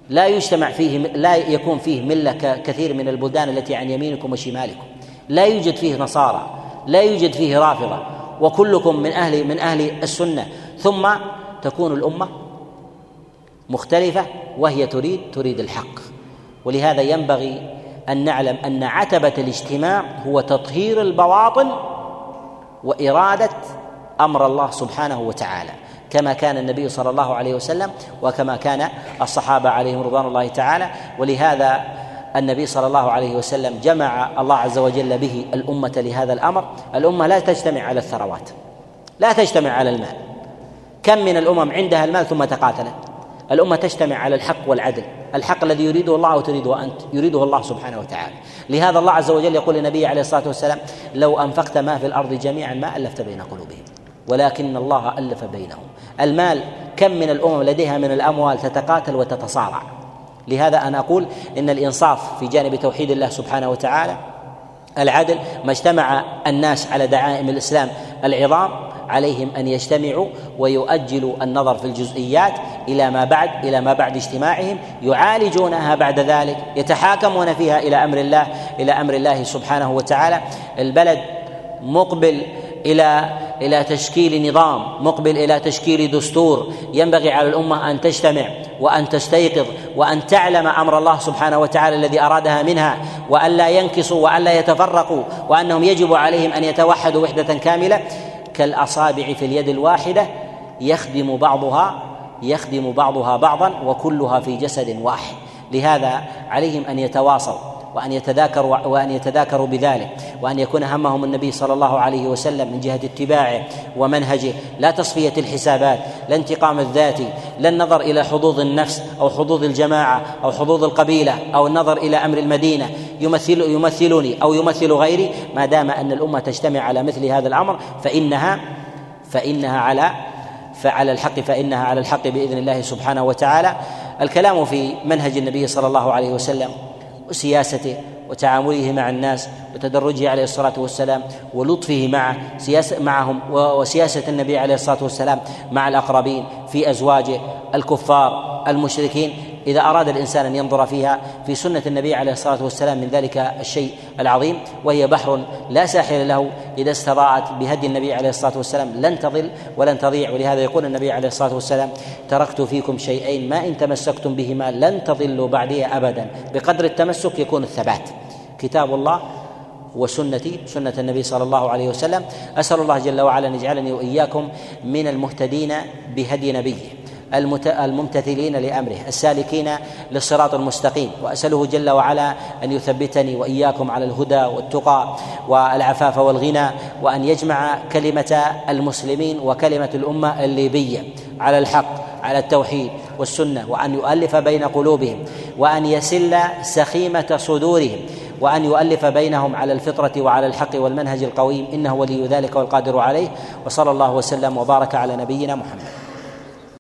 لا يجتمع فيه لا يكون فيه ملة كثير من البلدان التي عن يمينكم وشمالكم. لا يوجد فيه نصارى. لا يوجد فيه رافضة. وكلكم من أهل من أهل السنة. ثم تكون الأمة مختلفة وهي تريد تريد الحق. ولهذا ينبغي أن نعلم أن عتبة الاجتماع هو تطهير البواطن وإرادة أمر الله سبحانه وتعالى. كما كان النبي صلى الله عليه وسلم وكما كان الصحابة عليهم رضوان الله تعالى. ولهذا النبي صلى الله عليه وسلم جمع الله عز وجل به الأمة لهذا الأمر. الأمة لا تجتمع على الثروات لا تجتمع على المال. كم من الأمم عندها المال ثم تقاتلت الأمة تجتمع على الحق والعدل الحق الذي يريده الله وتريده أنت يريده الله سبحانه وتعالى. لهذا الله عز وجل يقول للنبي عليه الصلاة والسلام لو أنفقت ما في الأرض جميعا ما ألفت بين قلوبهم ولكن الله ألف بينهم. المال كم من الأمم لديها من الأموال تتقاتل وتتصارع. لهذا أنا أقول إن الإنصاف في جانب توحيد الله سبحانه وتعالى العدل ما اجتمع الناس على دعائم الإسلام العظام عليهم أن يجتمعوا ويؤجلوا النظر في الجزئيات إلى ما بعد إلى ما بعد اجتماعهم يعالجونها بعد ذلك يتحاكمون فيها إلى أمر الله إلى أمر الله سبحانه وتعالى. البلد مقبل إلى إلى تشكيل نظام مقبل إلى تشكيل دستور. ينبغي على الأمة أن تجتمع وأن تستيقظ وأن تعلم أمر الله سبحانه وتعالى الذي أرادها منها وأن لا ينكصوا وأن لا يتفرقوا وأنهم يجب عليهم أن يتوحدوا وحدة كاملة. كالأصابع في اليد الواحدة يخدم بعضها يخدم بعضها بعضا وكلها في جسد واحد. لهذا عليهم أن يتواصوا. وأن يتذاكروا وأن يتذاكروا بذلك وأن يكون همهم النبي صلى الله عليه وسلم من جهة اتباعه ومنهجه. لا تصفية الحسابات لا انتقام الذات لا النظر إلى حظوظ النفس أو حظوظ الجماعة أو حظوظ القبيلة أو النظر إلى أمر المدينة. يمثل يمثلني أو يمثل غيري ما دام أن الأمة تجتمع على مثل هذا الأمر فإنها فإنها على فعلى الحق فإنها على الحق بإذن الله سبحانه وتعالى. الكلام في منهج النبي صلى الله عليه وسلم وسياسته وتعامله مع الناس وتدرجه عليه الصلاة والسلام ولطفه مع سياسة معهم وسياسة النبي عليه الصلاة والسلام مع الأقربين في أزواجه الكفار المشركين إذا أراد الإنسان أن ينظر فيها في سنة النبي عليه الصلاة والسلام من ذلك الشيء العظيم وهي بحر لا ساحل له إذا استضاءت بهدي النبي عليه الصلاة والسلام. لن تضل ولن تضيع ولهذا يقول النبي عليه الصلاة والسلام تركت فيكم شيئين ما إن تمسكتم بهما لن تضلوا بعدي أبدا. بقدر التمسك يكون الثبات. كتاب الله وسنتي سنة النبي صلى الله عليه وسلم. أسأل الله جل وعلا أن يجعلني وإياكم من المهتدين بهدي نبيه. الممتثلين لأمره السالكين للصراط المستقيم. وأسأله جل وعلا أن يثبتني وإياكم على الهدى والتقى والعفاف والغنى وأن يجمع كلمة المسلمين وكلمة الأمة الليبية على الحق على التوحيد والسنة وأن يؤلف بين قلوبهم وأن يسل سخيمة صدورهم وأن يؤلف بينهم على الفطرة وعلى الحق والمنهج القويم. إنه ولي ذلك والقادر عليه. وصلى الله وسلم وبارك على نبينا محمد.